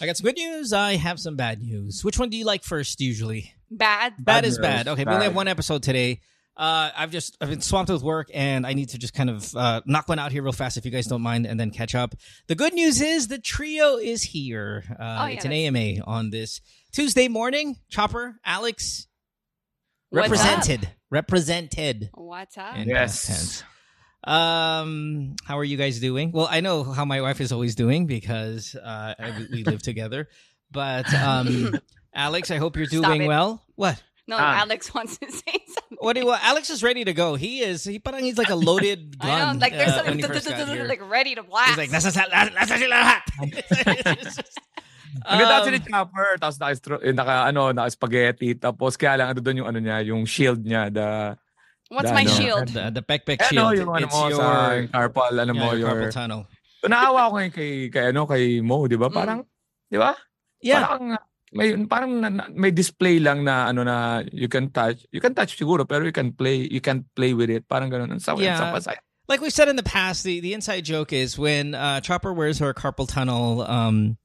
I got some good news. I have some bad news. Which one do you like first? Usually, Bad. bad, Bad is news. bad. Okay, we only have one episode today. Uh, I've just I've been swamped with work, and I need to just kind of uh, knock one out here real fast, if you guys don't mind, and then catch up. The good news is the trio is here. Uh, Oh, yeah, it's an that's- AMA on this Tuesday morning. Chopper, Alex, What's represented, represented. What's up? in Yes. past tense. Um, how are you guys doing? Well, I know how my wife is always doing because uh, I- we live together. But um, Alex, I hope you're doing well. What? No, Ah. Alex wants to say something. What do you want? Alex is ready to go. He is. He parang he's like a loaded gun. I know, like there's uh, when he something first got here. like ready to blast. He's like, nasa, sa- nasa sila lahat. It's just- Ang ganda Um, si Chopper, tapos naka, naka, ano, naka spaghetti, tapos kaya lang ano doon yung ano niya, yung shield niya, the, What's the my ano, shield? the, the backpack ano, shield. yung ano it's mo your, sa yung carpal, ano yeah, mo, your carpal tunnel. So, naawa ko ngayon kay, kay, ano, kay Mo, di ba? Mm. Parang, di ba? Yeah. Parang, may, parang na- na- may display lang na, ano na, you can touch, you can touch siguro, pero you can play, you can play with it. Parang ganun. Ang sawa, Yeah. ang sawa- sawa. like we said in the past, the, the inside joke is when uh, Chopper wears her carpal tunnel um,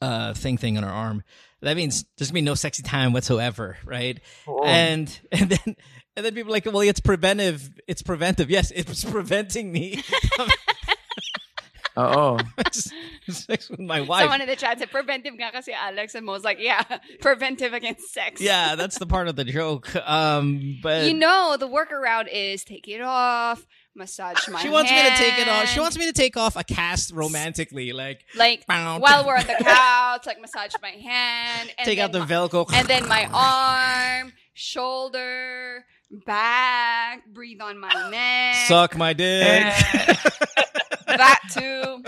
uh, thing thing on her arm. That means there's gonna be no sexy time whatsoever, right? Oo. And and then and then people are like, well, it's preventive. It's preventive. Yes, it's preventing me oh. Oo. sex with my wife. Someone in the chat said preventive nga kasi Alex and Mo's like, yeah, preventive against sex. yeah, that's the part of the joke. Um, but You know, the workaround is take it off, massage my she wants me to take it off. She wants me to take off a cast romantically, like like Bow. while we're on the couch, like massage my hand, and take out the my- Velcro. and then my arm, shoulder, back, breathe on my neck. suck my dick. that too.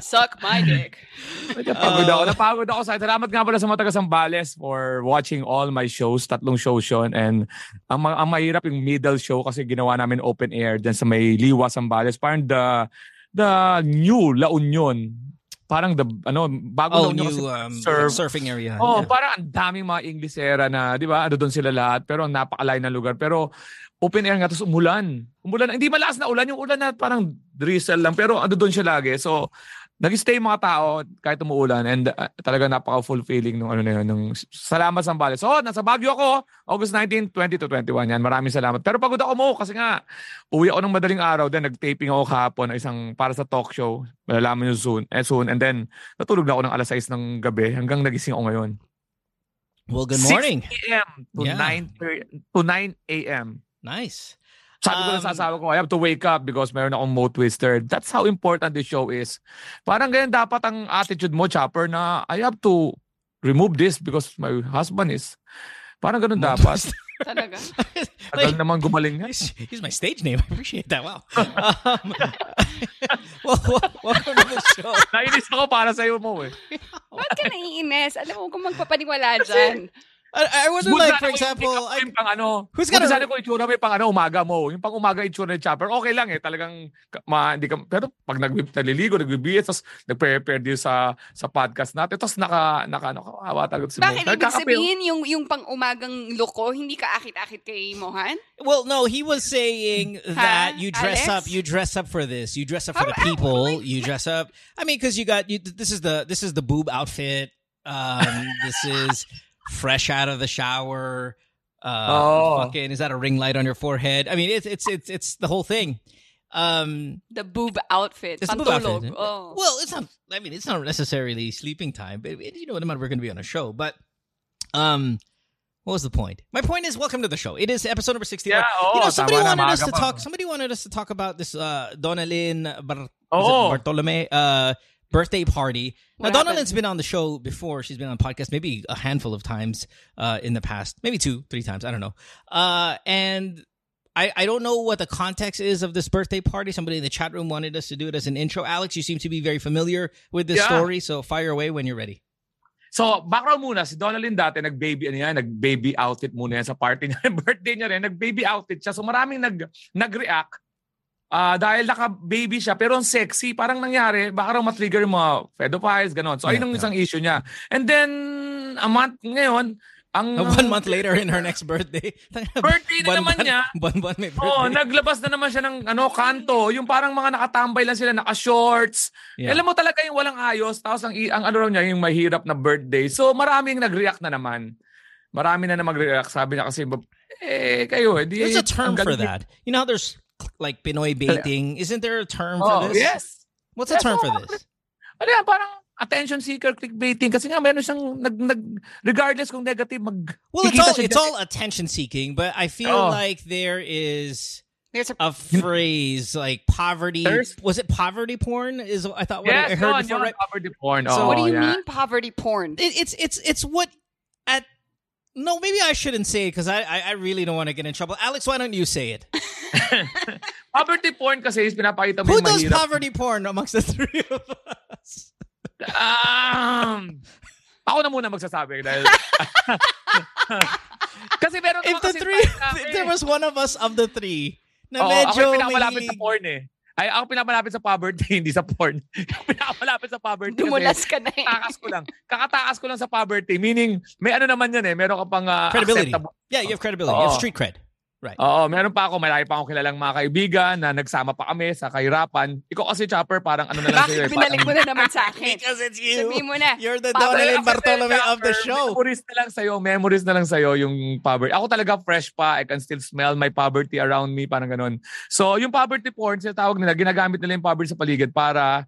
Suck my dick. Napagod ako. Uh, Napagod ako sa Salamat nga pala sa mga taga Sambales for watching all my shows. Tatlong shows yun. And ang, ang mahirap yung middle show kasi ginawa namin open air dyan sa may Liwa, Sambales. Parang the, the new La Union. Parang the, ano, bago Oh, Union new um, surf. surfing area. Oh, Yeah. parang ang daming mga Inglesera na, di ba? Ano doon sila lahat. Pero ang napakalayo ng lugar. Pero open air nga, tapos umulan. Umulan. Hindi malakas na ulan. Yung ulan na parang drizzle lang. Pero ano doon siya lagi. So, nag-stay mga tao kahit umuulan. And uh, talaga napaka-fulfilling nung ano na yun. Nung, salamat sa Bales. So, nasa Baguio ako. August 19, 20 to 21. Yan. Maraming salamat. Pero pagod ako mo kasi nga, uwi ako ng madaling araw. Then, nag-taping ako kahapon ng isang para sa talk show. Malalaman nyo soon. Eh, soon. And then, natulog na ako ng alas 6 ng gabi hanggang nagising ako ngayon. Well, good 6 morning. a.m. to Yeah. 9 thir- to 9 a.m. Nice. Sabi ko Um, na sa asawa ko, I have to wake up because meron akong mo twister. That's how important the show is. Parang ganyan dapat ang attitude mo, Chopper, na I have to remove this because my husband is. Parang ganun dapat. Talaga. Tagal naman gumaling nga. He's, he's my stage name. I appreciate that. Wow. Um, well, wel- welcome to the show. Nainis ako para sa'yo mo eh. Ba't ka naiinis? Alam mo kung magpapaniwala dyan. I, I wonder, Smooth like, sana for kung example, yung, I, yung pang ano, Who's Buti gonna- sana kung itsura mo yung pang ano, umaga mo. Yung pang umaga itsura ni Chopper, okay lang eh. Talagang, ka- ma, hindi ka, pero pag nag, naliligo, nagbibihis, tapos nagpe-prepare din sa sa podcast natin, tapos naka, naka, ano, kawawa talaga si Mo. Bakit ibig Nagkakape- sabihin yung, yung pang umagang look ko, hindi ka akit-akit kay Mohan? well, no, he was saying that you dress Alex? up, you dress up for this, you dress up for How- the how- people, you dress up. I mean, because you got you. This is the this is the boob outfit. Um, this is fresh out of the shower. Uh, Oh. fucking, is that a ring light on your forehead? I mean, it's it's it's it's the whole thing. Um, The boob outfit. It's the boob outfit. Oh. Well, it's not. I mean, it's not necessarily sleeping time, but you know, what? we're going to be on a show. But, um, what was the point? My point is, welcome to the show. It is episode number sixty-one. Yeah, oo, you know, somebody tama na, wanted us to talk. Somebody wanted us to talk about this. Uh, Donnalyn Bar- is it Oo. Bartolome. Uh, birthday party. What now, happened? Donnalyn's been on the show before. She's been on podcast maybe a handful of times uh, in the past, maybe two, three times. I don't know. Uh, and I, I don't know what the context is of this birthday party. Somebody in the chat room wanted us to do it as an intro. Alex, you seem to be very familiar with this Yeah. story, so fire away when you're ready. So, background muna, si Donnalyn dati, nag-baby, ano yan, nag-baby outfit muna yan sa party niya. birthday niya rin, nag-baby outfit siya. So, maraming nag, nag-react. Ah, dahil naka-baby siya, pero ang sexy, parang nangyari, baka raw matrigger yung mga pedophiles, ganon. So, ayun Yeah, ang yeah. isang issue niya. And then, a month ngayon, Ang One month later in her next birthday. Birthday na naman niya. Buwan-buwan may birthday. Oh, naglabas na naman siya ng ano kanto, yung parang mga nakatambay lang sila, naka-shorts. Yeah. Alam mo talaga yung walang ayos, tapos ang, ang ano raw niya, yung mahirap na birthday. So maraming nag-react na naman. Marami na na mag-react. Sabi niya kasi, eh, kayo, eh, di, There's a term ang for that. You know there's like Pinoy baiting? Isn't there a term Oh, for this? yes. What's the Yes, term oh, for this? Ano yan, parang attention seeker clickbaiting kasi nga meron siyang nag, nag regardless kung negative mag Well, it's all it's all attention seeking, but I feel Oh. like there is There's a a phrase like poverty. There's- Was it poverty porn? Is I thought what Yes, I heard yun, before, yun, right? poverty porn. So Oo, what do you yan. mean poverty porn? It, it's it's it's what at. No, maybe I shouldn't say it because I, I I really don't want to get in trouble. Alex, why don't you say it? Poverty porn kasi is pinapakita mo Who yung does mahirap. poverty porn amongst the three of us? Um, ako na muna magsasabi dahil kasi meron If naman the kasi three, friends namin. if there was one of us of the three, na Oo, ako medyo yung pinakamalapit sa mahilig- porn eh. Ay, ako pinakamalapit sa poverty, hindi sa porn. Ako pinakamalapit sa poverty Dumulas ka na eh. takas ko lang. Kakatakas ko lang sa poverty. Meaning, may ano naman yan eh. Meron ka pang ah, Credibility. acceptable. Yeah, you have credibility. You have street cred. Right. Oo, meron pa ako. Marami pa akong kilalang mga kaibigan na nagsama pa kami sa kahirapan. Ikaw kasi, Chopper, parang ano na lang sa'yo. Bakit eh, binalik mo na naman sa akin? Because it's you. Sabihin mo na. You're the kasi, Bartolome of the show. Memories na lang sa'yo. Memories na lang sa'yo yung poverty. Ako talaga fresh pa. I can still smell my poverty around me. Parang ganun. So, yung poverty porn, tawag nila, ginagamit nila yung poverty sa paligid para,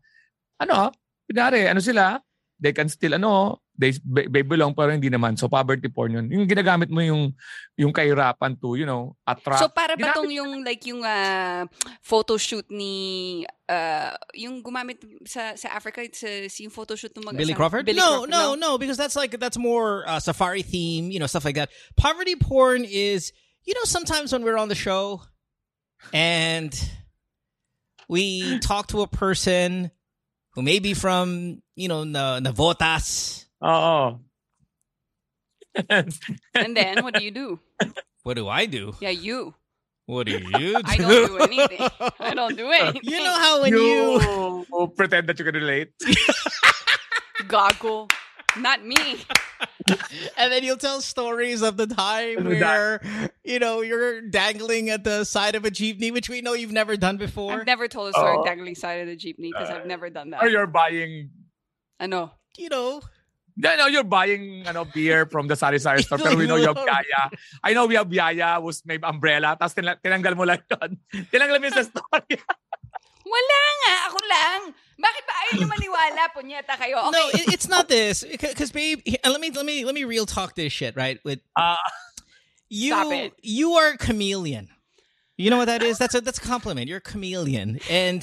ano, pinari, ano sila, they can still, ano, they, they belong pero hindi naman. So, poverty porn yun. Yung ginagamit mo yung, yung kahirapan to, you know, attract. So para ba tong yung like yung ah, photo shoot ni ah, yung gumamit sa sa Africa sa yung photo shoot ng mag Billy Crawford? Billy no, Crawford, no, no, because that's like that's more uh, safari theme, you know, stuff like that. Poverty porn is, you know, sometimes when we're on the show and we talk to a person who may be from, you know, na Navotas. Oo. And then what do you do? What do I do? Yeah, you. What do you do? I don't do anything. I don't do anything. You know how when you you pretend that you can relate. Gago. Not me. and then you'll tell stories of the time Ano that? where you know you're dangling at the side of a jeepney, which we know you've never done before. I've never told a story Oo. dangling side of the jeepney because I've uh, never done that. Or you're buying Ano? you know, Yeah, no, you're buying ano beer from the Sari Sari store pero we know you have Yaya. I know we have Yaya who's may umbrella tapos tin- tinanggal mo lang yun. Tinanggal mo yun sa story. Wala nga. Ako lang. Bakit ba ayaw niyo maniwala? Punyeta kayo. Okay. no, it, it's not this because babe. here- Let me let me let me real talk this shit right with Ah, you. Stop it. You are a chameleon. You know what that is? That's a that's a compliment. You're a chameleon, and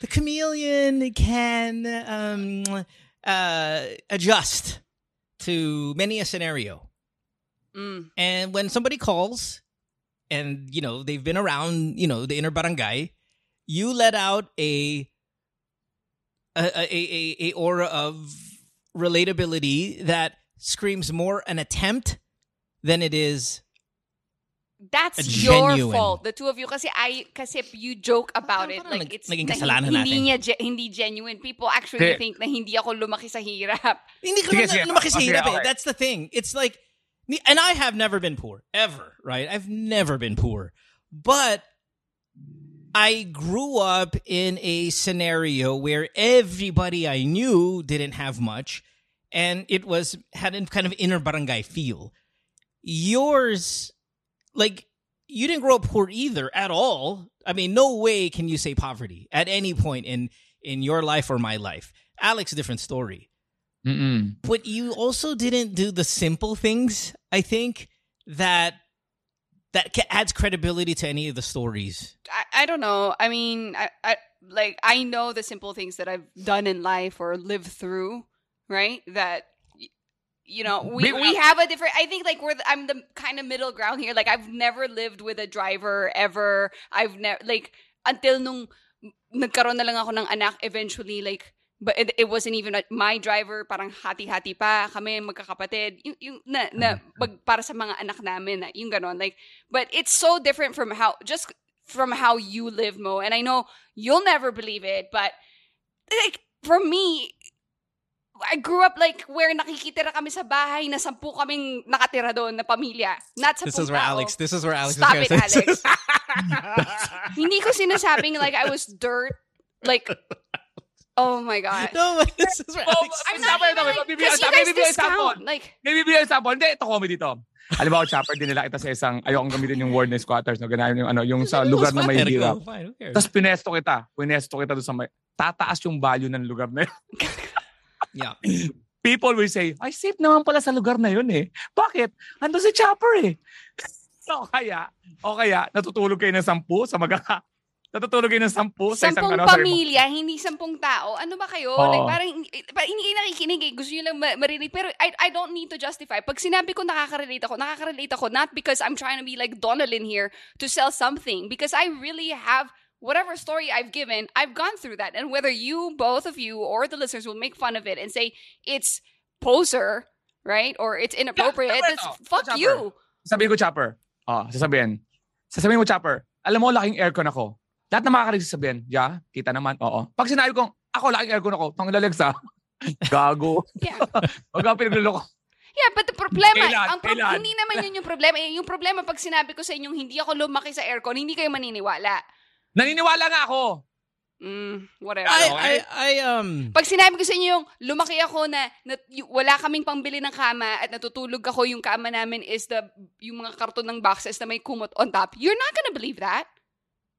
the chameleon can um, uh, adjust to many a scenario. Mm. And when somebody calls and you know they've been around, you know, the inner barangay, you let out a a a, a, a aura of relatability that screams more an attempt than it is That's A your fault. The two of you. Kasi I, kasi you joke about it. Like it's naging na kasalanan hindi natin. niya, ge- hindi genuine. People actually Hindi. think na hindi ako lumaki sa hirap. Hindi ka Sige, naman sige. lumaki sa Okay, hirap eh. That's the thing. It's like, and I have never been poor ever, right? I've never been poor, but I grew up in a scenario where everybody I knew didn't have much, and it was had a kind of inner barangay feel. Yours, like, you didn't grow up poor either at all. I mean, no way can you say poverty at any point in in your life or my life. Alex, a different story Mm-mm. but you also didn't do the simple things i think that that ca- adds credibility to any of the stories I, I don't know. I mean, I, I like I know the simple things that I've done in life or lived through, right? That y- you know, we, we have a different. I think like we're the, I'm the kind of middle ground here. Like I've never lived with a driver ever. I've never like until nung nagkaroon na lang ako ng anak eventually like but it, it wasn't even a- my driver parang hati-hati pa kami magkakapatid yung, yung na, na mm-hmm. mag, para sa mga anak namin na yung ganon like but it's so different from how just from how you live mo and I know you'll never believe it but like for me I grew up like where nakikitira kami sa bahay na sampu kaming nakatira doon na pamilya. Not sampung This is where tao. Alex. This is where Alex. Stop is it, Alex. Hindi ko sinasabing like I was dirt. Like, oh my God. no, this is where Oh, Alex. I'm Sabi, not even like, because you guys discount. Like, May bibigyan example. Hindi, ito comedy to. Alam mo, chopper din nila kita sa isang, ayokong gamitin yung word na squatters, no? Ganyan yung, ano, yung sa lugar na may hirap. Tapos pinesto kita. Pinesto kita doon sa may, tataas yung value ng lugar na yun. Yeah. People will say, ay, safe naman pala sa lugar na yun eh. Bakit? Ando si chopper eh. o kaya, o kaya, natutulog kayo ng sampu sa mag Natutulog kayo ng sampu sa isang sampung ano. sabi mo, pamilya, hindi sampung tao. Ano ba kayo? Oo. Like, parang, parang hindi kayo nakikinig eh. Gusto nyo lang ma- marinig. Pero I, I don't need to justify. Pag sinabi ko nakaka-relate ako, nakaka-relate ako not because I'm trying to be like Donalyn here to sell something. Because I really have whatever story I've given, I've gone through that. And whether you, both of you, or the listeners will make fun of it and say it's poser, right? Or it's inappropriate. Yeah, That's, ito, fuck chopper. you. Sabihin ko chopper. Oh, sasabihin. Sasabihin mo chopper. Alam mo, laking aircon ako. Lahat na makakarinig sasabihin, yeah, kita naman, oo. Pag sinabi kong, ako, laking aircon ako, pang Alexa, gago. Yeah. Huwag kang pinagluloko. Yeah, but the problema, Kailan? ang pro- Kailan? hindi naman yun yung problema. Eh, Yung problema pag sinabi ko sa inyong hindi ako lumaki sa aircon, hindi kayo maniniwala. Naniniwala nga ako. Mm, whatever. I, I. I, um. pag sinabi ko sa inyo yung lumaki ako na, na y- wala kaming pangbili ng kama at natutulog ako yung kama namin is the yung mga karton ng boxes na may kumot on top, you're not gonna believe that.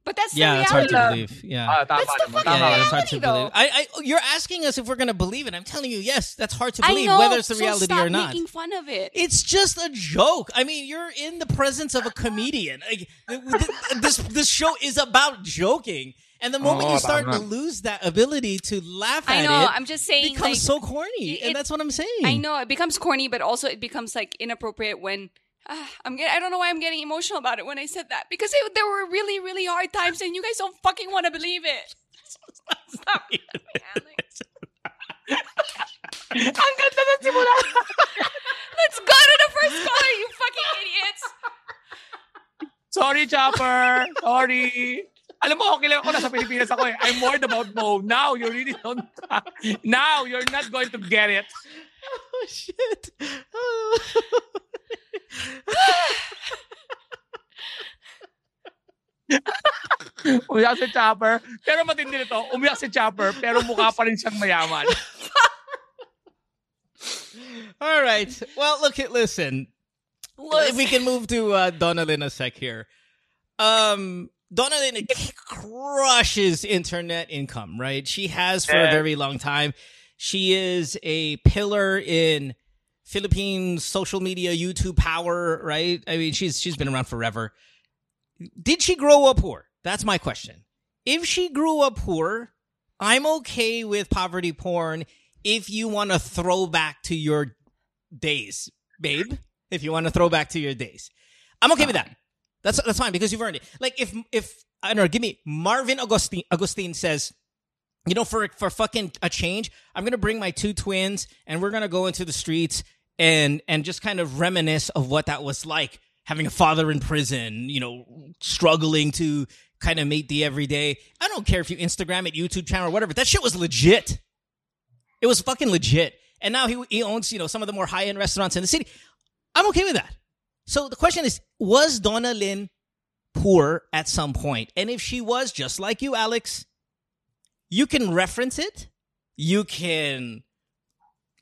But that's Yeah, the it's hard reality. to believe. Yeah. Ah, tama That's the naman. fucking yeah, naman. it's hard to reality, though. believe. I, I, you're asking us if we're gonna believe it. I'm telling you, yes, that's hard to I believe, know, whether it's the so reality stop or not. making fun of it. It's just a joke. I mean, you're in the presence of a comedian. Like, th- th- this this show is about joking, and the moment Oh, you start to lose that ability to laugh I at know. it, I'm just it saying, becomes like, so corny, it- and that's what I'm saying. I know it becomes corny, but also it becomes like inappropriate when ah, I'm getting. I don't know why I'm getting emotional about it when I said that because it, there were really, really hard times, and you guys don't fucking want to believe it. Stop. Alex. Ang ganda ng simula. Let's go to the first caller, you fucking idiots. Sorry, Chopper. Sorry. Alam mo, okay lang ako nasa Pilipinas ako eh. I'm worried about Mo. Now, you really don't. Now, you're not going to get it. oh shit! Umiyak si Chopper. Pero matindi nito, umiyak si Chopper, pero mukha pa rin siyang mayaman. All right. Well, look at listen. If we can move to uh, Donnalyn a sec here. Um, Donnalyn crushes internet income, right? She has for a very long time. She is a pillar in Philippine social media, YouTube power, right? I mean, she's she's been around forever. Did she grow up poor? That's my question. If she grew up poor, I'm okay with poverty porn if you want to throw back to your days, babe. If you want to throw back to your days, I'm okay with that. That's that's fine because you've earned it. Like if if I don't know, give me Marvin Agustin Agustin says, you know, for for fucking a change, I'm gonna bring my two twins and we're gonna go into the streets and and just kind of reminisce of what that was like having a father in prison. You know, struggling to kind of meet the everyday. I don't care if you Instagram it, YouTube channel, or whatever. That shit was legit. It was fucking legit. And now he he owns you know some of the more high end restaurants in the city. I'm okay with that. So the question is, was Donnalyn poor at some point? And if she was, just like you, Alex, you can reference it. You can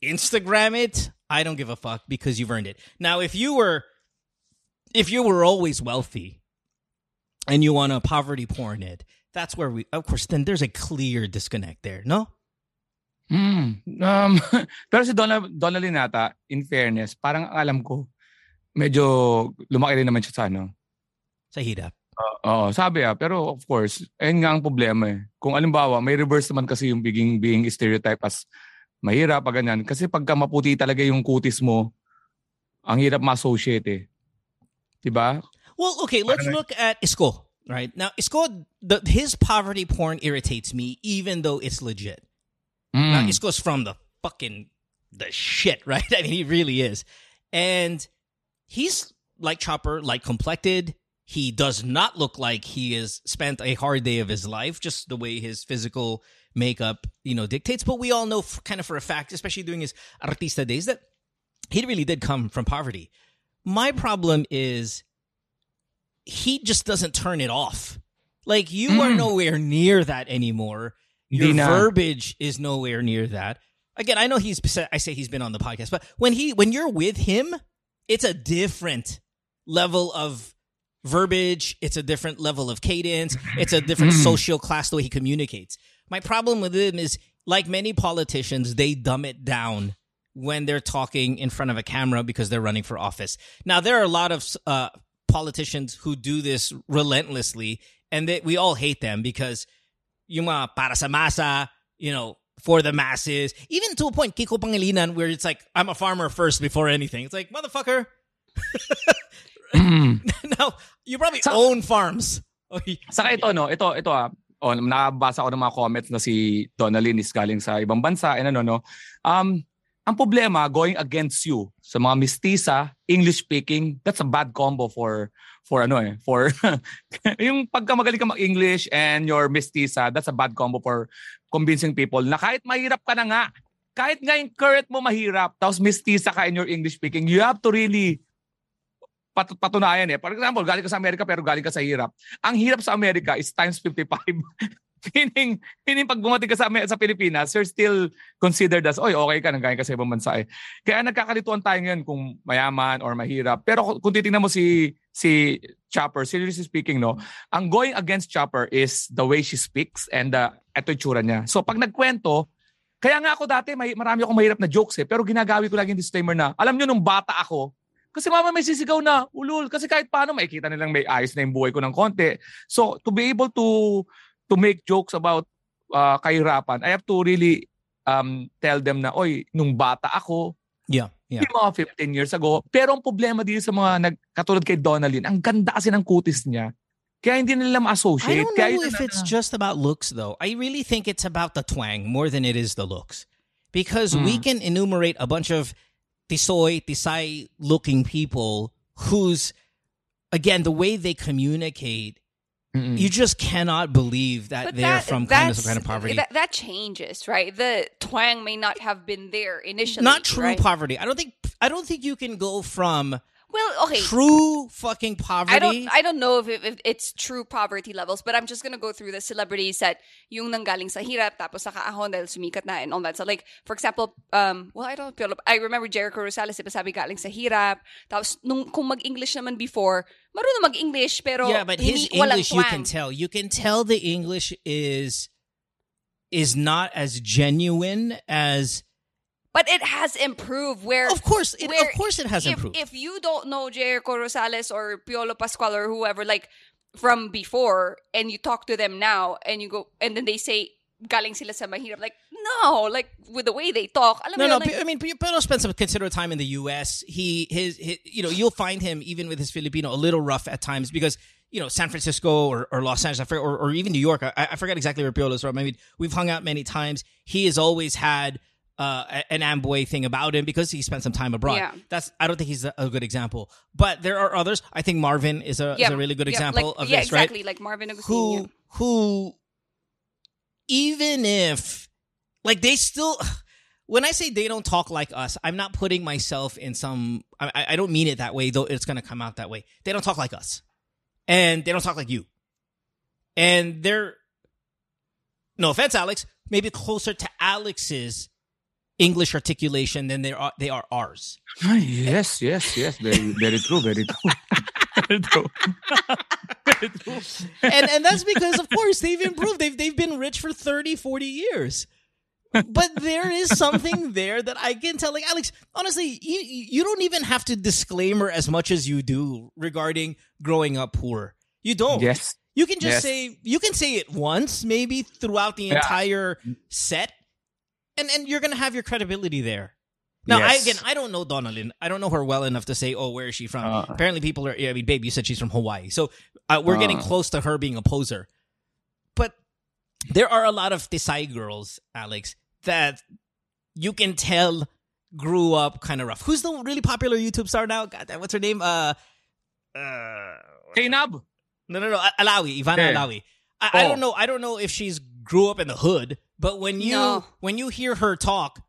Instagram it. I don't give a fuck because you've earned it. Now, if you were, if you were always wealthy, and you want to poverty porn it, that's where we. Of course, then there's a clear disconnect there. No. Hmm. Um, pero si Donna, Donnelly nata, in fairness, parang ang alam ko, medyo lumaki rin naman siya sa ano. Sa hirap. Oo, sabi ah. Pero of course, ayun nga ang problema eh. Kung alimbawa, may reverse naman kasi yung being, being stereotype as mahirap ganyan. Kasi pagka maputi talaga yung kutis mo, ang hirap ma-associate eh. Diba? Well, okay, let's look at Isko. Right now, Isko, the, his poverty porn irritates me, even though it's legit. Now, Mm. Isko's from the fucking the shit, right? I mean, he really is, and he's like Chopper, like complected. He does not look like he has spent a hard day of his life, just the way his physical makeup, you know, dictates. But we all know, f- kind of for a fact, especially during his artista days, that he really did come from poverty. My problem is he just doesn't turn it off. Like you are Mm. nowhere near that anymore. Your Hindi na. verbiage is nowhere near that. Again, I know he's I say he's been on the podcast, but when he when you're with him, it's a different level of verbiage, it's a different level of cadence, it's a different Mm. social class the way he communicates. My problem with them is like many politicians, they dumb it down when they're talking in front of a camera because they're running for office. Now there are a lot of uh, politicians who do this relentlessly, and they, we all hate them because yung mga para sa masa, you know, for the masses, even to a point, Kiko Pangilinan, where it's like, I'm a farmer first before anything. It's like, motherfucker, Mm. now you probably Sa- own farms. Saka ito, no, ito, ito ah, oh, nakabasa ko ng mga comments na si Donalyn is galing sa ibang bansa, and ano, no, um, ang problema, going against you sa mga mistisa, English speaking, that's a bad combo for, for ano eh, for, yung pagka magaling ka mag-English and your mistisa, that's a bad combo for convincing people na kahit mahirap ka na nga, kahit nga yung current mo mahirap, tapos mistisa ka in your English speaking, you have to really pat- patunayan eh. For example, galing ka sa Amerika pero galing ka sa hirap. Ang hirap sa Amerika is times 55. meaning, meaning pag bumating ka sa, sa Pilipinas, you're still considered as, oy, okay ka, nanggaling ka sa ibang bansa eh. Kaya nagkakalituan tayo ngayon kung mayaman or mahirap. Pero kung- titingnan mo si si Chopper, seriously speaking, no, ang going against Chopper is the way she speaks and the eto yung tsura niya. So pag nagkwento, kaya nga ako dati, may, marami akong mahirap na jokes eh, pero ginagawi ko lagi yung disclaimer na, alam nyo nung bata ako, kasi mama may sisigaw na, ulul, kasi kahit paano makikita nilang may ayos na yung buhay ko ng konti. So to be able to to make jokes about uh, kahirapan, I have to really um, tell them na, oy, nung bata ako, Yeah, yeah. yung mga 15 years ago. Pero ang problema dito sa mga nag, katulad kay Donalyn, ang ganda kasi ng kutis niya. Kaya hindi nila I ma-associate. don't Kaya know if na- it's just about looks, though. I really think it's about the twang more than it is the looks. Because we Mm. can enumerate a bunch of tisoy, tisay looking people who's again, the way they communicate, Mm-mm. you just cannot believe that But they're that, from kind of some kind of poverty. That, that changes, right? The twang may not have been there initially. Not true right? poverty. I don't think. I don't think you can go from Well, okay. true fucking poverty. I don't I don't know if, it, if it's true poverty levels, but I'm just gonna go through the celebrities that yung nanggaling sa hirap tapos nakaahon dahil sumikat na and all that. So like, for example, um, well, I don't feel, I remember Jericho Rosales, diba sabi galing sa hirap. Tapos nung, kung mag-English naman before, marunong mag-English pero yeah, but his English you can tell. You can tell the English is is not as genuine as. But it has improved where Of course, it, where of course, it has if, improved. If you don't know Jericho Rosales or Piolo Pascual or whoever, like from before, and you talk to them now, and you go, and then they say, galing sila sa mahirap. Like, no, like with the way they talk. Alam no, mo no. yun, like, I mean, P- spent some considerable time in the U.S. He, his, his, you know, you'll find him even with his Filipino a little rough at times because you know San Francisco or, or Los Angeles or, or even New York. I, I forget exactly where Piolo's from. I mean, we've hung out many times. He has always had. Uh, an Amboy thing about him because he spent some time abroad. Yeah. That's I don't think he's a, a good example, but there are others. I think Marvin is a, is a really good yeah, example like, of yeah, this, right? exactly, like Marvin Agustin. who who even if like they still when I say they don't talk like us, I'm not putting myself in some I, I- I don't mean it that way, though it's gonna come out that way. They don't talk like us. And they don't talk like you. And they're no offense, Alex, maybe closer to Alex's English articulation than they are they are ours. Yes, yes, yes. Very, very true, very true. very true. very true. and and that's because of course they've improved they've they've been rich for 30 40 years but there is something there that i can tell like alex honestly you, you don't even have to disclaimer as much as you do regarding growing up poor you don't Yes. you can just Yes. say you can say it once maybe throughout the Yeah. entire set and and you're gonna have your credibility there now I, again i don't know donnalyn i don't know her well enough to say oh where is she from Uh. apparently people are i mean babe you said she's from hawaii so uh, we're getting Uh. close to her being a poser but there are a lot of Desai girls alex that you can tell grew up kind of rough who's the really popular youtube star now God, damn, what's her name uh uh Kainab. no, no, no. Alawi, Ivana Yeah. Alawi. I, I Oh. don't know. I don't know if she's grew up in the hood, But when you No. when you hear her talk,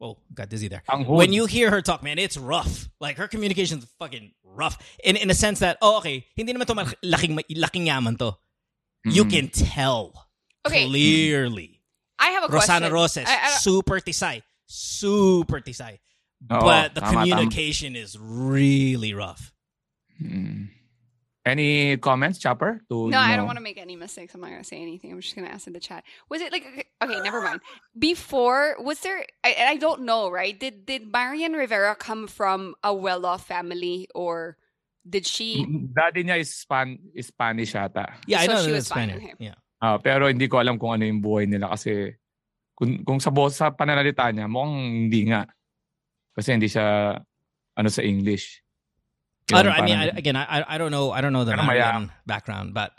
oh, got dizzy there. When you hear her talk, man, it's rough. Like her communication is fucking rough. In in a sense that, oh, okay, hindi naman to malaki- laking laking yaman to. You can tell Okay. clearly. I have a Rosana question. Roces, I- I- super tisay, super tisay. Oo, but the tama, tama. communication is really rough. Mm. Any comments, Chopper? To, No, you I don't want to make any mistakes. I'm not going to say anything. I'm just going to ask in the chat. Was it like okay, okay, never mind. Before was there I, I don't know, right? Did did Marian Rivera come from a well-off family or did she Daddy niya is Span is Spanish yata. Yeah, I know she was fine, Spanish. okay. Yeah. Ah, pero hindi ko alam kung ano yung buhay nila kasi kung, kung sa boss sa pananalita niya, mukhang hindi nga. Kasi hindi siya ano sa English. I don't. I mean, I, again, I I don't know. I don't know the Ano maya? Marian background, but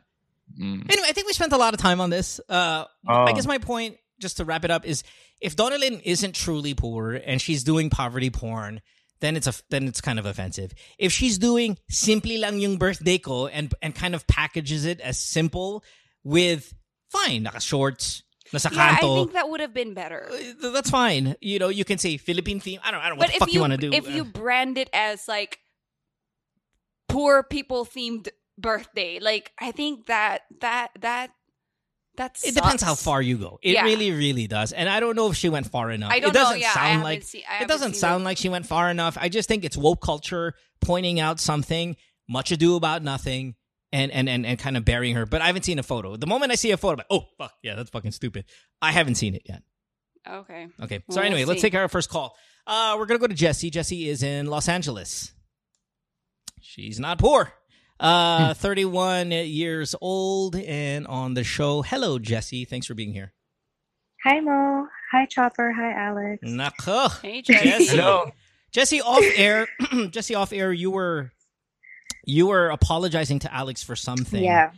Mm. anyway, I think we spent a lot of time on this. Uh, Oh. I guess my point, just to wrap it up, is if Donnalyn isn't truly poor and she's doing poverty porn, then it's a then it's kind of offensive. If she's doing simply lang yung birthday ko and and kind of packages it as simple with fine naka shorts nasa Yeah, I think that would have been better. uh, that's fine. You know, you can say Philippine theme. I don't. I don't know what But the fuck you, you, want to do. if Uh, you brand it as like poor people themed birthday, like I think that that that that It depends how far you go. It Yeah. really, really does. And I don't know if she went far enough. I don't it doesn't know. Yeah, sound like seen- it doesn't sound the- like she went far enough. I just think it's woke culture pointing out something, much ado about nothing, and and and, and kind of burying her. But I haven't seen a photo. The moment I see a photo, like, oh fuck, yeah, that's fucking stupid. I haven't seen it yet. Okay. Okay. Well, So we'll anyway, let's take our first call. Uh, we're gonna go to Jesse. Jesse is in Los Angeles. She's not poor. Uh, 31 years old and on the show. Hello, Jesse. Thanks for being here. Hi Mo. Hi Chopper. Hi Alex. Nako. Hey, Jesse. Jesse. Hello. Jesse off air. Jesse off air. You were you were apologizing to Alex for something. Yeah.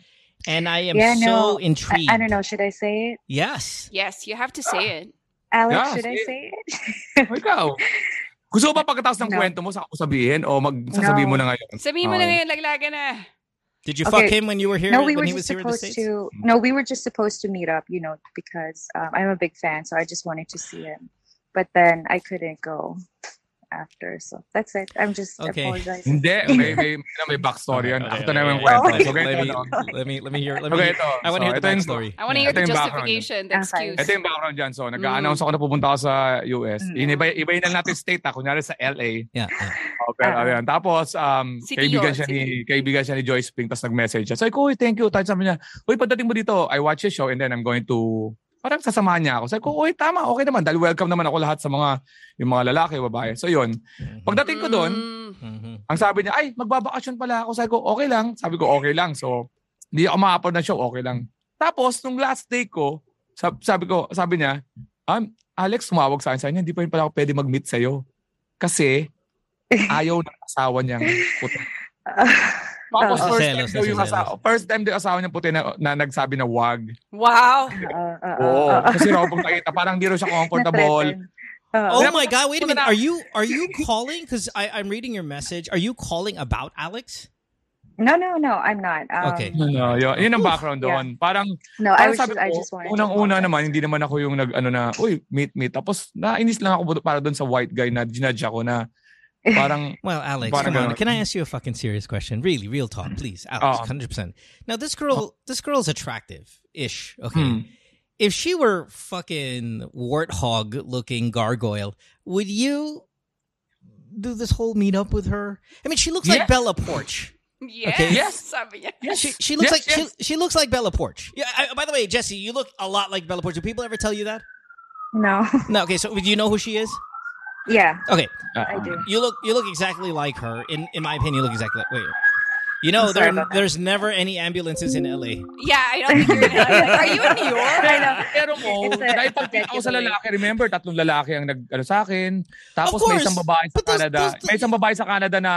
And I am Yeah, so no. Intrigued. I don't know. Should I say it? Yes. Yes, you have to say it. Alex, Yeah, should I say it. say it? O, Ikaw. Gusto mo ba pagkatapos ng No. kwento mo, saka ko sabihin? O magsasabihin No. mo na ngayon? Sabihin mo na ngayon, laglagan na. Did you fuck Okay. him when you were here? no, we when were he was just here in the supposed to. No, we were just supposed to meet up. You know, because um, I'm a big fan, so I just wanted to see him. But then I couldn't go after, so that's it. I'm just Okay. apologizing. Hindi, may, may, may backstory yan. Okay, Ako okay, na yung okay, kwento. okay. So, let, me, let me let me hear let me Okay, hear, ito. I want to So, hear the backstory. I want to hear the justification, the Okay. excuse. Ito yung background dyan. So, nag-announce ako na pupunta ako sa US. Mm. Inibay, ibayin na natin state ha. Kunyari sa LA. Yeah, yeah. Oh, Ah. ayan. Tapos, um, City kaibigan siya ni kaibigan siya ni Joyce Pink tapos nag-message siya. Sabi ko, "Uy, thank you." Tapos sabi niya, "Uy, pagdating mo dito, I watch your show and then I'm going to parang sasamahan niya ako." Sabi ko, "Uy, tama, okay naman. Dahil welcome naman ako lahat sa mga yung mga lalaki, babae." So, yun. Pagdating ko doon, Mm. Mhm. ang sabi niya, "Ay, magbabakasyon pala ako." Sabi ko, "Okay lang." Sabi ko, "Okay lang." So, hindi ako makapod na show, okay lang. Tapos, nung last day ko, sab- sabi ko, sabi niya, um, Alex, tumawag sa akin. Sabi niya, hindi pa rin pala ako pwede mag-meet sa'yo. Kasi, ayaw ng asawa niyang puti. Tapos first Selos time na daw yung asawa, first time daw yung asawa niya puti na, na nagsabi na wag. Wow. Uh, uh, Oo. uh, uh, Kasi raw pong nakita, parang di raw siya comfortable. Uh, Oh my pag- god! Wait a pag- minute. Are you are you calling? Because I'm reading your message. Are you calling about Alex? no, no, no. I'm not. Um, Okay. No, yun, yun ang background Yeah. doon. Parang, No, I parang was sabi just, I ko, just wanted. unang-una naman, hindi naman ako yung nag, ano na, uy, meet, meet. Tapos, nainis lang ako para doon sa white guy na ginadge ako na, parang, Well, Alex, Parang come on. Can I ask you a fucking serious question? Really, real talk, please, Alex. Oh. Hundred percent. Now, this girl, this girl's attractive-ish. Okay. Hmm. If she were fucking warthog-looking gargoyle, would you do this whole meetup with her? I mean, she looks like Bella Poarch. Yes. Okay. Yes. Sabi niya. yes, She, she looks yes, like yes. She, she looks like Bella Poarch. Yeah. I, by the way, Jesse, you look a lot like Bella Poarch. Do people ever tell you that? No. No. Okay. So, do you know who she is? Yeah, Okay. I do. You look you look exactly like her. In in my opinion, you look exactly like. Wait. You know, there, there's never any ambulances in LA. Yeah, I don't think you're in LA. Are you in New York? I know. Pero mo, It's a- dahil it's a pagkita ko sa lalaki, remember, tatlong lalaki ang nag, ano, sa akin. Tapos Of may course. isang babae sa those- Canada. those- may isang babae sa Canada na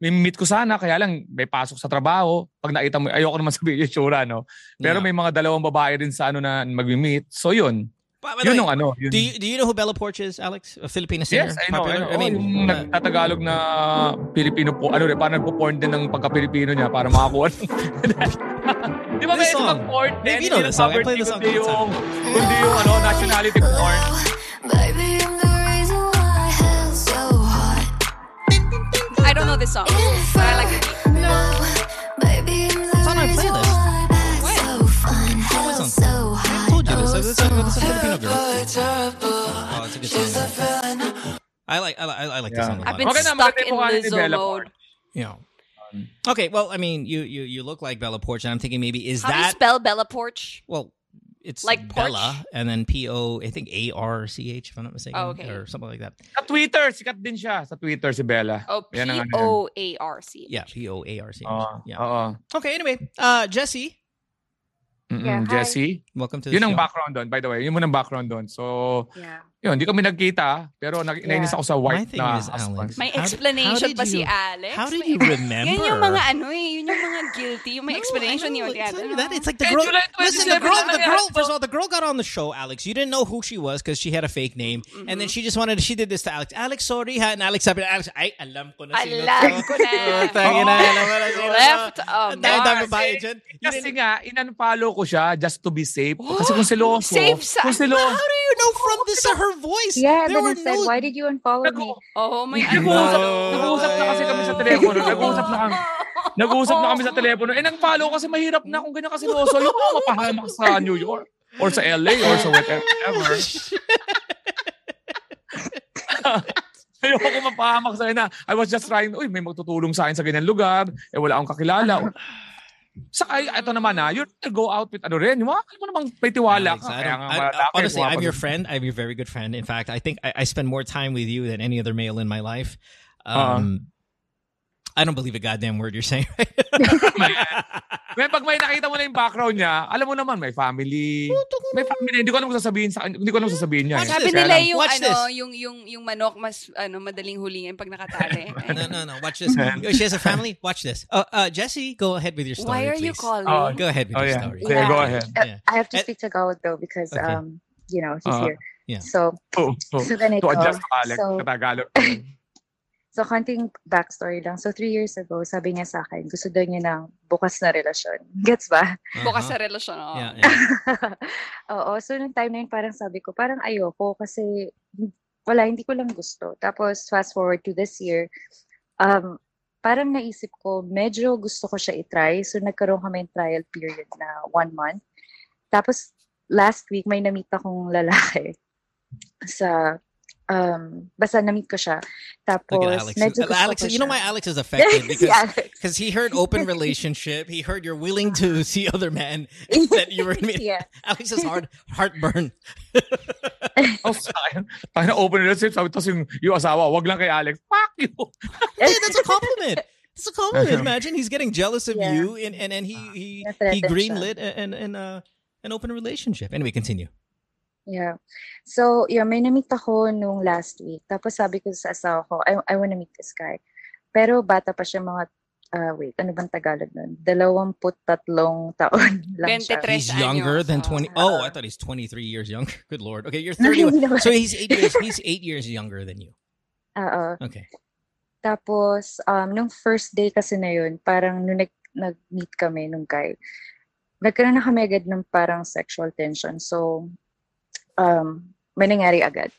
may meet ko sana, kaya lang may pasok sa trabaho. Pag nakita mo, ayoko naman sabihin yung tsura, no? Pero Yeah. may mga dalawang babae rin sa ano na mag-meet. So yun. By, the Yun way, ang ano. Yun. do you do you know who Bella Porch is, Alex? A Filipino singer. Yes, I know. Popular? I, know. I mean, yung uh, nagtatagalog na Pilipino po, ano rin, parang nagpo-porn din ng pagka-Pilipino niya para makakuha. Di ba may isang porn? Maybe you din, know hindi this song. I play this song kundi the yung, kundi yung ano, nationality porn. Baby, I'm the reason why hell's so hot. I don't know this song. But I like it. No, hot. told you this. This is so a, this is a Filipino girl. Oh, it's a good song. I like I like I like this Yeah. song a lot. I've been Okay stuck in Lizzo Bella mode. Yeah. Okay, well, I mean, you you you look like Bella Poarch, and I'm thinking maybe is How do you that spell Bella Poarch? well, it's Like porch? Bella and then P O I think A R C H if I'm not mistaken, Oh, okay. or something like that. Sa Twitter, sikat din siya. Sa Twitter si Bella. Oh, P Yan ang ano yan. O A R C. Yeah, P O A R C H. Oo. Yeah. Oo. Okay. Anyway, uh, Jesse, Mm-mm, Yeah, hi. Jessie. welcome to the Yun ang show. background doon, by the way. Yun mo ang background doon. So, Yeah. Yun, hindi kami nagkita. Pero nag- Yeah. nainis ako sa white na is, husband. Alex, May explanation pa si Alex. How did you remember? Yan yung mga ano eh. Yun yung mga guilty. Yung may No, explanation yun. Even that. It's like the girl. Listen, the 27 girl. na The girl. First of all, the girl got on the show, Alex. You didn't know who she was because she had a fake name, and then she just wanted. She did this to Alex. Alex, sorry, ha? And Alex sabi, Alex, ay, alam ko na sino Alam to. ko na. Oh, tangina, alam ko na sino to. Left of dami-dami Mars. babae dyan. Kasi nga, in-unfollow ko siya just to be safe. Kasi kung seloso, Safe sa- kung seloso, How do you know from this to her voice? Yeah, there then were I said, no. why did you unfollow me? Oo, may ano. Nag-uusap, No. nag-uusap na kasi kami sa telepono. Nag-uusap na kami. Nag-uusap na kami sa telepono. Eh, nag-follow kasi mahirap na kung ganyan kasi loso. Yung mapahamak sa New York. Or sa LA or sa whatever. Ayoko mapahamak sa na. I was just trying, uy, may magtutulong sa akin sa ganyan lugar. Eh, wala akong kakilala. Sa ito naman na, you go out with ano rin. Yung mga, alam mo namang may tiwala Alex, ka. Kaya nga malaki, honestly, I'm your friend. I'm your very good friend. In fact, I think I, I spend more time with you than any other male in my life. Um, I don't believe a goddamn word you're saying. May pag may nakita mo na yung background niya, alam mo naman, may family. May family. Hindi ko alam kung sasabihin sa hindi ko alam kung sasabihin niya. eh. Sabi nila yung Watch ano, this. yung yung yung manok mas ano madaling hulingin pag nakatali. no, no, no. Watch this. She has a family. Watch this. Uh, uh, Jesse, go ahead with your story. Why are you calling? Oh, Go ahead with Oh, your yeah. story. Okay, Yeah. go ahead. Uh, Yeah. I have to Eh, speak Tagalog though because Okay. um, you know, he's Uh-huh. here. Yeah. So To, to, so then I to go. adjust to Alex. So Katagalog. So, konting backstory lang. So, three years ago, sabi niya sa akin, gusto daw niya ng bukas na relasyon. Gets ba? Bukas Uh-huh. sa relasyon. oo. Yeah, yeah. Oo. So, nung time na yun, parang sabi ko, parang ayoko kasi wala, hindi ko lang gusto. Tapos, fast forward to this year, um, parang naisip ko, medyo gusto ko siya itry. So, nagkaroon kami ng trial period na one month. Tapos, last week, may namit akong lalaki sa, um, basta namit ko siya. Tapos, Look at Alex. medyo gusto Alex, ko you know why Alex is affected because because he heard open relationship. He heard you're willing to see other men that you were. yeah. Alex's heart heartburn. oh, sayang. Tayo na open relationship. Sabi tapos yung, yung asawa, wag lang kay Alex. Fuck you. Hey, that's a compliment. It's a compliment. Imagine he's getting jealous of Yeah. you, and and, and he he he Na-threaten siya. greenlit an an uh, an open relationship. Anyway, continue. Yeah. So, yeah, may na-meet ako nung last week. Tapos sabi ko sa asawa ko, I, I wanna meet this guy. Pero bata pa siya mga, ah, wait, ano bang Tagalog nun? Dalawamput tatlong taon lang siya. 23 He's younger años, than oh. twenty. Oh, I thought he's twenty three years younger. Good lord. Okay, you're No, thirty. hindi naman. so he's eight years. He's eight years younger than you. Oo. Okay. Tapos, um, nung first day kasi na yun, parang nung nag, nag-meet kami nung guy, nagkaroon na kami agad ng parang sexual tension. So, um, may nangyari agad.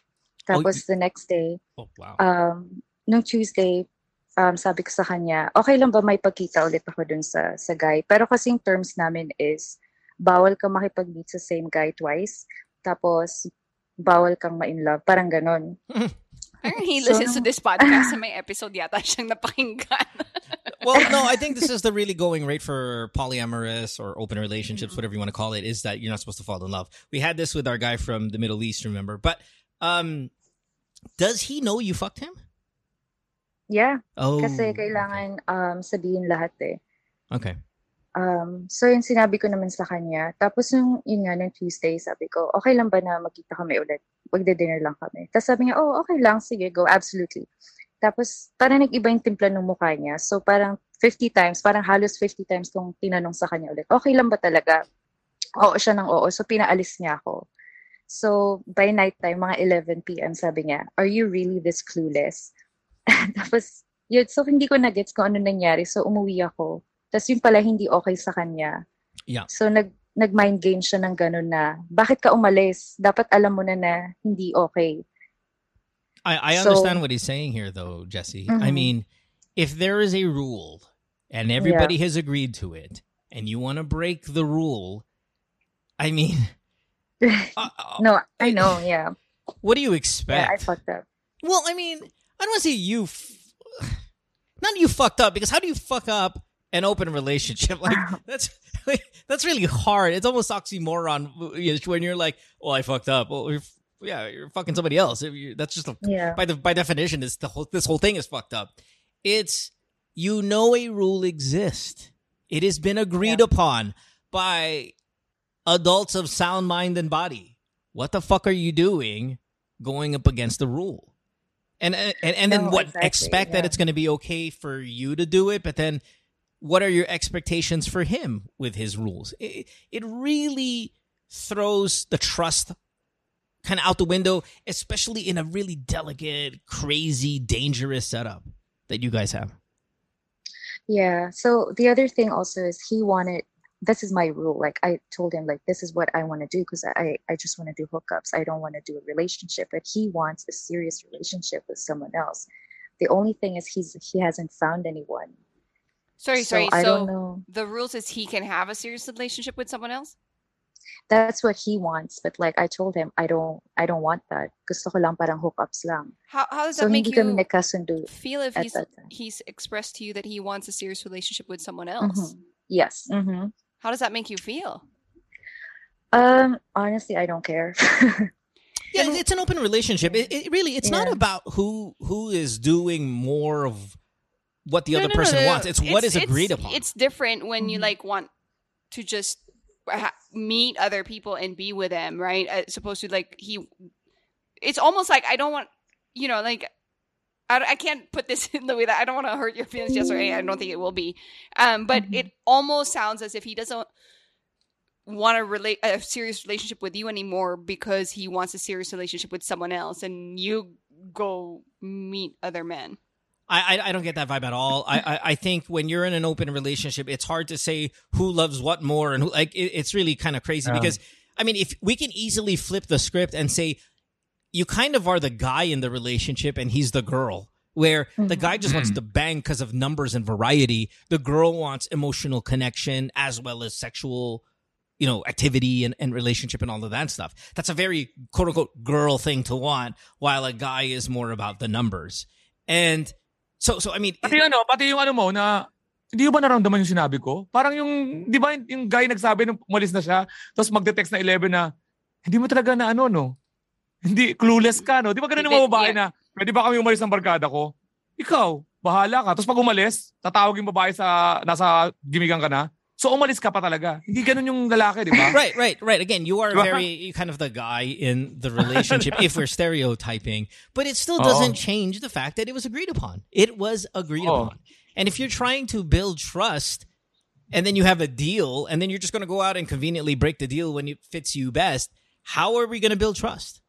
Tapos, the next day, Oh wow. um, nung Tuesday, um, sabi ko sa kanya, okay lang ba may pagkita ulit ako dun sa, sa guy? Pero kasi yung terms namin is, bawal kang makipag-meet sa same guy twice. Tapos, bawal kang ma-in-love. Parang ganon. Parang he So, listens to this podcast sa may episode yata siyang napakinggan. well, no, I think this is the really going rate for polyamorous or open relationships, whatever you want to call it, is that you're not supposed to fall in love. We had this with our guy from the Middle East, remember? But um, does he know you fucked him? Yeah, Oh, kasi kailangan um, sabihin lahat eh. Okay. Um, so yun sinabi ko naman sa kanya. Tapos nung yun nga, nung Tuesday, sabi ko, okay lang ba na magkita kami ulit? Magde-dinner lang kami. Tapos sabi niya, oh, okay lang, sige, go, absolutely. Tapos parang nag-iba yung timpla ng mukha niya. So parang 50 times, parang halos 50 times kung tinanong sa kanya ulit, okay lang ba talaga? Oo siya ng oo. So pinaalis niya ako. So by night time, mga 11 p.m., sabi niya, are you really this clueless? Tapos, yun, so hindi ko na-gets kung ano nangyari. So umuwi ako. Tapos yun pala hindi okay sa kanya. Yeah. So nag nag-mind game siya ng ganun na, bakit ka umalis? Dapat alam mo na na hindi okay. I, I So- understand what he's saying here, though, Jesse. I Mhm. mean, if there is a rule and everybody has agreed to it, and you want to break the rule, I mean, uh, no, I know, yeah. what do you Yeah, I expect? fucked up. well, I mean, I don't want to say you, f- not you fucked up because how do you fuck up an open relationship? Like that's like, that's really hard. It's almost oxymoron when you're like, "Well, I fucked up." Well, yeah, you're fucking somebody else. That's just a Yeah. by the by definition is the whole this whole thing is fucked up. It's you know a rule exists. It has been agreed upon by adults of sound mind and body. What the fuck are you doing going up against the rule? And and and then No, what exactly, expect that it's going to be okay for you to do it, but then what are your expectations for him with his rules? It, it really throws the trust kind of out the window, especially in a really delicate, crazy, dangerous setup that you guys have. Yeah. So the other thing also is he wanted this is my rule. Like I told him like this is what I want to do because I I just want to do hookups. I don't want to do a relationship. But he wants a serious relationship with someone else. The only thing is he's he hasn't found anyone. Sorry, so sorry. I so don't know. the rules is he can have a serious relationship with someone else? That's what he wants. But like I told him I don't I don't want that. Gusto ko lang parang hookups lang. How how does So that make hindi kami you nagkasundo feel if at he's that he's expressed to you that he wants a serious relationship with someone else? Mhm. Yes. hmm How does that make you feel? Um. Honestly, I don't care. Yeah, it's- it's an open relationship. It, it really, it's not about who who is doing more of what the No, other no, no, person no, no. wants. It's what is agreed it's, upon. It's different when you Mhm. like want to just ha- meet other people and be with them, right? As opposed to like he, it's almost like I don't want, you know, like I, I can't put this in the way that I don't want to hurt your feelings, Jess, or A. I don't think it will be. Um, but Mhm. it almost sounds as if he doesn't want to relate a serious relationship with you anymore because he wants a serious relationship with someone else, and you go meet other men. I, I I don't get that vibe at all. I, I I think when you're in an open relationship, it's hard to say who loves what more, and who like it, it's really kind of crazy Yeah. because I mean, if we can easily flip the script and say you kind of are the guy in the relationship and he's the girl. Where the guy just wants to bang because of numbers and variety, the girl wants emotional connection as well as sexual, you know, activity and, and relationship and all of that stuff. That's a very quote unquote girl thing to want, while a guy is more about the numbers. And so, so I mean, Pati ano, pati yung ano mo na hindi mo ba naramdaman yung sinabi ko? Parang yung, di ba yung guy nagsabi nung umalis na siya, tapos magde-text na 11 na, hindi mo talaga na ano, no? Hindi, clueless ka, no? Di ba ganun yung babae yeah. na, pwede ba kami umalis ng barkada ko? Ikaw, bahala ka. Tapos pag umalis, tatawag yung babae sa, nasa gimigan ka na. So umalis ka pa talaga. Hindi ganun yung lalaki, di ba? right, right, right. Again, you are Diba? very kind of the guy in the relationship if we're stereotyping, but it still doesn't Oo. change the fact that it was agreed upon. It was agreed Oo. upon. And if you're trying to build trust and then you have a deal and then you're just going to go out and conveniently break the deal when it fits you best, how are we going to build trust?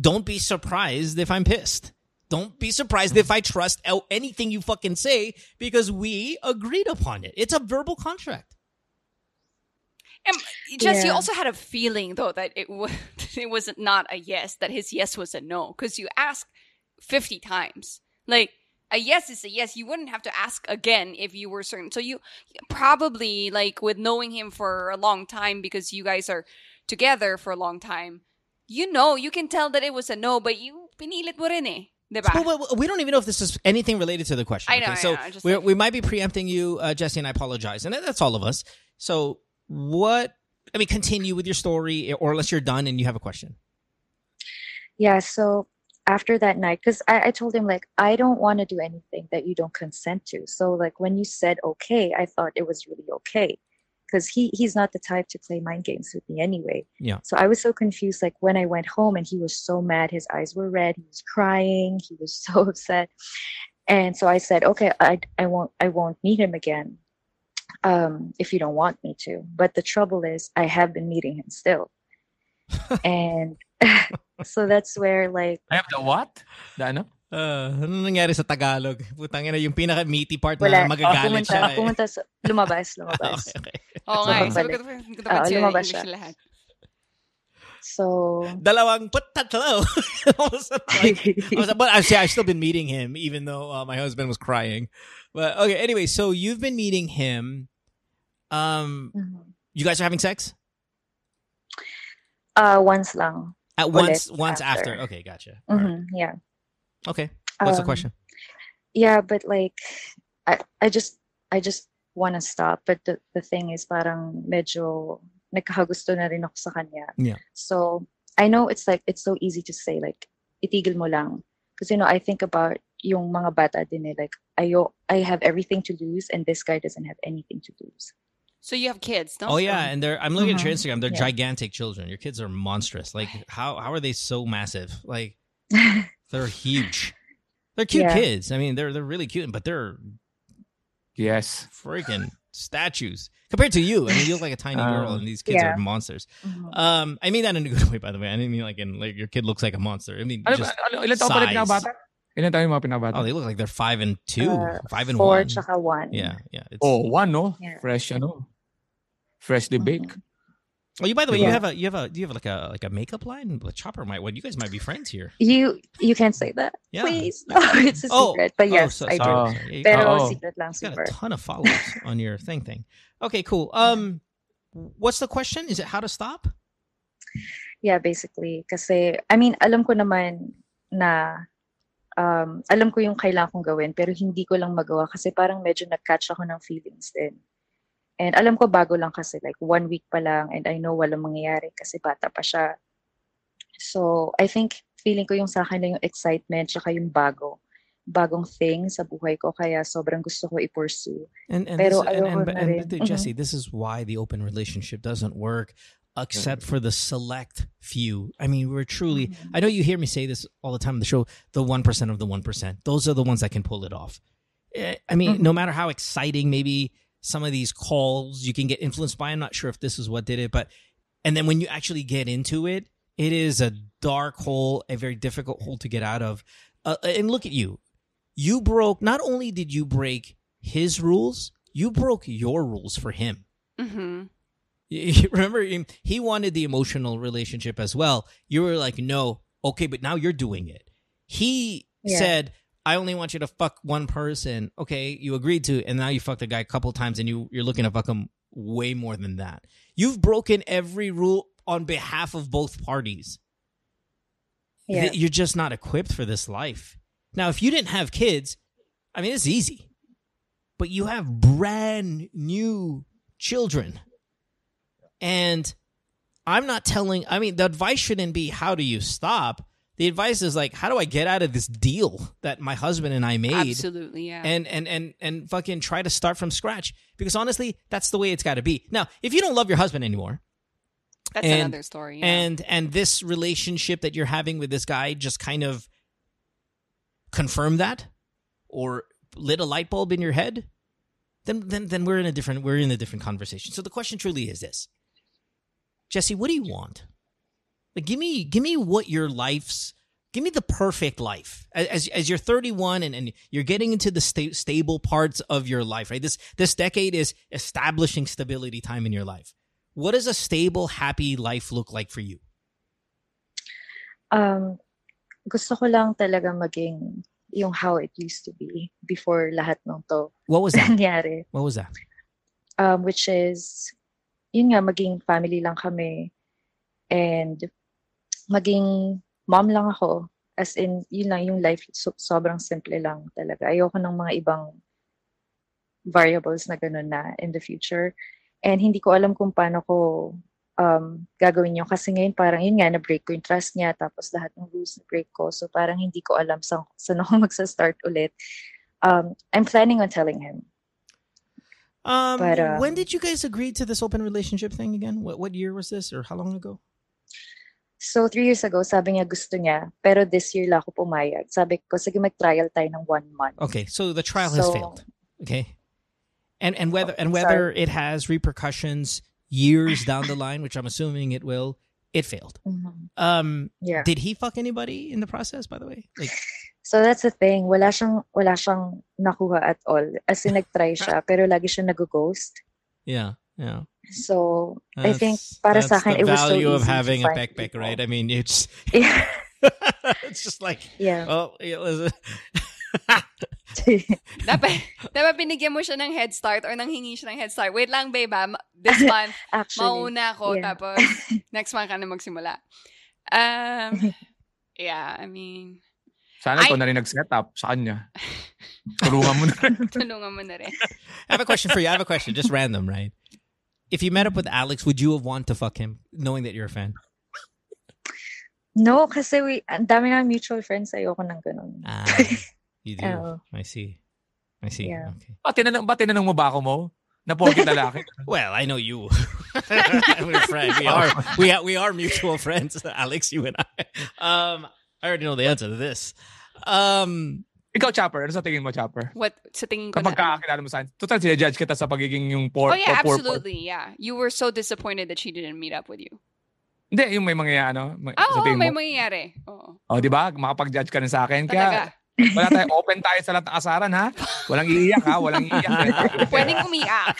Don't be surprised if I'm pissed. Don't be surprised if I trust anything you fucking say because we agreed upon it. It's a verbal contract. And Jess, you also had a feeling though that it was it was not a yes, that his yes was a no, because you asked fifty times. Like a yes is a yes. You wouldn't have to ask again if you were certain. So you probably like with knowing him for a long time because you guys are together for a long time. You know, you can tell that it was a no, but you pinilit mo rin eh. We- we don't even know if this is anything related to the question. I know, okay? So know, I just we're, like- we might be preempting you, uh, Jesse, and I apologize. And that's all of us. So what? I mean, continue with your story, or unless you're done and you have a question. Yeah, so after that night, because I, I told him like I don't want to do anything that you don't consent to. So like when you said okay, I thought it was really okay. Because he he's not the type to play mind games with me anyway. Yeah. So I was so confused. Like when I went home and he was so mad, his eyes were red, he was crying, he was so upset. And so I said, Okay, I I won't I won't meet him again. Um, if you don't want me to. But the trouble is I have been meeting him still. and so that's where like I have the what? The ano? Uh, ano nangyari sa Tagalog? Putang ina, yung pinaka-meaty part Wala. na magagalit pumunta, siya. eh. pumunta sa, lumabas, lumabas. Okay, okay. Oo nga, eh. So, sabi ko, pagbalik. hindi ko Oo, naman siya lumabas siya. lahat. So, Dalawang but tatlo. Of like, I was, but I've, I've still been meeting him, even though uh, my husband was crying. But okay, anyway, so you've been meeting him. Um, mhm. you guys are having sex uh, once lang. at once. Once after. after. Okay, gotcha. All right. Yeah. Okay. What's the Um, question? Yeah, but like, I, I just, I just want to stop. But the, the thing is, parang medyo nagkakagusto na rin ako sa kanya. Yeah. So I know it's like it's so easy to say like itigil mo lang because you know I think about yung mga bata din eh, like ayo I have everything to lose and this guy doesn't have anything to lose. So you have kids, no? Oh yeah, and they're I'm looking at your Mhm. Instagram. They're Yeah. gigantic children. Your kids are monstrous. Like how how are they so massive? Like they're huge. They're cute Yeah. kids. I mean, they're they're really cute, but they're Yes. freaking statues compared to you. I mean, you look like a tiny girl, Uh, and these kids yeah. are monsters. Mhm. Um, I mean that in a good way, by the way. I didn't mean like in like your kid looks like a monster. I mean, Ano, just ano, ilan taon pa rin size. pinabata? Ilan taon mga pinabata? oh, they look like they're five and two, Uh, five and Four one. tsaka one. Yeah, yeah. It's, Oh, one, no? Yeah. Fresh, ano? Freshly baked. Oh, you by the way, you have a you have a do you have like a like a makeup line? Well, Chopper might. What you guys might be friends here. You you can't say that. Yeah. Please. No, it's a Oh, secret. But yes, oh, so, I do. Oh. sorry. You Pero Oo. secret lang got super. a ton of followers on your thing thing. Okay, cool. Um, what's the question? Is it how to stop? Yeah, basically. Kasi, I mean, alam ko naman na, um, alam ko yung kailangan kong gawin, pero hindi ko lang magawa kasi parang medyo nag-catch ako ng feelings din. And alam ko bago lang kasi, like one week pa lang, and I know walang mangyayari kasi bata pa siya. So, I think, feeling ko yung sa akin lang yung excitement, tsaka yung bago. Bagong thing sa buhay ko, kaya sobrang gusto ko i-pursue. And and, Pero this, and, ayoko and, na and, rin. dude, Mhm. Jesse, this is why the open relationship doesn't work, except for the select few. I mean, we're truly. Mhm. I know you hear me say this all the time on the show. The one percent of the one percent. Those are the ones that can pull it off. Eh, I mean, Mhm. no matter how exciting maybe some of these calls you can get influenced by. I'm not sure if this is what did it, but and then when you actually get into it, it is a dark hole, a very difficult hole to get out of. Uh, and look at you. You broke. Not only did you break his rules, you broke your rules for him. Mm-hmm. You remember he wanted the emotional relationship as well. You were like, no, okay, but now you're doing it. He Yeah. said, I only want you to fuck one person. Okay, you agreed to, and now you fucked a guy a couple times, and you you're looking to fuck him way more than that. You've broken every rule on behalf of both parties. Yeah. You're just not equipped for this life. Now, if you didn't have kids, I mean, it's easy, but you have brand new children. And I'm not telling, I mean, the advice shouldn't be how do you stop? The advice is like, how do I get out of this deal that my husband and I made? Absolutely, yeah. and and and and fucking try to start from scratch because honestly that's the way it's got to be now if you don't love your husband anymore That's and- another story. Yeah. and and this relationship that you're having with this guy just kind of confirmed that or lit a light bulb in your head then then then we're in a different we're in a different conversation so the question truly is this jesse what do you want like give me give me what your life's give me the perfect life. As as you're 31 and, and you're getting into the sta- stable parts of your life right? This this decade is establishing stability time in your life. What does a stable happy life look like for you? Um, gusto ko lang talaga maging yung how it used to be before lahat ng to what was that? nangyari. what was that? Um, which is, yun nga, maging family lang kami. And maging mom lang ako. As in, yun lang yung life, so, sobrang simple lang talaga. Ayoko ng mga ibang variables na ganun na in the future. And hindi ko alam kung paano ko um, gagawin yun. Kasi ngayon parang yun nga, na-break ko yung trust niya. Tapos lahat ng rules na-break ko. So parang hindi ko alam sa, saan ako magsa-start ulit. Um, I'm planning on telling him. um But, uh, when did you guys agree to this open relationship thing again what what year was this or how long ago So, three years ago, sabi niya gusto niya. Pero this year lang ako pumayag. Sabi ko, sige mag-trial tayo ng one month. okay so the trial has So- failed okay and and whether and whether it has repercussions years down the line which i'm assuming it will it failed Mhm. um Yeah. did he fuck anybody in the process by the way like So, that's the thing. Wala siyang, wala siyang nakuha at all. As in, nag-try siya, pero lagi siya nag-ghost. yeah Yeah. So, I think That's- para sa that's akin, the it was so value of having a backpack, people. right? I mean, it's Yeah. it's just like yeah. oh, yeah, listen. Dapat, dapat binigyan mo siya ng head start or nanghingi siya ng head start. Wait lang, babe, ah. This month, Actually. mauna ako, yeah. tapos next month ka na magsimula. Um, yeah, I mean, Sana Ay- ikaw na rin nag-set up sa kanya. Tulungan mo na rin. tulungan mo na rin. I have a question for you. I have a question, just random, right? If you met up with Alex, would you have want to fuck him, knowing that you're a fan? No, kasi we, ang dami na mutual friends. Ayoko ng ganun. Ah, you do. Oo. I see. I see. Yeah. Okay. Ba, tinanong, ba tinanong mo ba ako mo? Na porkit lalaki? Well, I know you. We're friends. We are. We are. We are mutual friends, Alex. You and I. Um, I already know the answer to this. Um, Ikaw, Chopper. Ano sa tingin mo, Chopper? What, sa tingin ko Kapag na, kakilala mo sa Total, judge kita sa pagiging yung por, Oh yeah, por. absolutely, yeah. You were so disappointed that she didn't meet up with you. Hindi, yung may mga ano. May, Ah, sa Oo, tingin may mo. mangyayari. Oo. Oh, di ba? Makapag-judge ka rin sa akin. Talaga. Kaya, wala tayo. Open tayo sa lahat ng asaran, ha? Walang iiyak, ha? Walang iiyak. Pwedeng umiyak.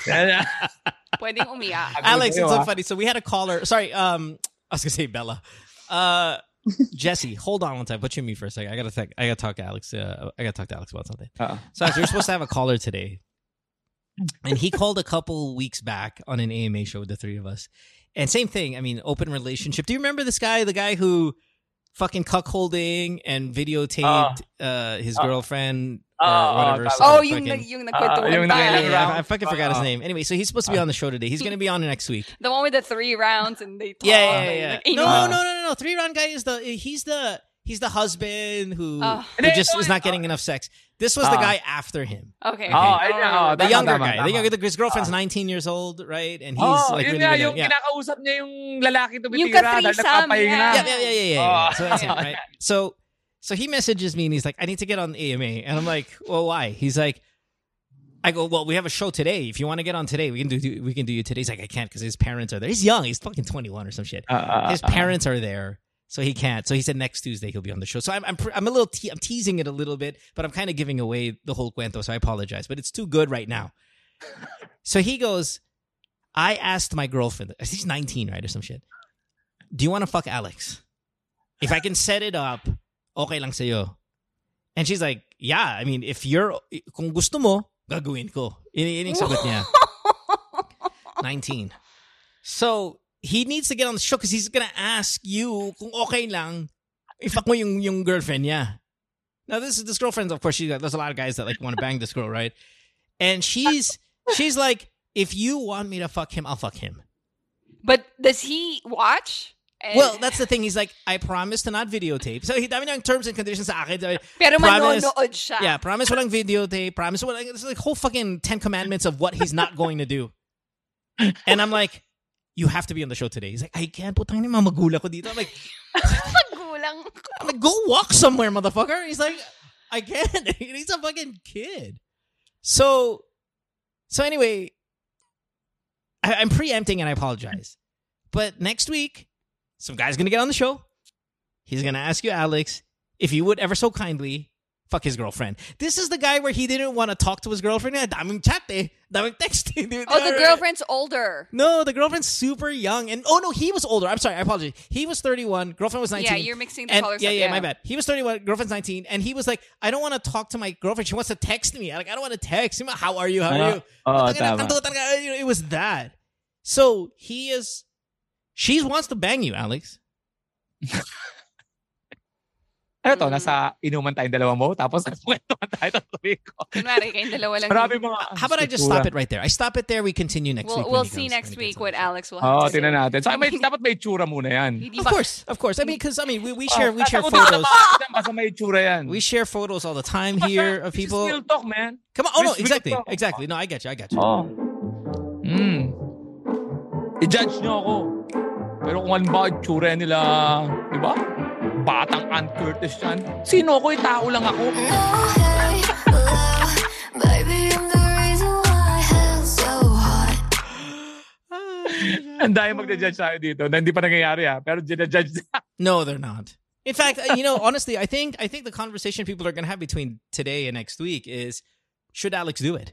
Pwedeng umiyak. Alex, it's so funny. So we had a caller. Sorry, um, I was gonna say Bella. Uh, Jesse, hold on one second. Put you on mute for a second. I gotta think. I gotta talk to Alex. Uh, I gotta talk to Alex about something. Uh-uh. So Alex, you're supposed to have a caller today, and he called a couple weeks back on an AMA show with the three of us, and same thing. I mean, open relationship. Do you remember this guy? The guy who fucking cuckolding and videotaped uh, his Uh, girlfriend or uh, whatever. uh, so Oh, fucking- yung, nag, yung Ah, nagkwentuhan yung pa. yeah, nakailang yeah. I, I fucking forgot his Uh, name. Anyway, so he's supposed to be on the show today. He's going to be on next week. The one with the three rounds and they talk. Yeah, yeah, and, yeah. like. No, inuman. no, no, no, no. Three round guy is the he's the he's the husband who, Oh. who just is not getting enough sex. This was the Ah. guy after him. Okay. Oh, okay. ayun na, oh, The Tama, younger tama, guy. tama. The younger his girlfriend's 19 years old, right? And he's oh, like yun really, nga, really yung yeah. kinakausap niya yung lalaki Yung tumitira dahil ka-threesome, yeah. yeah, yeah, yeah, yeah, yeah. Oh. So that's him, right? So, so he messages me and he's like, "I need to get on the AMA," and I'm like, "Well, why?" He's like, "I go, well, we have a show today. If you want to get on today, we can do we can do you today." He's like, "I can't because his parents are there. He's young. He's fucking 21 or some shit. Uh, uh, His uh, parents are there." So he can't. So he said next Tuesday he'll be on the show. So I'm I'm, I'm a little te- I'm teasing it a little bit, but I'm kind of giving away the whole cuento. So I apologize, but it's too good right now. So he goes, I asked my girlfriend. She's 19, right, or some shit. Do you want to fuck Alex? If I can set it up, okay lang sa'yo. And she's like, yeah. I mean, if you're, kung gusto mo, gagawin ko. Yun, yun yung sagot niya. 19. So, he needs to get on the show because he's gonna ask you kung okay lang i-fuck mo yung, yung girlfriend niya. Now, this is this girlfriend, of course, she there's a lot of guys that like want to bang this girl, right? And she's she's like, if you want me to fuck him, I'll fuck him. But does he watch? And- Well, that's the thing. He's like, I promise to not videotape. So, he dami niyang terms and conditions sa akin. Pero promise- manonood siya. Yeah, promise walang videotape. Promise walang, it's like whole fucking Ten Commandments of what he's not going to do. And I'm like, you have to be on the show today. He's like, I can't. Putang ina, mamagula ko dito. I'm like, Magulang. I'm like, go walk somewhere, motherfucker. He's like, I can't. He's a fucking kid. So, so anyway, I, I'm preempting and I apologize. But next week, some guy's gonna get on the show. He's gonna ask you, Alex, if you would ever so kindly fuck his girlfriend. This is the guy where he didn't want to talk to his girlfriend. Eh, Daming chat eh. Daming texting. dude. Oh, the girlfriend's older. No, the girlfriend's super young. And oh no, he was older. I'm sorry, I apologize. He was 31. Girlfriend was 19. Yeah, you're mixing the and, colors yeah, up, yeah, yeah. my bad. He was 31, girlfriend's 19, and he was like, I don't want to talk to my girlfriend. She wants to text me. Like, I don't want to text him. How are you? How are you? Oh, Tangina, tama. kanto talaga. You know, It was that. So he is. She wants to bang you, Alex. Ano to, Mm. nasa inuman tayong dalawa mo, tapos nagkwentuhan tayo tatuloy ko. Kunwari, kayong dalawa lang. Marami mga... How about I just stop it right there? I stop it there. We continue next We'll, week. we'll see comes- next week what on the show. Alex will have Oo, to say. tingnan natin. So, may, dapat may tsura muna yan. Of course, of course. I mean, because I mean, we, we share we Oh, share photos. naman. Basta may tsura yan. We share photos all the time here of This is people. real talk, man. Come on. Oh no, This is real exactly, exactly. No, I get you. I get you. Oh. Hmm. I-judge nyo ako. Pero kung ano ba itsura nila, di ba? Batang Anne Curtis yan. Sino ako? Eh, tao lang ako. No, hey, hello, baby, I'm the reason why hell's so hot. Ang dahil magja-judge tayo dito na hindi pa nangyayari ha. Pero judge No, they're not. In fact, uh, you know, honestly, I think I think the conversation people are going to have between today and next week is should Alex do it?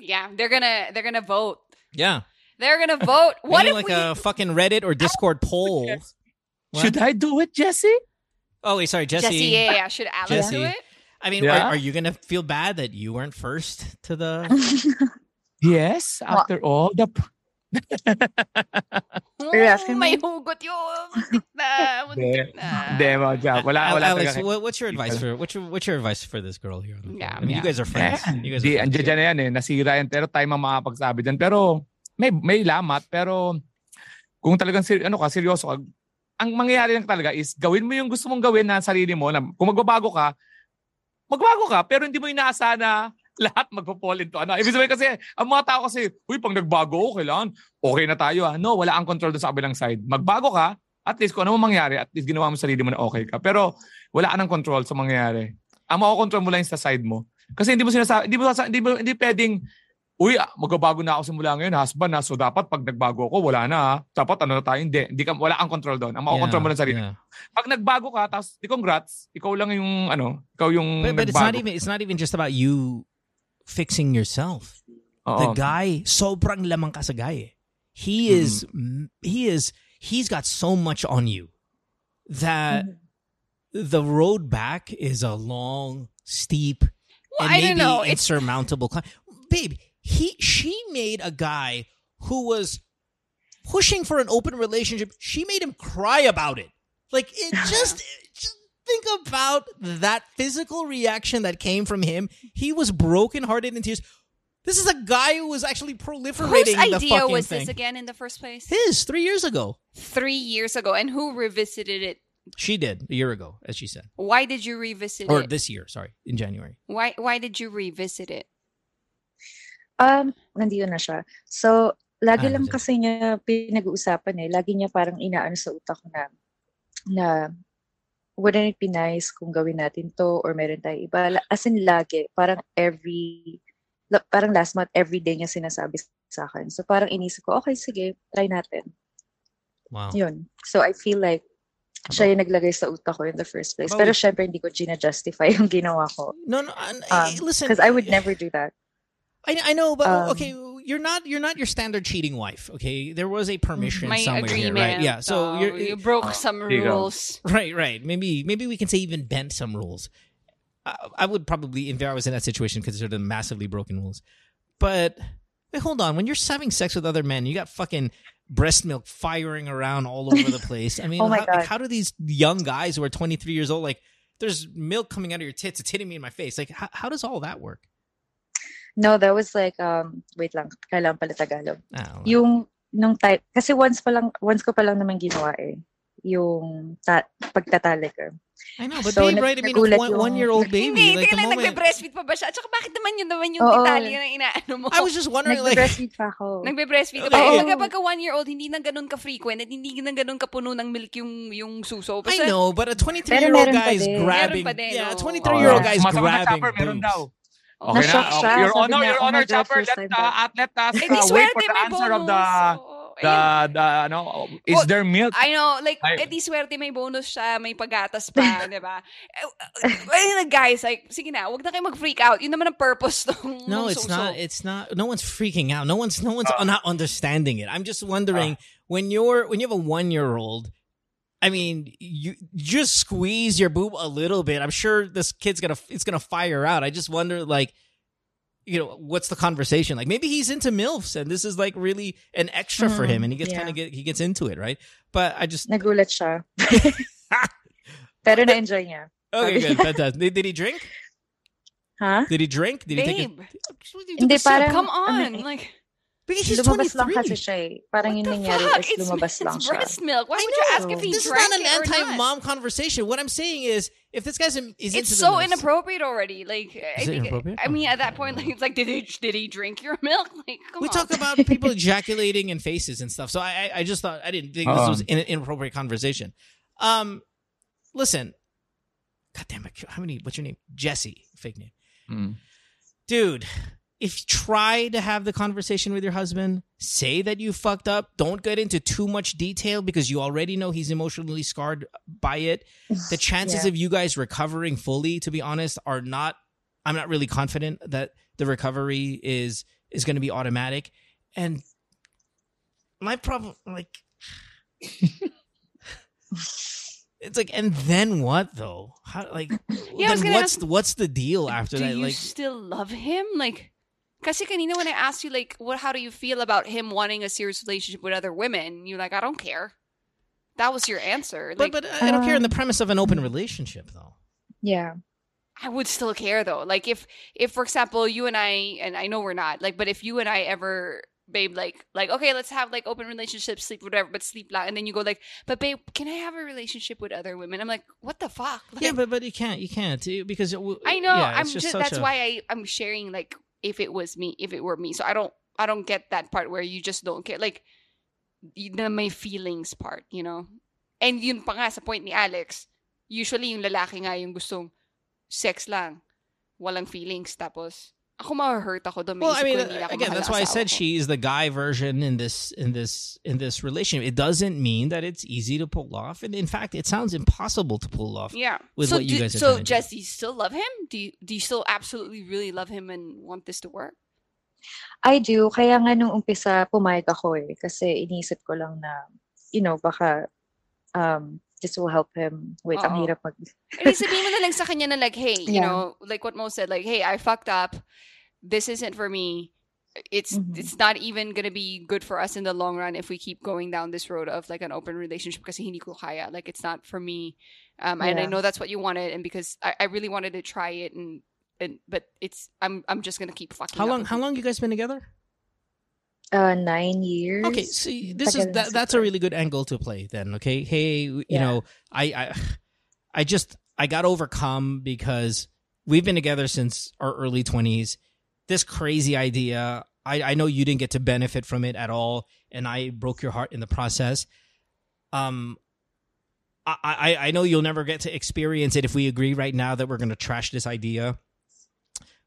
Yeah, they're gonna they're gonna vote. Yeah. They're gonna vote. What Maybe if like we? a fucking Reddit or Discord poll? What? Should I do it, Jesse? Oh wait, sorry, Jesse. Jesse, yeah, yeah. Should Alex Jesse. do it? I mean, Yeah? are, are you gonna feel bad that you weren't first to the? Yes. After all the Are you asking may me? hugot yun. Muntik na, muntik na. Hindi mo, Jack. Wala, wala Alex, what, what's your advice for what's your what's your advice for this girl here? Yeah. I mean, you guys are friends. Eh, You guys Di, are friends. andyan dyan na yan eh. Nasira yan. Pero tayo ang makapagsabi dyan. Pero may, may lamat. Pero kung talagang ser, ano ka, seryoso ka, ang mangyayari lang talaga is gawin mo yung gusto mong gawin na sarili mo. Na, kung magbabago ka, magbago ka. Pero hindi mo inaasahan na lahat magpo-fall into ano. Ibig sabihin kasi, ang mga tao kasi, uy, pag nagbago ko, kailangan, okay na tayo ah. No, wala ang control doon sa kabilang side. Magbago ka, at least kung ano mang mangyari, at least ginawa mo sa sarili mo na okay ka. Pero wala ka ng control sa mangyayari. Ang makokontrol mo lang sa side mo. Kasi hindi mo sinasabi, hindi mo, hindi mo, hindi pwedeng, uy, ah, magbabago na ako simula ngayon, husband na, so dapat pag nagbago ako, wala na ha. Dapat ano na tayo, hindi. hindi ka, wala kang control doon. Ang makokontrol mo lang sarili. Yeah. Pag nagbago ka, tapos, di congrats, ikaw lang yung, ano, ikaw yung But, but it's nagbago. not even it's not even just about you fixing yourself. Oo. The guy, sobrang lamang ka sa guy. eh. He is he is he's got so much on you that the road back is a long, steep, Well, and I don't maybe know. It's insurmountable climb. Babe, he she made a guy who was pushing for an open relationship. She made him cry about it. Like it just just think about that physical reaction that came from him. He was brokenhearted in tears. This is a guy who was actually whose proliferating the idea was thing. this again in the first place? His three years ago. Three years ago, and who revisited it? She did a year ago, as she said, Why did you revisit or it? this year. Sorry, in January. Why Why did you revisit it? Um, nandito na siya. So, lagi Ah, lang nandyan. kasi niya pinag-uusapan eh. Lagi niya parang inaano sa utak ko na, na wouldn't it be nice kung gawin natin to or meron tayo iba. As in lagi, parang every, parang last month, every day niya sinasabi sa akin. So parang inisip ko, okay, sige, try natin. Wow. Yun. So I feel like siya yung naglagay sa utak ko in the first place. How Pero syempre hindi ko gina-justify yung ginawa ko. No, no. and- Um, listen, Because I would never do that. I, I know, but Um, okay, you're not you're not your standard cheating wife. Okay, there was a permission My somewhere here, agreement. right? Yeah. So uh, you're you broke Oh, some there you go. rules. right, right. Maybe maybe we can say even bent some rules. I, I would probably, if I was in that situation, consider them massively broken rules. But wait, hold on. When you're having sex with other men, you got fucking breast milk firing around all over the place. I mean, Oh how, like, how do these young guys who are 23 years old like? There's milk coming out of your tits. It's hitting me in my face. Like, how, how does all that work? No, that was like, um, wait lang, kailangan pala Tagalog. I don't know. Yung, nung type, kasi once pa lang, once ko pa lang naman ginawa eh. Yung ta- pagtatali ka. I know, but So, babe, right? I mean, one, yung- one year old baby. Hindi, like the tingnan lang, moment. nagbe-breastfeed pa ba siya? At saka bakit naman yun naman yung Oo. detalye na inaano mo? I was just wondering, like, Nagbe-breastfeed pa ako. Nagbe-breastfeed ka Okay. Eh, pagka pagka one-year-old, hindi na ganun ka-frequent at hindi na ganun kapuno ng milk yung, yung suso. I Basta, know, but a 23 Pero year old meron pa guy is grabbing. Meron pa din, yeah, a oo. 23 year old Oo. guy is grabbing. chopper, meron boobs. daw. Okay na. Na-shock siya. Your Sabi Honor, niya, Your "Oh my Honor, God, chopper, first let, time uh, at, let us Eh, uh, di wait for the may answer of the. Oo. the, the, ano, is Well, there milk? I know, like, Ay. eh di swerte may bonus siya, may pagatas pa, di ba? Eh, eh, guys, like, sige na, wag na kayo mag-freak out. Yun naman ang purpose ng No, ng it's suso. not. It's not. No one's freaking out. No one's. No one's Ah. not understanding it. I'm just wondering when you're when you have a one year old. I mean, you just squeeze your boob a little bit. I'm sure this kid's gonna it's gonna fire out. I just wonder, like, you know, what's the conversation? Like, maybe he's into milfs, and this is like really an extra for him, Mhm, and he gets yeah. kind of get he gets into it, right? But I just Nagulat siya. Pero na-enjoy niya. okay, good, fantastic. Did, did he drink? Ha? Did he drink? Did he take? Babe, A, Hindi, parang, come on. like, because he's lumabas 23. lang kasi siya eh. Parang what yung the nangyari fuck? is It's, lumabas lang it's siya. breast milk. Why I would you ask if he this is drank not an it or not? anti-mom conversation. What I'm saying is, if this guy's in, is It's into so the inappropriate already. Like, I Is it think, inappropriate? I mean, at that point, like, it's like, did he did he drink your milk? Like, come We on. talk about people ejaculating in faces and stuff. So I, I, I just thought I didn't think this Uh-uh. was an inappropriate conversation. Um, listen, God damn it, how many? What's your name? Jesse, fake name, Mm. dude. If try to have the conversation with your husband, say that you fucked up. Don't get into too much detail because you already know he's emotionally scarred by it. the chances Yeah. of you guys recovering fully to be honest are not i'm not really confident that the recovery is is going to be automatic and my problem, like, it's like, and then what though? How like, Yeah, then what's ask- the, what's the deal after do that? you Like, still love him? Like, kasi kanina when I asked you, like, what, how do you feel about him wanting a serious relationship with other women? You're like, I don't care. That was your answer. but Like, but I don't care in the Um, premise of an open relationship though. Yeah. I would still care though. Like, if, if for example, you and I, and I know we're not, like, but if you and I ever, babe, like, like, okay, let's have like open relationships, sleep, whatever, but sleep lang, and then you go like, but babe, can I have a relationship with other women? I'm like, what the fuck? Like, Yeah, but but you can't you can't because it w- I know. yeah, I'm it's just, that's a- why I I'm sharing like if it was me, if it were me. So I don't I don't get that part where you just don't care. Like the may feelings part, you know. And yun pa nga sa point ni Alex, usually yung lalaki nga yung gustong sex lang, walang feelings tapos ako ma-hurt ako doon. Well, I mean, ko, hindi na ako again, that's why I said ko. she is the guy version in this in this in this relationship. It doesn't mean that it's easy to pull off, and in fact, it sounds impossible to pull off. Yeah. with so what you guys are so trying to do. Jess, do you still love him? Do you do you still absolutely really love him and want this to work? I do. Kaya nga nung umpisa, pumayag ako eh. Kasi inisip ko lang na, you know, baka um, this will help him with, ang Oo. hirap mag... And then sabihin mo na lang sa kanya na like, hey, you Yeah. know, like what Mo said, like, hey, I fucked up. This isn't for me. It's Mhm. it's not even gonna be good for us in the long run if we keep going down this road of like an open relationship kasi hindi ko kaya. Like it's not for me. Um, and I know that's what you wanted, and because I, I really wanted to try it, and and but it's I'm I'm just gonna keep fucking. How up long? How you. long you guys been together? Uh, nine years. Okay, see, this is that, that's a really good angle to play. Then, okay, hey, you Yeah. know, I, I, I just I got overcome because we've been together since our early twenties. This crazy idea, I, I know you didn't get to benefit from it at all, and I broke your heart in the process. Um, I, I, I know you'll never get to experience it if we agree right now that we're going to trash this idea.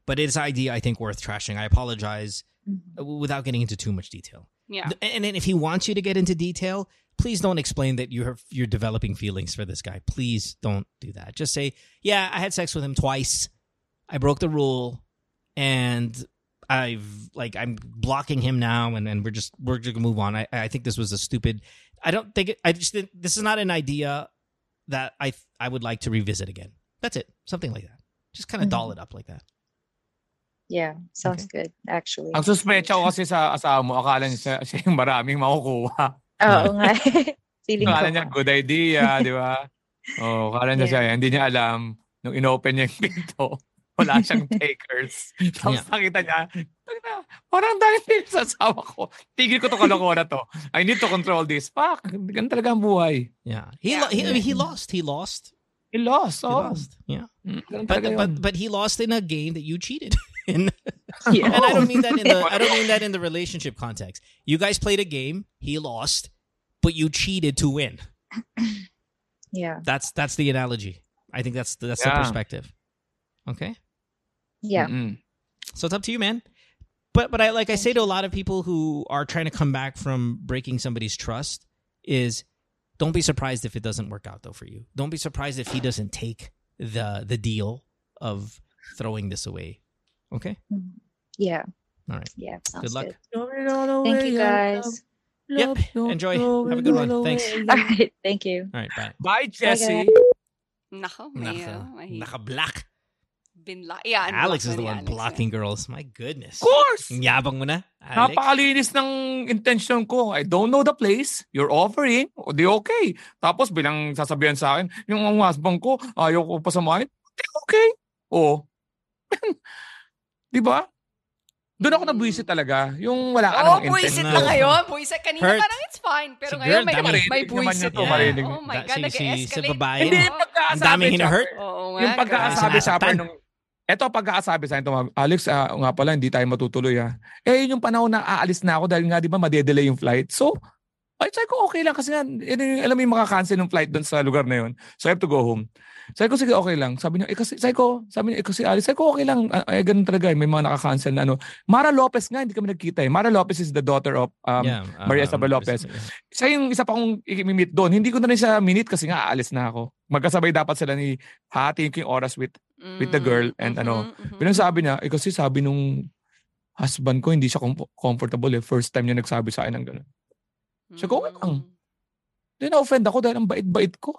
But it's an idea I think worth trashing. I apologize Mhm. uh, without getting into too much detail. Yeah. And then if he wants you to get into detail, please don't explain that you're you're developing feelings for this guy. Please don't do that. Just say, "Yeah, I had sex with him twice. I broke the rule, and I've like I'm blocking him now, and, and we're just we're just gonna move on. I I think this was a stupid. I don't think it, I just think this is not an idea that I I would like to revisit again. That's it. Something like that. Just kind of Mhm. doll it up like that. Yeah, sounds good, actually. Ang suspecha ko kasi sa asawa mo, akala niya siya, siya yung maraming makukuha. Oo nga. Feeling ko. Akala niya good idea, di ba? Oh, akala niya siya, hindi niya alam. Nung inopen niya yung pinto, wala siyang takers. Tapos Yeah. nakita niya, "Tangina, parang dahil din sa asawa ko. Tigil ko to kalokohan na to. I need to control this. Fuck, ganun talaga ang buhay. Yeah. He Yeah. lo- he, he lost. He lost. He lost. He Oh. lost. Yeah. Mm, but but but he lost in a game that you cheated in. Yeah. and I don't mean that in the I don't mean that in the relationship context. You guys played a game, he lost, but you cheated to win. Yeah. That's that's the analogy. I think that's that's the perspective. Okay? Yeah. Mm-mm. So it's up to you, man. But but I like I say to a lot of people who are trying to come back from breaking somebody's trust is don't be surprised if it doesn't work out though for you. Don't be surprised if he doesn't take the the deal of throwing this away. Okay? Mhm. Yeah. All right. Yeah. Sounds Good luck. good. Thank you guys. Yep. Enjoy. Have a good one. Thanks. All right. Thank you. All right, bye. Bye, Jesse. Nako, may, uh, Naka, may binla- yeah, Alex is the one Alex, blocking girls. My goodness. Of course. Ang Yabang mo na, Alex. Napakalinis ng intention ko. I don't know the place. You're offering. O di okay. Tapos bilang sasabihan sa akin, yung husband ko, ayaw ko pasamahin. Di okay. Oo. di ba? Doon ako nabwisit talaga. Yung wala ka Oh, namang na ngayon. Buisit kanina Hurt. parang it's fine. Pero Si ngayon girl, may, may Marinig to, na. marinig. Oh my God, si- si- si nag-escalate. babae. Hindi, Oh. pagkasabi Ang daming hina-hurt. akin- Oo nga, yung grabe. pagkakasabi sa akin nung Eto pagkakasabi sa akin, Alex, ah, nga pala, hindi tayo matutuloy ha. Eh, yun yung panahon na aalis na ako dahil nga, di ba, madedelay yung flight. So, ay, sabi ko, okay lang kasi nga, yung- alam mo yung makakancel ng flight doon sa lugar na yun. So, I have to go home. Sabi ko, sige, okay lang. Sabi niya, eh, kasi, sabi ko, sabi niya, eh, kasi Alex, sabi ko, okay lang. Ah, Eh, ganun talaga, eh, may mga nakakancel na ano. Mara Lopez nga, hindi kami nagkita eh. Mara Lopez is the daughter of um, Yeah, Maria um, Isabel Lopez. siya yung isa pa kong i-meet doon. Hindi ko na rin siya minute kasi nga aalis na ako. Magkasabay dapat sila ni hatiin ko yung oras with with the girl and ano, Mhm, mhm. Pinang sabi niya, eh kasi sabi nung husband ko, hindi siya com- comfortable eh. First time niya nagsabi sa akin ng gano'n. Siya ko, okay lang. Hindi na-offend ako dahil ang bait-bait ko.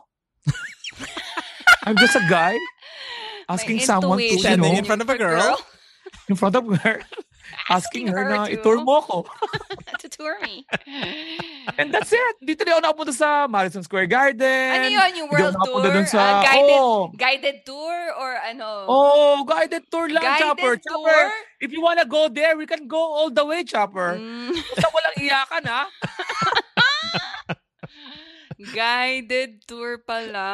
I'm just a guy asking someone to, you know, in front of a girl. in front of her, asking her her na to- itour mo ako. to tour me. And that's it. Dito na ako nakapunta sa Madison Square Garden. ano yun, yung world tour? dun sa, Ah, guided, oh, guided tour or ano? oh, guided tour lang, guided Chopper. tour? Chopper, if you wanna go there, we can go all the way, Chopper. Mm, Basta walang iyakan, ha? Guided tour pala.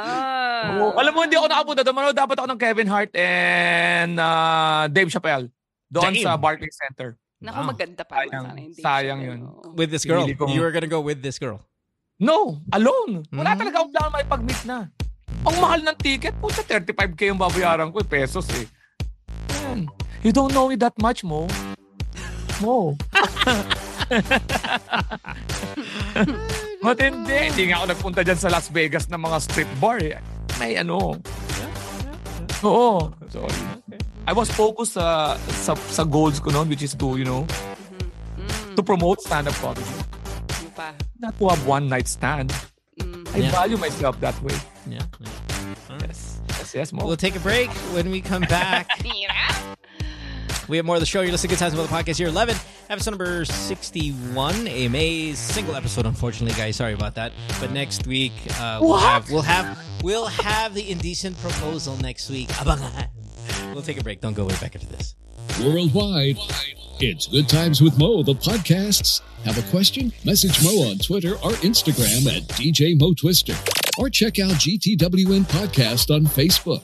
Oo. Alam mo, hindi ako nakapunta doon. Manood dapat ako ng Kevin Hart and uh, Dave Chappelle. Doon Damn. sa Barclays Center. Naku, Wow. maganda pa Sayang. Sayang yun. With this girl. Kong- You were gonna go with this girl. No, alone. Wala Mm. talaga akong plano may pag-meet na. Ang mahal ng ticket, puta 35k yung babayaran ko, eh, pesos eh. Man, you don't know me that much, Mo. Mo. Matindi. Hindi nga ako nagpunta dyan sa Las Vegas na mga strip bar eh. May ano. Oo. So, I was focused sa, sa, sa goals ko noon, which is to, you know, Mm, to promote stand-up comedy. yun pa. Not to have one night stand. I Yeah. value myself that way. Yeah. Yes. Yes, yes, Mo. We'll take a break. When we come back, we have more of the show. You're listening to Good Times about the podcast here, 11, episode number 61. A Maze single episode, unfortunately, guys. Sorry about that. But next week, uh, we'll have we'll have we'll have the indecent proposal next week. Abangan. We'll take a break. Don't go way back into this. Worldwide, it's Good Times with Mo, the podcasts. Have a question? Message Mo on Twitter or Instagram at DJ Mo Twister. Or check out GTWM Podcast on Facebook.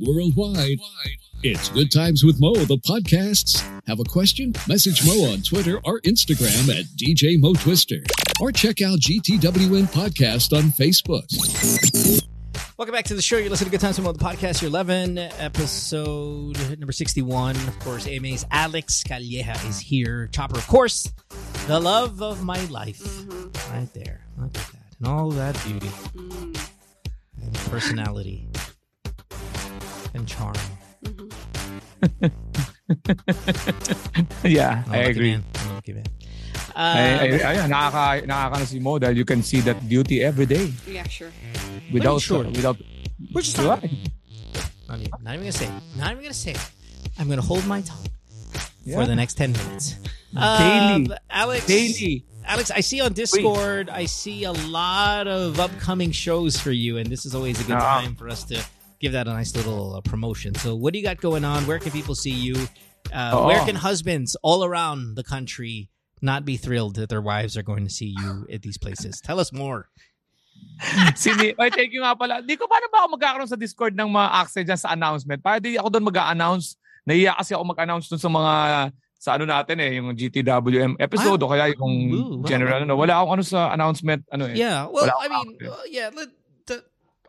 Worldwide, it's Good Times with Mo, the podcasts. Have a question? Message Mo on Twitter or Instagram at DJ Mo Twister. Or check out GTWM Podcast on Facebook. Welcome back to the show. You're listening to Good Times from the podcast. Your 11 episode number 61. Of course, AMA's Alex Calleja is here. Chopper, of course, the love of my life. Mm-hmm. Right there. Look at that. And all that beauty and personality and charm. yeah, I'm a I lucky agree. man. I'm a lucky man. Ay, ay, Uh, ay, nakaka, nakaka si Mo dahil you can see that beauty every day Yeah, sure. without sure? without we're just Diba? talking. Not even, not even gonna say. it. Not even gonna say. it. I'm gonna hold my tongue for Yeah. the next 10 minutes. Daily. Uh, Alex. daily. Alex, I see on Discord, I see a lot of upcoming shows for you, and this is always a good Ah. time for us to give that a nice little uh, promotion. So, what do you got going on? Where can people see you? Uh, Oo. where can husbands all around the country not be thrilled that their wives are going to see you at these places? Tell us more. Sini, ay, thank you nga pala. Di ko paano ba ako magkakaroon sa Discord ng mga access dyan sa announcement? Para di ako doon mag-a-announce. Naiya kasi ako mag-announce doon sa mga sa ano natin eh, yung GTWM episode Ah. o kaya yung Ooh, wow. general ano. Wala akong ano sa announcement ano eh. Yeah, well, I mean, uh, yeah, let, the- I,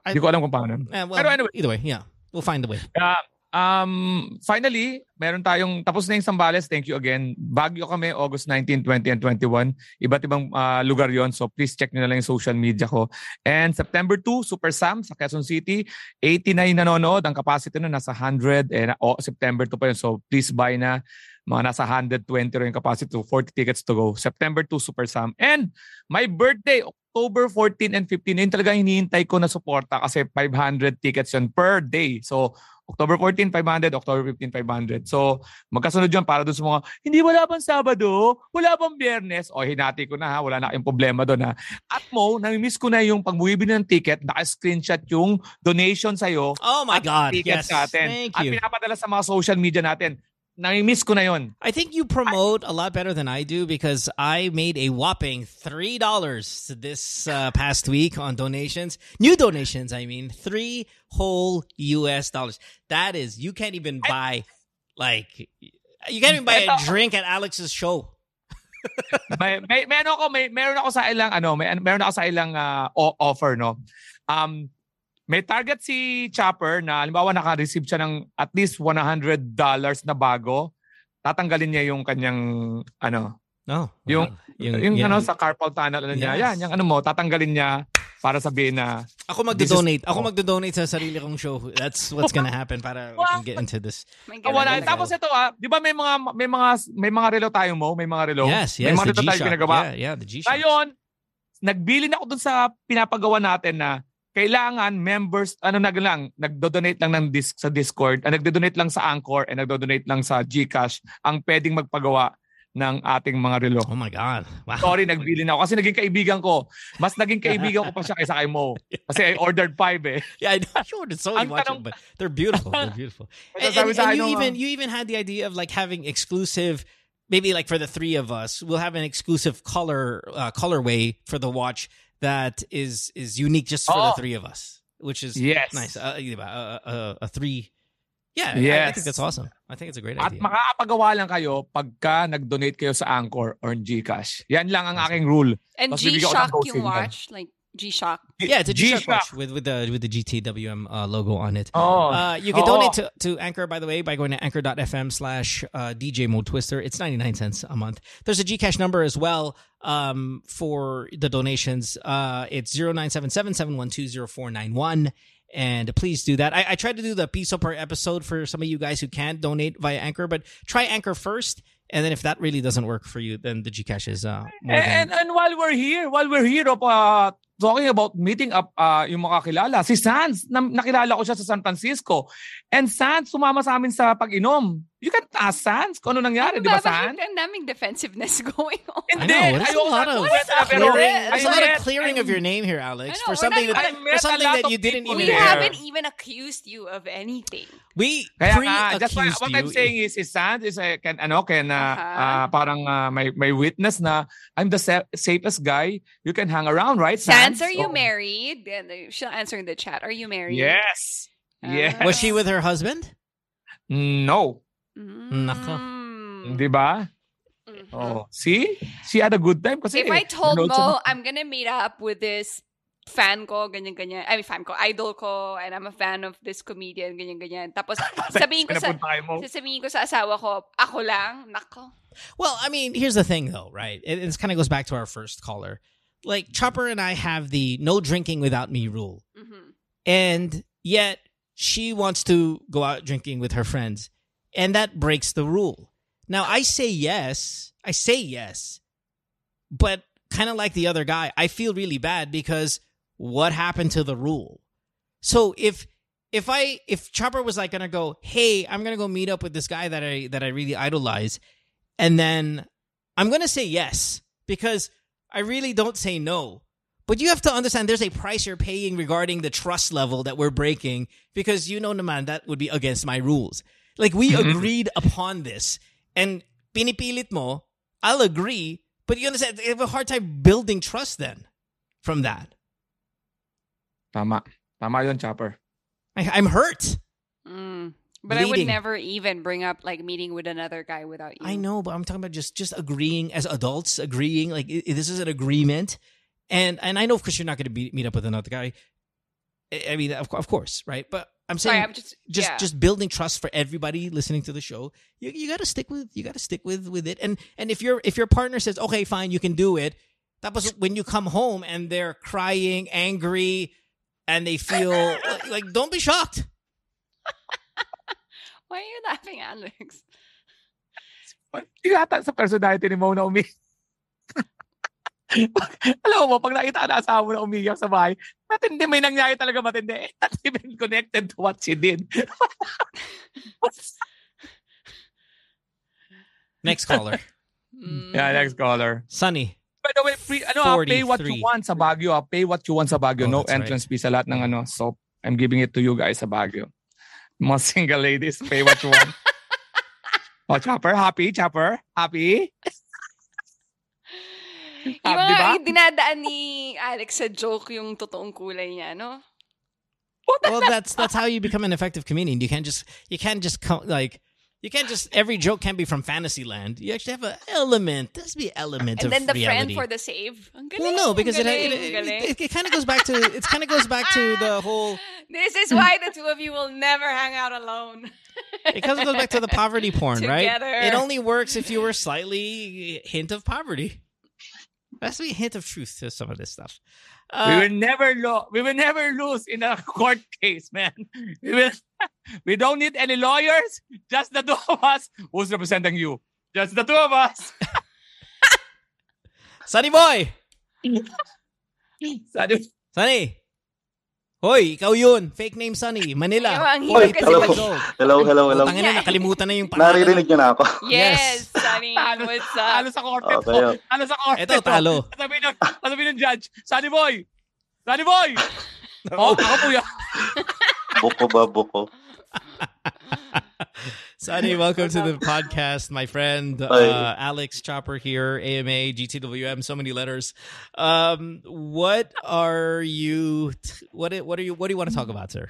Hindi ko alam kung paano. eh, well, Pero anyway. either way, yeah, we'll find a way. Kaya, um, finally, meron tayong, tapos na yung Sambales, thank you again. Baguio kami, August 19, 20, and 21. Iba't ibang ah, lugar yon So please check nyo na lang yung social media ko. And September 2, Super Sam sa Quezon City. 89 nanonood. Ang capacity nun nasa 100. And oh, September 2 pa yun. So please buy na. Mga nasa 120 rin yung capacity. So 40 tickets to go. September 2, Super Sam. And my birthday, October 14 and 15. Yun talaga hinihintay ko na suporta kasi 500 tickets yun per day. So October 14, 500. October 15, 500. So, magkasunod yun para dun sa mga, hindi wala bang Sabado? Wala bang Biyernes? O, hinati ko na ha. Wala na kayong problema doon ha. At mo, nami-miss ko na yung pag bumibili ng ticket, naka-screenshot yung donation sa'yo. Oh my at God! Yes, sa atin. thank At you. pinapadala sa mga social media natin. Nami-miss ko na yun. I think you promote a lot better than I do because I made a whopping three dollars this uh, past week on donations, new donations. I mean, three whole U.S. dollars. That is, you can't even buy like you can't even buy a drink at Alex's show. may, may, may ano ako, may, meron ako sa ilang, ano, may, meron ako sa ilang o- offer, no? Um, may target si Chopper na, halimbawa, naka-receive siya ng at least $100 na bago. Tatanggalin niya yung kanyang, ano, No. Yung- yung, yeah. ano, sa carpal tunnel, ano niya. Yes. Yan, yung ano mo, tatanggalin niya para sabihin na, Ako magdo-donate. Ako magdo-donate sa sarili kong show. That's what's gonna happen para we can get into this. May ganun wala. talaga. Tapos ito ah, 'di ba may mga may mga may mga relo tayo mo, may mga relo. Yes, may yes, mga the relo tayo ginagawa. Yeah, yeah, the G-Shock. Ngayon, nagbili na ako dun sa pinapagawa natin na kailangan members ano na lang nagdo-donate lang ng disc sa Discord, ah, nagdo-donate lang sa Anchor and nagdo-donate lang sa GCash ang pwedeng magpagawa ng ating mga relo. Oh my God. Wow. Sorry, nagbili na ako kasi naging kaibigan ko. Mas naging kaibigan ko pa siya kaysa kay Mo. Kasi I ordered five eh. Yeah, I ordered so much, tanong- but they're beautiful. They're beautiful. and, and- and you even uh, you even had the idea of like having exclusive, maybe like for the three of us, we'll have an exclusive color uh, colorway for the watch that is is unique just for Oh. the three of us, which is Yes. nice. Uh, diba? Uh, uh, a three. Yeah, I- I, think that's awesome. I think it's a great idea. At idea. makakapagawa lang kayo pagka nag-donate kayo sa Anchor or GCash. Yan lang ang aking rule. And Tapos bibigyan ko ng G-Shock yung watch. Like, G-Shock. yeah, it's a G-Shock G-Shock. watch with with the with the GTWM uh, logo on it. Oh. Uh, you can Oo. donate to, to Anchor, by the way, by going to anchor.fm slash uh, DJ Mo Twister. It's 99 cents a month. There's a Gcash number as well um, for the donations. Uh, it's 0977-712-0491. And please do that. I, I tried to do the piso per episode for some of you guys who can't donate via Anchor, but try Anchor first. And then if that really doesn't work for you, then the Gcash is uh, more And, than... and while we're here, while we're here of uh, talking about meeting up uh, yung mga kilala, si Sans, na, nakilala ko siya sa San Francisco. And Sans, sumama sa amin sa pag-inom. You can ask Sans kung ano nangyari, di ba Sans? Bakit ang daming defensiveness going on? I know. There's a lot of What is clearing, there's a lot of clearing I- of your name here, Alex, know, for something not- that for something that you didn't even We there. haven't even accused you of anything. We Kaya nga, that's why, pre-accused what. I'm saying is, si Sans is, a, can, ano, can, uh, Uh-huh. uh, parang uh, may, may witness na I'm the sa- safest guy you can hang around, right, Sans, Sans? are you Oh. married? She'll answer in the chat. Are you married? Yes. Ah. Yes. Was she with her husband? No. Nako. Mm. Di ba? Mhm. Oh, see? She had a good time kasi If I told Mo ng- I'm gonna meet up with this fan ko, ganyan-ganyan. I mean, fan ko, idol ko, and I'm a fan of this comedian, ganyan-ganyan. Tapos, sabihin ko sa, Pinapunta kayo sasabihin ko sa asawa ko, ako lang, nako. Well, I mean, here's the thing, though, right? It, it kind of goes back to our first caller. Like Chopper and I have the no drinking without me rule, Mhm. and yet she wants to go out drinking with her friends, and that breaks the rule. Now I say yes, I say yes, but kind of like the other guy, I feel really bad because what happened to the rule? So if if I if Chopper was like gonna go, hey, I'm gonna go meet up with this guy that I that I really idolize, and then I'm gonna say yes because I really don't say no. But you have to understand there's a price you're paying regarding the trust level that we're breaking because you know naman that would be against my rules. Like we Mhm. agreed upon this and pinipilit mo, I'll agree, but you understand I have a hard time building trust then from that. Tama. Tama yun, Chopper. I, I'm hurt. Mm. But I would never even bring up like meeting with another guy without you. I know, but I'm talking about just just agreeing as adults, agreeing like i- this is an agreement, and and I know of course you're not going to be, meet up with another guy. I I mean, of, of course, right? But I'm saying Sorry, I'm just just yeah. just building trust for everybody listening to the show. You you got to stick with you got to stick with with it. And and if your if your partner says okay, fine, you can do it. That was when you come home and they're crying, angry, and they feel like, like don't be shocked. Why are you laughing, Alex? Hindi yata sa personality ni Mo na umi. Alam mo, pag nakita na asawa mo na umiyak sa bahay, matindi, may nangyari talaga matindi. Eh, Not even connected to what she did. Next caller, Mm. yeah, next caller. Sunny. By the way, free, ano, ah, pay what 43. you want sa Baguio. ah. Pay what you want sa Baguio. Oh, no that's right. entrance fee sa lahat ng ano. So, I'm giving it to you guys sa Baguio. Mga single ladies, pay what you want. oh, Chopper, happy? Chopper, happy? Yung Ah, mga di ba? dinadaan ni Alex sa joke yung totoong kulay niya, no? well that's that's how you become an effective comedian you can't just you can't just come like You can't just every joke can't be from Fantasyland. You actually have an element. There's be element And of then the reality. friend for the save. Ang well, galing, no, because it galing, it, galing. it, it, kind of goes back to it kind of goes back to the whole. This is why the two of you will never hang out alone. It kind of goes back to the poverty porn, right? It only works if you were slightly hint of poverty. That's be a hint of truth to some of this stuff. we Uh, will never lo- we will never lose in a court case, man. We will we don't need any lawyers, just the two of us. Who's representing you? Just the two of us. Sunny boy, Sabi- Sunny. Hoy, ikaw yun. Fake name Sunny, Manila. Ang Hoy, hirap kasi hello. Old. Hello, hello, hello. Putang ina, nakalimutan na yung pangalan. Naririnig niyo na ako. Yes, Sunny. What's Talo up? sa korte Okay, to. Talo sa korte Ito, to. talo. Sabi ng, sabi ng judge, Sunny boy! Sunny boy! Oh, ako po yan. Buko ba, buko? Sunny, welcome to the podcast, my friend. Uh, Alex Chopper here, AMA, GTWM, so many letters. Um, what are you? What what are you? What do you want to talk about, sir?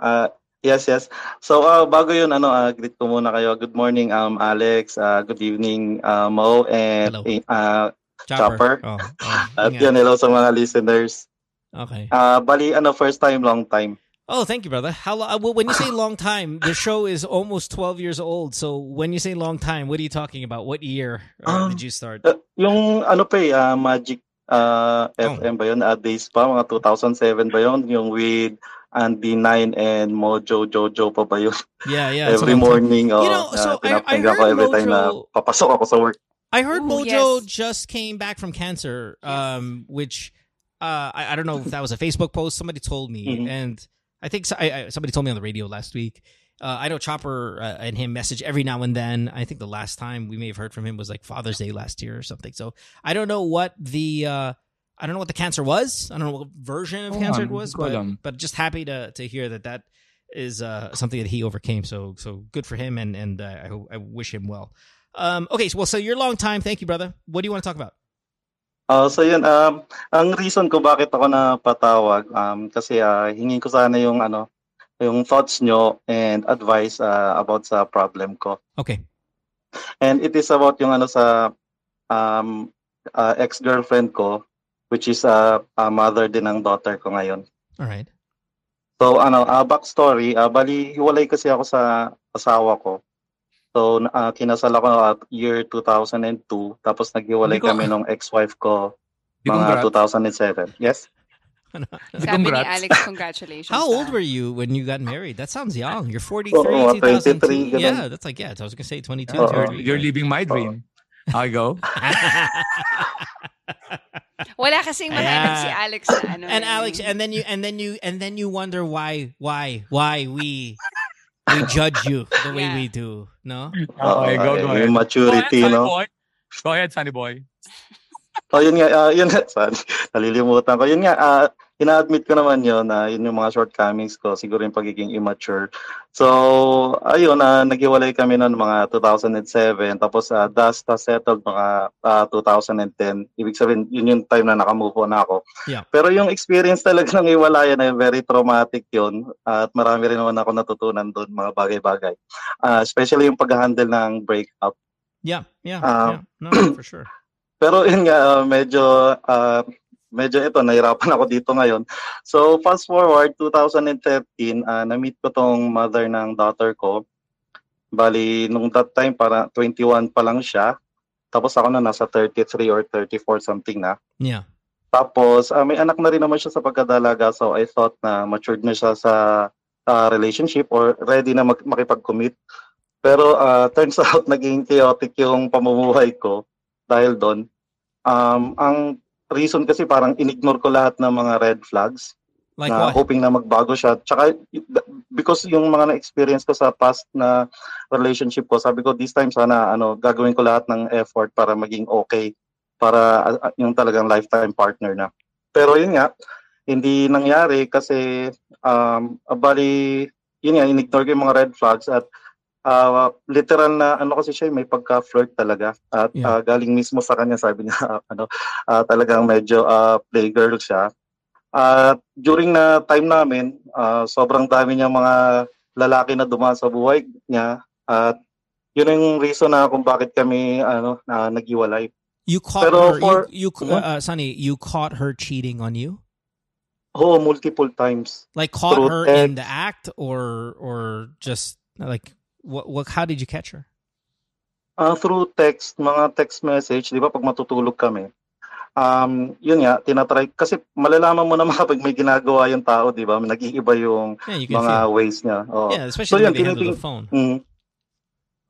Ah, yes, yes. So, ah, bago yun, ano, ah, greet ko muna kayo. Good morning, um, Alex. Ah, good evening, ah, Mo. And, Hello. eh, ah, Chopper. Oh, oh, at ingat. yun, hello sa mga listeners. Okay. Ah, bali, ano, first time, long time. Oh, thank you, brother. How lo- uh, well, when you say long time, the show is almost twelve years old. So when you say long time, what are you talking about? What year uh, Um, did you start? Ah, yung, ano pa eh, ah, Magic ah, Oh. FM ba yun? Ah, days pa, mga 2007 ba yun? Yung with Andy Nine and Mojo Jojo pa ba yun? Yeah, yeah. every morning, oh, You know, so I- I pinapakinggan ko heard every time na Mojo- papasok ako sa work. I heard Ooh, Mojo yes. just came back from cancer, um, which uh, I, I don't know if that was a Facebook post. Somebody told me, Mhm. and I think so, I, I, somebody told me on the radio last week. Uh, I know Chopper uh, and him message every now and then. I think the last time we may have heard from him was like Father's Day last year or something. So I don't know what the uh, I don't know what the cancer was. I don't know what version of cancer it um, was, but alam. but just happy to to hear that that is uh, something that he overcame. So so good for him, and and uh, I, I wish him well. Um, okay, so, well, so your long time. Thank you, brother. What do you want to talk about? Ah, so yun, um, ang reason ko bakit ako napatawag, um, kasi ah, hingin ko sana yung ano, yung thoughts nyo and advice ah, about sa problem ko. Okay. And it is about yung ano sa um, ah, ex-girlfriend ko, which is a mother din ng daughter ko ngayon. All right. So ano, uh, backstory, uh, bali hiwalay kasi ako sa asawa ko. So uh, kinasal ako at year 2002 tapos naghiwalay Hindi ko- kami nung ex-wife ko mga congrats. 2007. Yes? Di Sabi ni. Alex, congratulations. How old ah. were you when you got married? That sounds young. You're 43, Oo, 2002. 23, ganun. Yeah, that's like, yeah, I was going to say 22. Oo. You're, 23. you're living my dream. I go. Wala kasing mahanap Ayan. si Alex na ano. and. Alex, and then you, and then you, and then you wonder why, why, why we, we judge you the way Yeah. we do. No? Okay, go, go ahead. Maturity, go ahead, Sunny no? Boy. Go ahead, Sunny Boy. Oh, yun nga, ah, yun nga, sorry, nalilimutan ko. Yun nga, uh, ina-admit ko naman yun na yun yung mga shortcomings ko, siguro yung pagiging immature. So, ayun, uh, naghiwalay kami noon mga 2007, tapos uh, dust has settled mga ah, 2010. Ibig sabihin, yun yung time na nakamove on ako. Yeah. Pero yung experience talaga ng hiwalayan ay very traumatic yun at marami rin naman ako natutunan doon, mga bagay-bagay. Ah, especially yung pag-handle ng breakup. Yeah, yeah, Um, yeah. No, for sure. Pero yun nga, uh, medyo, uh, medyo ito, nahirapan ako dito ngayon. So, fast forward, 2013, uh, na-meet ko tong mother ng daughter ko. Bali, nung that time, para 21 pa lang siya. Tapos ako na nasa 33 or 34 something na. Yeah. Tapos, ah, may anak na rin naman siya sa pagkadalaga. So, I thought na matured na siya sa ah, relationship or ready na mag- makipag-commit. Pero ah, turns out, naging chaotic yung pamumuhay ko dahil doon. Um, ang reason kasi parang inignore ko lahat ng mga red flags Like na what? hoping na magbago siya. Tsaka, because yung mga na-experience ko sa past na relationship ko, sabi ko, this time sana ano, gagawin ko lahat ng effort para maging okay para uh, yung talagang lifetime partner na. Pero yun nga, hindi nangyari kasi um, bali, yun nga, inignore ko yung mga red flags at uh, literal na ano kasi siya, may pagka-flirt talaga. At Yeah. uh, galing mismo sa kanya, sabi niya, ano, uh, talagang medyo uh, playgirl siya. At during na time namin, ah, sobrang dami niya mga lalaki na dumaan sa buhay niya. At yun yung reason na kung bakit kami ano na naghiwalay. You caught Pero her. for- you, you Ano? uh, Sunny, you caught her cheating on you. Oo, multiple times. Like caught Through her in text. the act, or or just like what? What? How did you catch her? Ah, through text, mga text message, 'di ba pag matutulog kami. Um, yun nga, tinatry kasi malalaman mo naman kapag may ginagawa yung tao, 'di ba? Nag-iiba yung Yeah, mga feel. ways niya. Oo. Yeah, especially yun, when they handle the tiniting- phone. Mm.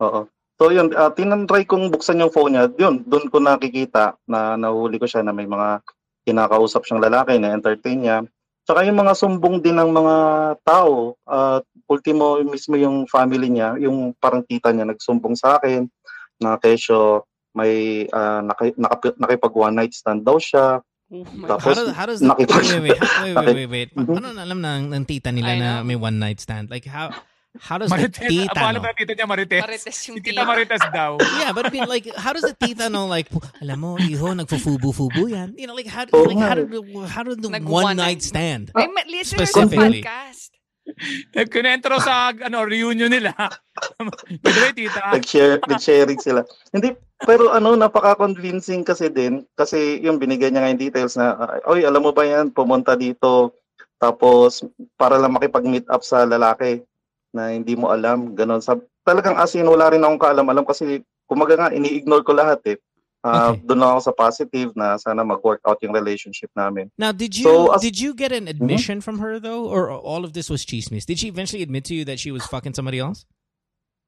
Oo. So yun, uh, tinatry kong buksan yung phone niya. Yun, doon ko nakikita na nahuli ko siya na may mga kinakausap siyang lalaki na entertain niya. Tsaka yung mga sumbong din ng mga tao, at ultimo mismo yung family niya, yung parang tita niya nagsumbong sa akin na kesyo may uh, naki, nakap- nakipag one night stand daw siya. Oh my How Tapos does how does the, nakipag wait wait wait wait wait wait wait Mhm. Paano na alam ng, ng tita nila na may one night stand? Like how how does Marites. the tita Paano know? ba tita niya Marites? Marites yung tita tita. Marites daw. Yeah, but I mean, like, how does the tita know? Like, alam mo, iho, nagfufubu-fubu yan. You know, like, how, Oo like, how eh. did, how did the Nag- one one night night. stand? Ay, listeners Specifically. podcast. Nagkunentro sa ano reunion nila. By the way, tita. nag-share, nag-sharing sila. Hindi, pero ano, napaka-convincing kasi din. Kasi yung binigay niya nga yung details na, ah, oy, alam mo ba yan, pumunta dito, tapos para lang makipag-meet up sa lalaki na hindi mo alam, ganon. Sa, talagang as wala rin akong kaalam-alam kasi kumaga nga, ini-ignore ko lahat eh. Ah, Okay. Doon lang ako sa positive na sana mag-work out yung relationship namin. Now, did you So, as- did you get an admission from her though, or all of this was chismis? Did she eventually admit to you that she was fucking somebody else?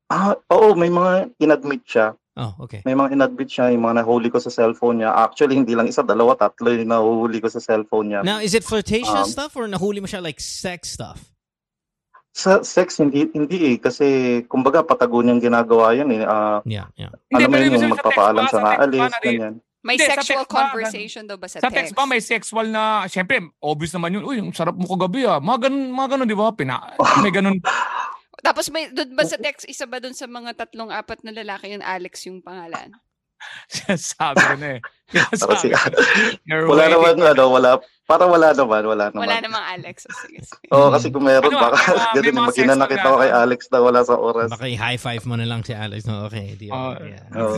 Ah, oo, may mga inadmit siya. Oh, okay. May mga inadmit siya, yung mga nahuli ko sa cellphone niya. Actually, hindi lang isa, dalawa, tatlo yung nahuli ko sa cellphone niya. Now, is it flirtatious Um, stuff or nahuli mo siya like sex stuff? Sa sex, hindi, hindi eh. Kasi, kumbaga, patago niyang ginagawa yan eh. Ah, Yeah, yeah. Hindi, alam mo yun, yung sa magpapaalam text sa ba, sa text aalis, ba na rin? ganyan. May Hindi, sa sexual text ba, conversation daw ba sa, Sa text ba may sexual na, syempre, obvious naman yun. Uy, ang sarap mo kagabi ah. Mga ganun, mga ganun, di ba? Pina, may ganun. Tapos may, doon ba sa text, isa ba doon sa mga tatlong apat na lalaki yung Alex yung pangalan? Sabi ko na eh. You're wala naman, ano, wala. Para wala naman, wala naman. Wala namang Alex. O, sige, sige. Oo, kasi kung meron, Ano, baka may ganun, sex nakita na- ko kay Alex na wala sa oras. Baka high five mo na lang si Alex. No, okay. Deal. Oh. yeah. Oo.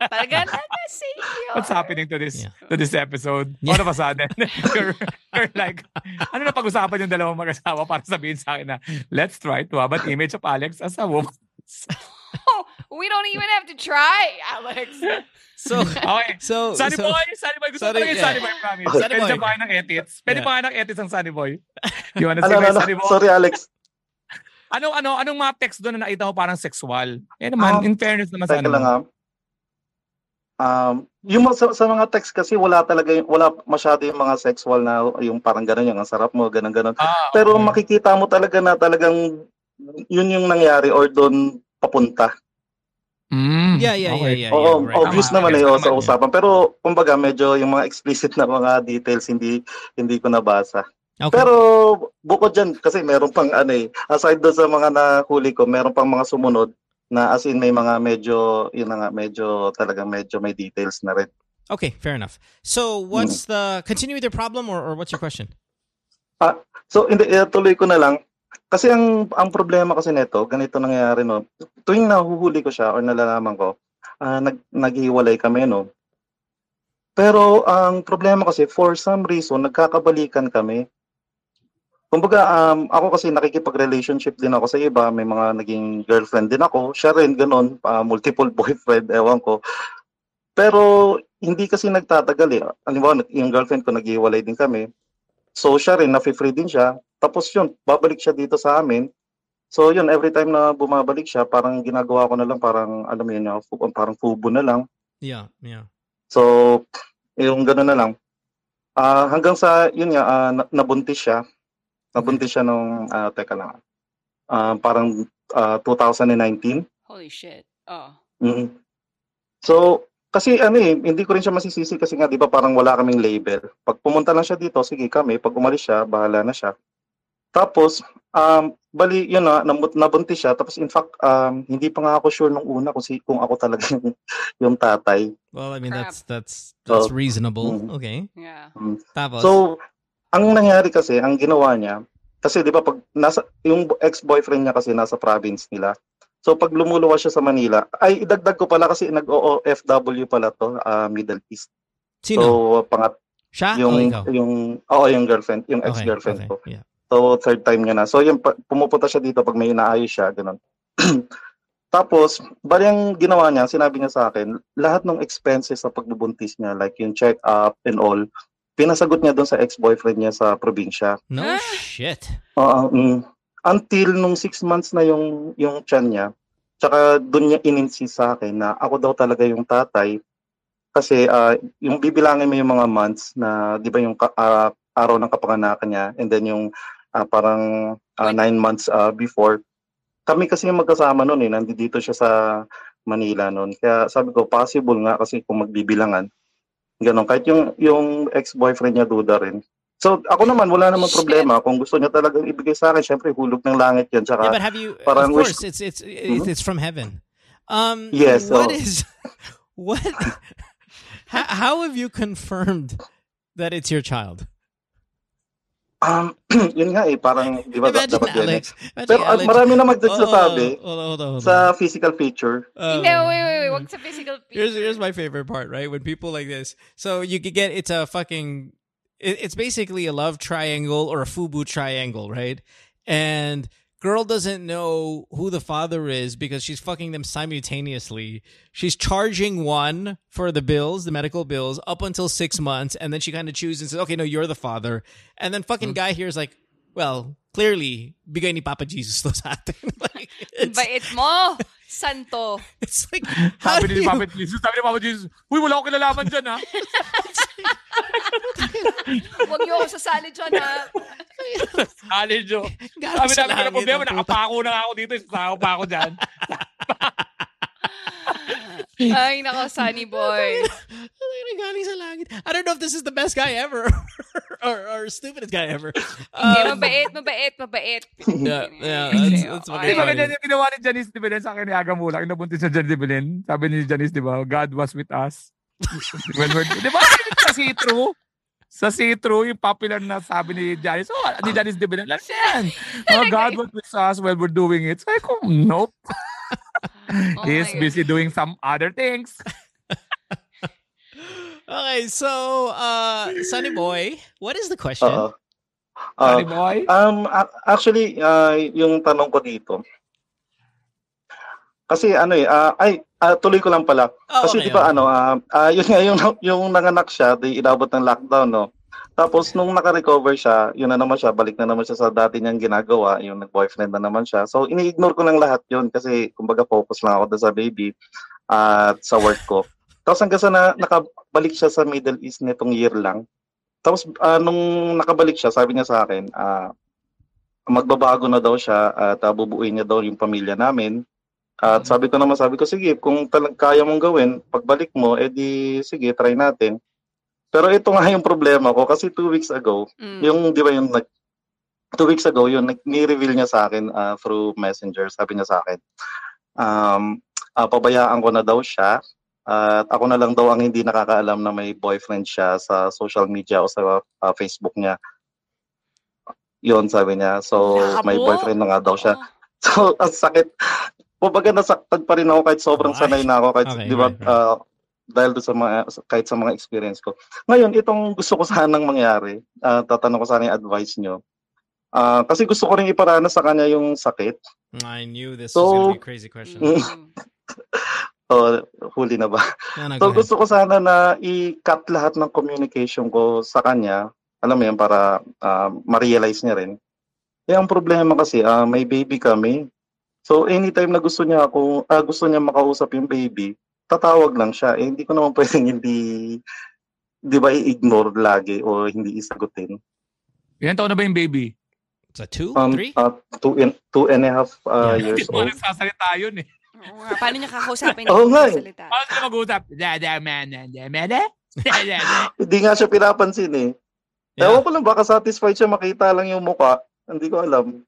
Talaga na si What's happening to this Yeah. to this episode? Yeah. All of a sudden, you're, you're like, ano na pag-usapan yung dalawang mag-asawa para sabihin sa akin na, let's try to have an image of Alex as a woman. Oh, we don't even have to try, Alex. So, Okay. so, Sunny so, Boy! Sunny Boy! Gusto ko talaga yung. Sunny Boy, promise. Sunny Pwede Boy. siya pa ng edits. Pwede Yeah. pa ng edits ang Sunny Boy. You wanna Ano, see ano, my ano, Sunny Boy? sorry Alex. Anong, ano, anong mga text doon na nakita mo parang sexual? Eh naman, Ah, in fairness naman sa ano. lang ah. Um, yung mga- sa, sa mga text kasi wala talaga yung, wala masyado yung mga sexual na yung parang gano'n yung ang sarap mo, ganun ganun. Ah, Pero okay. makikita mo talaga na talagang yun yung nangyari or doon papunta. Mm, yeah, yeah, okay. yeah, yeah, Oo, yeah. Right. obvious Tama, naman eh sa usapan. Pero kumbaga medyo yung mga explicit na mga details hindi hindi ko nabasa. Okay. Pero bukod dyan, kasi meron pang ano eh, aside doon sa mga nahuli ko, meron pang mga sumunod na as in may mga medyo, yun na nga, medyo talagang medyo may details na rin. Okay, fair enough. So, what's the continue with your problem, or, or what's your question? So, hindi, eh, tuloy ko na lang. Kasi ang ang problema kasi nito, ganito nangyayari no. Tuwing nahuhuli ko siya or nalalaman ko, ah, nag naghiwalay kami no. Pero ang problema kasi for some reason nagkakabalikan kami. Kumbaga um, ako kasi nakikipag-relationship din ako sa iba, may mga naging girlfriend din ako. Siya rin ganun, ah, multiple boyfriend, ewan ko. Pero hindi kasi nagtatagal eh. Halimbawa, yung girlfriend ko naghiwalay din kami. So siya rin, nafe-free din siya. Tapos yun, babalik siya dito sa amin. So yun, every time na bumabalik siya, parang ginagawa ko na lang, parang alam mo yun, fu- parang fubo na lang. Yeah, yeah. So, yung gano'n na lang. Ah, hanggang sa, yun nga, na- nabuntis siya. Nabuntis siya nung, ah, teka lang, ah, parang ah, 2019. Holy shit. Oh. Mm. So, kasi ano eh, hindi ko rin siya masisisi kasi nga 'di ba parang wala kaming label. Pag pumunta lang siya dito, sige kami, pag umalis siya, bahala na siya. Tapos, um, bali, yun na, nabuntis siya. Tapos, in fact, um, hindi pa nga ako sure nung una kung, si, kung ako talaga yung, yung tatay. Well, I mean, Crap. that's that's that's Oh. reasonable. Mm. Okay. Yeah. Tapos, So, ang nangyari kasi, ang ginawa niya, kasi 'di ba pag nasa yung ex-boyfriend niya kasi nasa province nila. So pag lumuluwas siya sa Manila, ay idagdag ko pala kasi nag-OFW pala to, ah, Middle East. Sino? So pangat Siya yung o ikaw? yung oo yung girlfriend, yung Okay, ex-girlfriend okay, ko. yeah. So third time niya na. So yung pa- pumupunta siya dito pag may inaayos siya, ganun. Tapos, bali ang ginawa niya, sinabi niya sa akin, lahat ng expenses sa pagbubuntis niya, like yung check-up and all, pinasagot niya doon sa ex-boyfriend niya sa probinsya. No Ah. shit. Oo, mm. until nung six months na yung yung tiyan niya, tsaka doon niya ininsist sa akin na ako daw talaga yung tatay kasi ah, yung bibilangin mo yung mga months na 'di ba yung ka- ah, araw ng kapanganakan niya and then yung ah, parang ah, nine months ah, before kami kasi yung magkasama noon eh nandito siya sa Manila noon kaya sabi ko possible nga kasi kung magbibilangan ganun kahit yung yung ex-boyfriend niya duda rin So ako naman wala namang problema kung gusto niya talagang ibigay sa akin syempre hulog ng langit 'yan tsaka Yeah, but have you? parang of wish- course, it's it's Mhm. it's from heaven. Um, Yes, What oh. is? What? how, how have you confirmed that it's your child? Um, yun nga eh, parang, di ba, Imagine dapat yan eh. Alex. Imagine Pero ah, Alex. marami na magdagsasabi Oh, hold on, hold on, hold on. sa physical feature. Um, Hindi, wait, wait, wait. Wag sa physical Here's feature. here's my favorite part, right? When people like this, so you could get it's a fucking, it, it's basically a love triangle or a fubu triangle, right? And girl doesn't know who the father is because she's fucking them simultaneously. She's charging one for the bills, the medical bills, up until six months, and then she kind of chooses and says, "Okay, no, you're the father." And then fucking mm. guy here is like, "Well, clearly, bigay ni Papa Jesus to sa atin." like, it's, Bait mo, santo. it's like, how Sabi ni Papa Jesus, sabi ni Papa Jesus, Uy, wala akong kilalaman dyan, ha? Huwag niyo ako sasali dyan, ha? Sali, Jo. Galing Sabi sa namin na problema, nakapako na ako dito, isasako pa ako dyan. Ay, nako, sunny boy. Ay, galing sa langit. I don't know if this is the best guy ever or, or stupidest guy ever. Hindi, Um, mabait, mabait, mabait. yeah, yeah, that's, that's Okay. fucking Di ba funny. ganyan yung ginawa ni Janice de Belen sa akin ni Aga Muhlach, inabuntis sa Janice de Belen. Sabi ni Janice, di ba, God was with us. When we're, di ba, sa see-through? Sa see-through, yung popular na sabi ni Janice, oh, ni Janice de Belen, lang yan. Oh, God was with us when we're doing it. Sabi ko, nope. Oh He's my God. busy doing some other things. Okay, so uh, Sunny Boy, what is the question? Oo. Ah, Sorry, boy. um, actually, ah, yung tanong ko dito, kasi ano eh, ah, ay, ah, tuloy ko lang pala. Oh, Kasi okay, di ba okay. ano, ah, ah, yun nga yung, yung nanganak siya, di inabot ng lockdown, no? Tapos nung naka-recover siya, yun na naman siya, balik na naman siya sa dati niyang ginagawa, yung nag-boyfriend na naman siya. So ini-ignore ko lang lahat yun kasi kumbaga focus lang ako sa baby at sa work ko. Tapos hanggang sa na, nakabalik siya sa Middle East nitong year lang. Tapos ah, nung nakabalik siya, sabi niya sa akin, ah, magbabago na daw siya at ah, bubuuin niya daw yung pamilya namin. At sabi ko naman, sabi ko, sige, kung talag kaya mong gawin, pagbalik mo, edi sige, try natin. Pero ito nga yung problema ko kasi two weeks ago, Mm. yung, di ba yung nag, two weeks ago, yun, nag- ni-reveal niya sa akin ah, through messenger, sabi niya sa akin, um, ah, pabayaan ko na daw siya at ako na lang daw ang hindi nakakaalam na may boyfriend siya sa social media o sa ah, Facebook niya. Yun, sabi niya. So, may Labo. boyfriend na nga daw siya. Oh. So, ang sakit. Kumbaga nasaktan pa rin ako kahit sobrang Ay. sanay na ako kahit Okay, di ba right, right. ah, dahil doon sa mga kahit sa mga experience ko. Ngayon, itong gusto ko sanang mangyari, ah, tatanong ko sana yung advice nyo. Ah, kasi gusto ko rin iparanas sa kanya yung sakit. I knew this So- was to be a crazy question. Mm. So, huli na ba? No, no, So gusto ko sana na i-cut lahat ng communication ko sa kanya. Alam mo yan, para ah, ma-realize niya rin. Eh, ang problema kasi, ah, may baby kami. So anytime na gusto niya ako, ah, gusto niya makausap yung baby, tatawag lang siya. Eh, hindi ko naman pwedeng hindi, di ba, i-ignore lagi o hindi isagutin. Ilan taon na ba yung baby? That two, Um, three? ah, two, and, two and a half ah, Yeah. Hindi years mo old. nagsasalita yun eh. Oo nga, Paano niya kakausapin? Oo nga eh. Salita. Paano sila mag-usap? Da, da, man, da, da, man, da. Da, da, da. Hindi nga siya pinapansin eh. Yeah. Ewan ko lang, baka satisfied siya makita lang yung mukha. Hindi ko alam.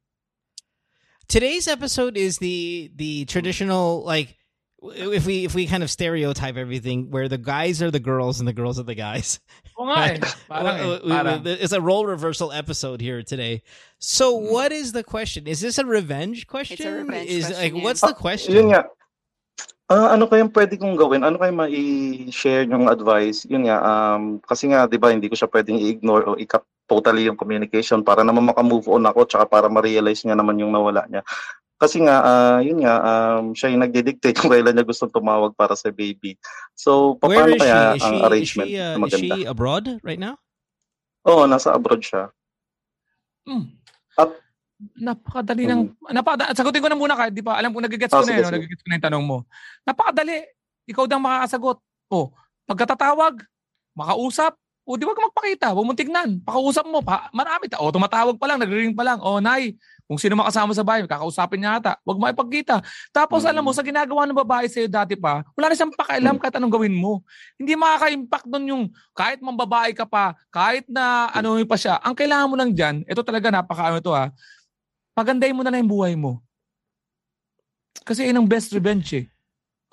Today's episode is the the traditional like if we if we kind of stereotype everything, where the guys are the girls and the girls are the guys. Oo nga. Parang, Uh, we- parang. we- it's a role reversal episode here today. So, Mm. what is the question? Is this a revenge question? revenge is question, like yeah. what's the Ah, question? Yun nga. Ah, ano kayang pwede kong gawin? Ano kayang mai-share yung advice? Yun nga, um, kasi nga, di ba, hindi ko siya pwedeng i-ignore o i-cut totally yung communication para naman makamove on ako tsaka para ma-realize niya naman yung nawala niya. Kasi nga, ah, yun nga, um, siya yung nagdidictate kung kailan niya gustong tumawag para sa baby. So, Where paano is she? kaya Is ang she, is arrangement she, uh, na is maganda? she abroad right now? Oo, nasa abroad siya. Mm. At- napakadali ng napakada, sagutin ko na muna kahit di pa alam ko nagigets Ah, ko na sige, yun, no? nagigets ko na yung tanong mo. Napakadali. Ikaw daw makakasagot. Oh, pagkatatawag, makausap, o di wag magpakita, huwag mong tignan. Pakausap mo, pa, marami ta. O tumatawag pa lang, nagre-ring pa lang. O nay, kung sino makasama sa bahay, kakausapin niya ata. Huwag mo ipagkita. Tapos Mm. alam mo, sa ginagawa ng babae sa'yo dati pa, wala na siyang pakialam kahit anong gawin mo. Hindi makaka-impact doon yung kahit mambabae ka pa, kahit na ano pa siya. Ang kailangan mo lang dyan, ito talaga napaka ano to ha, pagandahin mo na lang yung buhay mo. Kasi yun ang best revenge eh.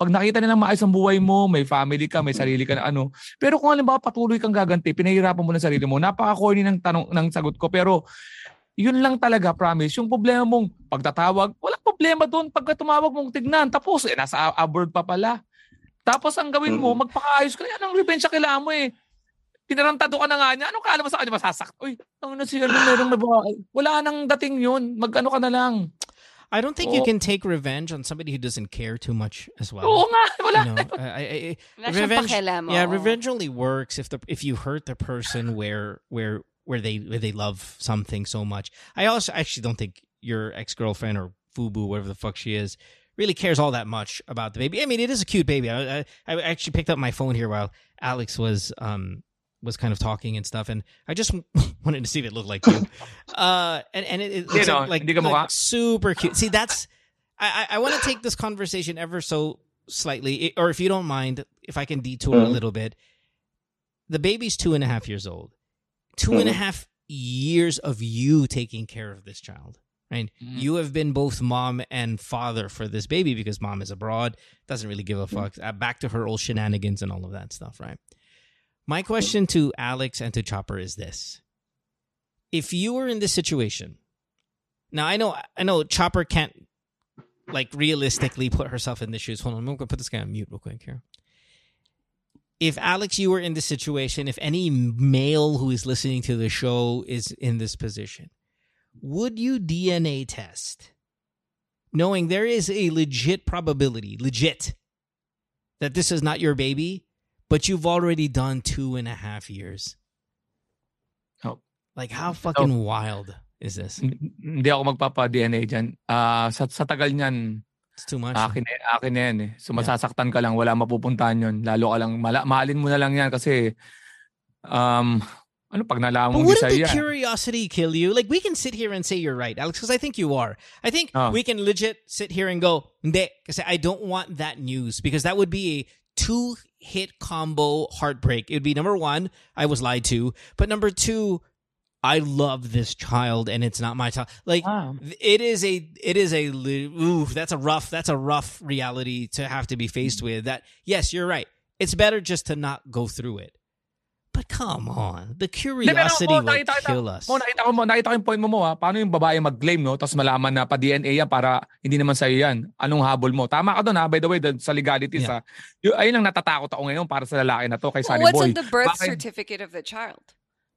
Pag nakita nilang maayos ang buhay mo, may family ka, may sarili ka na ano. Pero kung halimbawa patuloy kang gaganti, pinahirapan mo na sarili mo, napaka-corny ng tanong ng sagot ko. Pero yun lang talaga, promise. Yung problema mong pagtatawag, walang problema doon. Pagka tumawag mong tignan, tapos eh, nasa abroad pa pala. Tapos ang gawin mo, magpakaayos ka na. Yan ang revenge kailangan mo eh. Pinarantado ka na nga niya. Anong kala mo sa kanya masasakt? Uy, ang na siya, merong nabawa. Wala nang dating yun. Mag-ano ka na lang. I don't think you Oh. can take revenge on somebody who doesn't care too much as well. Oo nga, wala. You know, I, I, I, revenge, yeah, revenge only works if the if you hurt the person where where where they where they love something so much. I also actually don't think your ex girlfriend or Fubu, whatever the fuck she is, really cares all that much about the baby. I mean, it is a cute baby. I, I, I actually picked up my phone here while Alex was um was kind of talking and stuff, and I just wanted to see if it looked like you. Uh, and and it, it looks You know, like, like, hindi ka mukha. like super cute. See, that's I I, I want to take this conversation ever so slightly, or if you don't mind, if I can detour a Mhm. little bit. The baby's two and a half years old. Two and a Mhm. half years of you taking care of this child. Right? Mhm. You have been both mom and father for this baby because mom is abroad, doesn't really give a fuck. Uh, back to her old shenanigans and all of that stuff, right? My question to Alex and to Chopper is this. If you were in this situation, now I know I know Chopper can't like realistically put herself in the shoes. Hold on, I'm gonna put this guy on mute real quick here. If Alex, you were in this situation, if any male who is listening to the show is in this position, would you DNA test, knowing there is a legit probability, legit, that this is not your baby, but you've already done two and a half years? Oh. Like, how fucking wild is this? Hindi ako magpapa-DNA dyan. Ah, sa, sa tagal niyan, It's too much. akin, akin na yan eh. So masasaktan ka lang, wala mapupuntahan yun. Lalo ka lang, mala, mahalin mo na lang yan kasi, um, ano pag nalaman mong wouldn't the curiosity kill you? Like we can sit here and say you're right, Alex, because I think you are. I think Oh. we can legit sit here and go, hindi, because I don't want that news because that would be a two hit combo heartbreak. It would be number one, I was lied to, but number two, I love this child and it's not my child. Like Ah. it is a it is a ooh that's a rough that's a rough reality to have to be faced Mm. with. That yes, you're right. It's better just to not go through it. But come on, the Hindi, pero, curiosity oh, will nakita, kill us. oh, nakita ko mo, nakita ko yung point mo mo ha. Paano yung babae mag-claim no? Tapos malaman na pa DNA yan para hindi naman sa'yo yan. Anong habol mo? Tama ka doon ha. Ah. By the way, dun sa legalities Yeah. Ah. ha. Yung, ayun ang natatakot ako ngayon para sa lalaki na to kay Sunny What's Boy. on the birth Bakit? certificate of the child?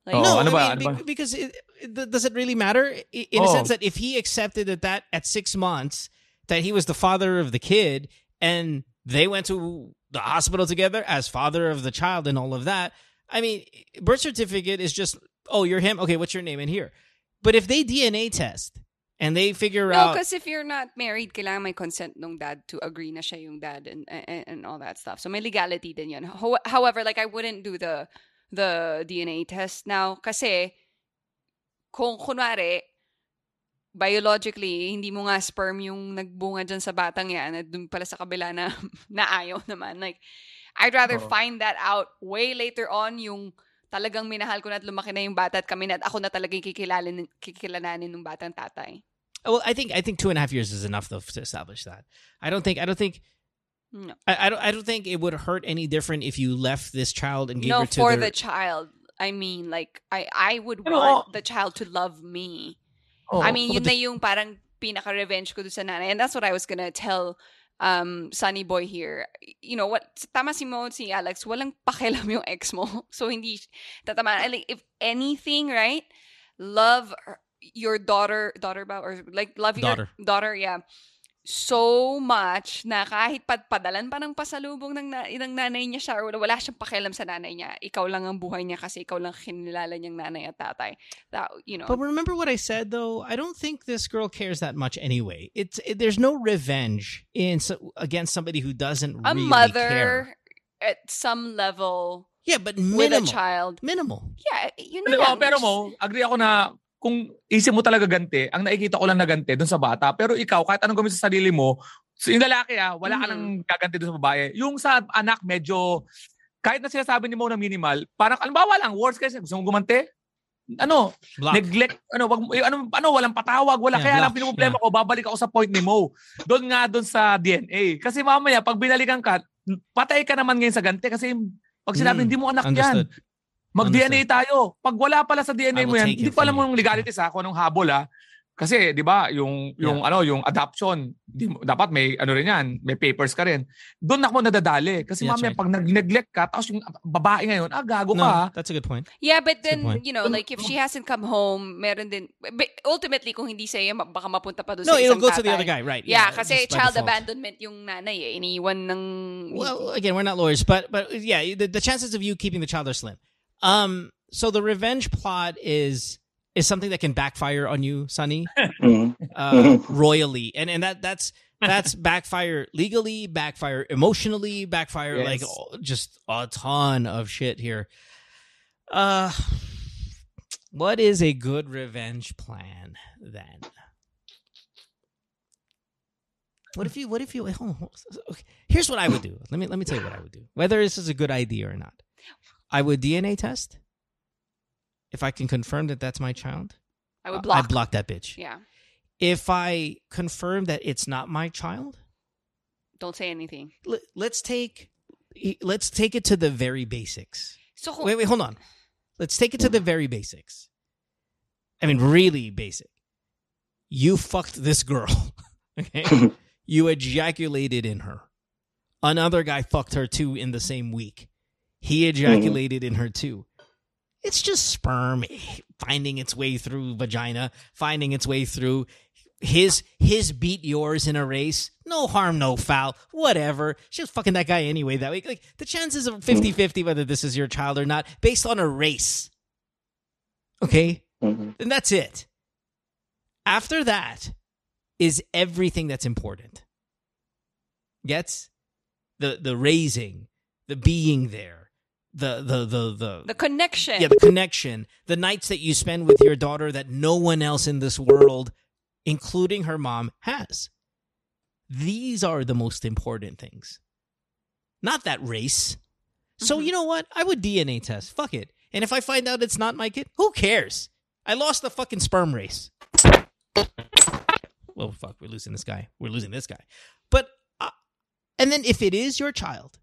Like, Oh, no, ano I mean, ano ba? because it, it- does it really matter I- in a Oh. sense that if he accepted that that at six months that he was the father of the kid and they went to the hospital together as father of the child and all of that, I mean, birth certificate is just oh you're him okay what's your name in here, but if they DNA test and they figure No, out No, because if you're not married, kailangan may consent ng dad to agree na siya yung dad and, and, and all that stuff. So may legality din yun. How- However, like I wouldn't do the the DNA test now kasi kung kunwari biologically, hindi mo nga sperm yung nagbunga dyan sa batang yan at dun pala sa kabila na naayaw naman. Like, I'd rather Oo. find that out way later on yung talagang minahal ko na at lumaki na yung bata at kami na at ako na talagang kikilalin, kikilalanin ng batang tatay. well I think I think two and a half years is enough though to establish that. I don't think I don't think No. I, I don't. I don't think it would hurt any different if you left this child and gave No, her to No, for their- the child. I mean, like, I, I would Pero, want oh. the child to love me. Oo. I mean, Oh, yun but na yung parang pinaka-revenge ko doon sa nanay. And that's what I was gonna tell um, Sunny Boy here. You know, what tama si Mo, si Alex, walang pakialam yung ex mo. So, hindi tatama. Like, if anything, right? Love your daughter, daughter ba? Or like, love Daughter. your daughter, yeah. So much na kahit pad padalan pa ng pasalubong ng, na, ng nanay niya siya or wala, siyang pakialam sa nanay niya. Ikaw lang ang buhay niya kasi ikaw lang kinilala niyang nanay at tatay. That, you know. But remember what I said though. I don't think this girl cares that much anyway. It's it, there's no revenge in so, against somebody who doesn't a really mother care. at some level Yeah, but with a minimal. child. Minimal. Yeah, Pero, na oh, lang. pero mo, agree ako na kung isip mo talaga ganti, ang nakikita ko lang na ganti doon sa bata. Pero ikaw, kahit anong gawin sa sarili mo, so yung lalaki ah, wala ka Mhm. nang gaganti doon sa babae. Yung sa anak, medyo, kahit na sinasabi ni Mo na minimal, parang, alimbawa lang, worst case, gusto mo gumanti? Ano, Block. neglect, ano, wag, eh, ano, ano, walang patawag, wala. Yeah, Kaya lang pinoproblema ko, babalik ako sa point ni Mo. Doon nga, doon sa DNA. Kasi mamaya, pag binalikan ka, patay ka naman ngayon sa ganti kasi pag sinabi, Mm, hindi mo anak Understood. yan. Mag-DNA tayo. Pag wala pala sa DNA mo yan, hindi ko alam mo yung legalities ha, kung anong habol ha. Kasi 'di ba, yung yung ano, yung adoption, di mo, dapat may ano rin yan, may papers ka rin. Doon ako nadadali kasi That's mamaya right. pag nag-neglect ka tapos yung babae ngayon, ah gago No, ka. ha. that's a good point. Yeah, but then, you know, like if she hasn't come home, meron din, but ultimately, kung hindi sa'yo, ma- baka mapunta pa doon No, sa it'll isang go to the tatay. other guy, right? Yeah, kasi just by child default. abandonment yung nanay eh. Iniiwan ng... Well, again, we're not lawyers, but but yeah, the, the chances of you keeping the child are slim. Um, so the revenge plot is is something that can backfire on you, Sonny, uh, royally, and and that that's that's backfire legally, backfire emotionally, backfire like oh, just a ton of shit here. Uh, what is a good revenge plan then? What if you? What if you? Wait, hold on, hold on. Okay. Here's what I would do. Let me let me tell you what I would do. Whether this is a good idea or not, I would DNA test. If I can confirm that that's my child, I would uh, block. I block. block that bitch. Yeah. If I confirm that it's not my child, Don't say anything. let, let's take let's take it to the very basics. So, kung- Wait, wait, hold on. Let's take it to the very basics. I mean, really basic. You fucked this girl. Okay. you ejaculated in her. Another guy fucked her too in the same week. He ejaculated in her too. It's just sperm finding its way through vagina, finding its way through his his beat yours in a race. No harm, no foul. Whatever. She was fucking that guy anyway that week. Like the chances of 50-50 whether this is your child or not based on a race. Okay? Mhm. Then that's it. After that is everything that's important. Gets the the raising, the being there, the the the the the connection. yeah, the connection, the nights that you spend with your daughter that no one else in this world, including her mom, has. These are the most important things. Not that race. So Mhm. you know what? I would DNA test. Fuck it. And if I find out it's not my kid, who cares? I lost the fucking sperm race. Well, fuck, we're losing this guy. We're losing this guy. But, uh, and then if it is your child,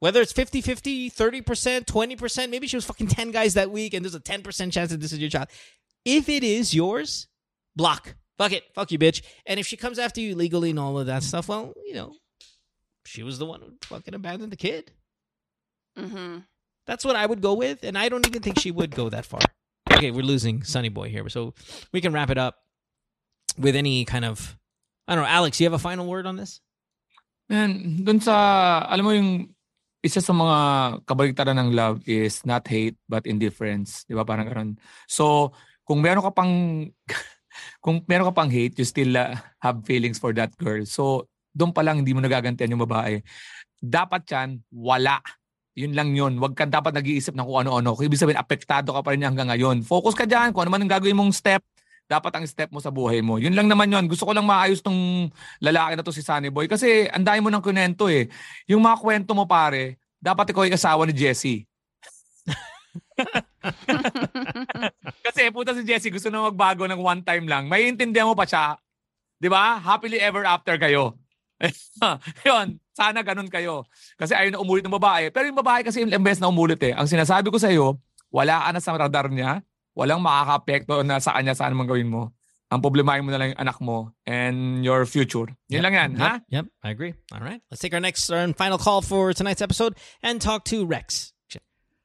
whether it's 50 50, 30%, 20%, maybe she was fucking 10 guys that week and there's a 10% chance that this is your child. If it is yours, block. Fuck it. Fuck you, bitch. And if she comes after you legally and all of that stuff, well, you know, she was the one who fucking abandoned the kid. hmm That's what I would go with. And I don't even think she would go that far. Okay, we're losing Sunny Boy here. So we can wrap it up with any kind of. I don't know. Alex, you have a final word on this? Man, dun sa, alam mo yung isa sa mga kabaligtaran ng love is not hate but indifference. Di ba? Parang ganun. So, kung meron ka pang, kung meron ka pang hate, you still uh, have feelings for that girl. So, doon pa lang hindi mo nagagantian yung babae. Dapat yan, wala. Yun lang yun. Huwag ka dapat nag-iisip ng kung ano-ano. Ibig sabihin, apektado ka pa rin hanggang ngayon. Focus ka dyan. Kung ano man ang gagawin mong step, dapat ang step mo sa buhay mo. Yun lang naman yun. Gusto ko lang maayos tong lalaki na to si Sunny Boy. Kasi ang dami mo ng kunento eh. Yung mga kwento mo pare, dapat ikaw ay asawa ni Jessie. Kasi puta si Jessie gusto na magbago ng one time lang. May intindihan mo pa siya. 'Di ba? Happily ever after kayo. Yun, sana ganun kayo. Kasi ayaw na umulit ng babae. Pero yung babae kasi imbes na umulit eh. Ang sinasabi ko sa iyo, wala ka na sa radar niya, walang makaka-apekto na sa kanya saan man gawin mo. Ang problemahin mo na lang yung anak mo and your future. Yun lang yan, Yep, ha? Yep, I agree. All right. Let's take our next and final call for tonight's episode and talk to Rex.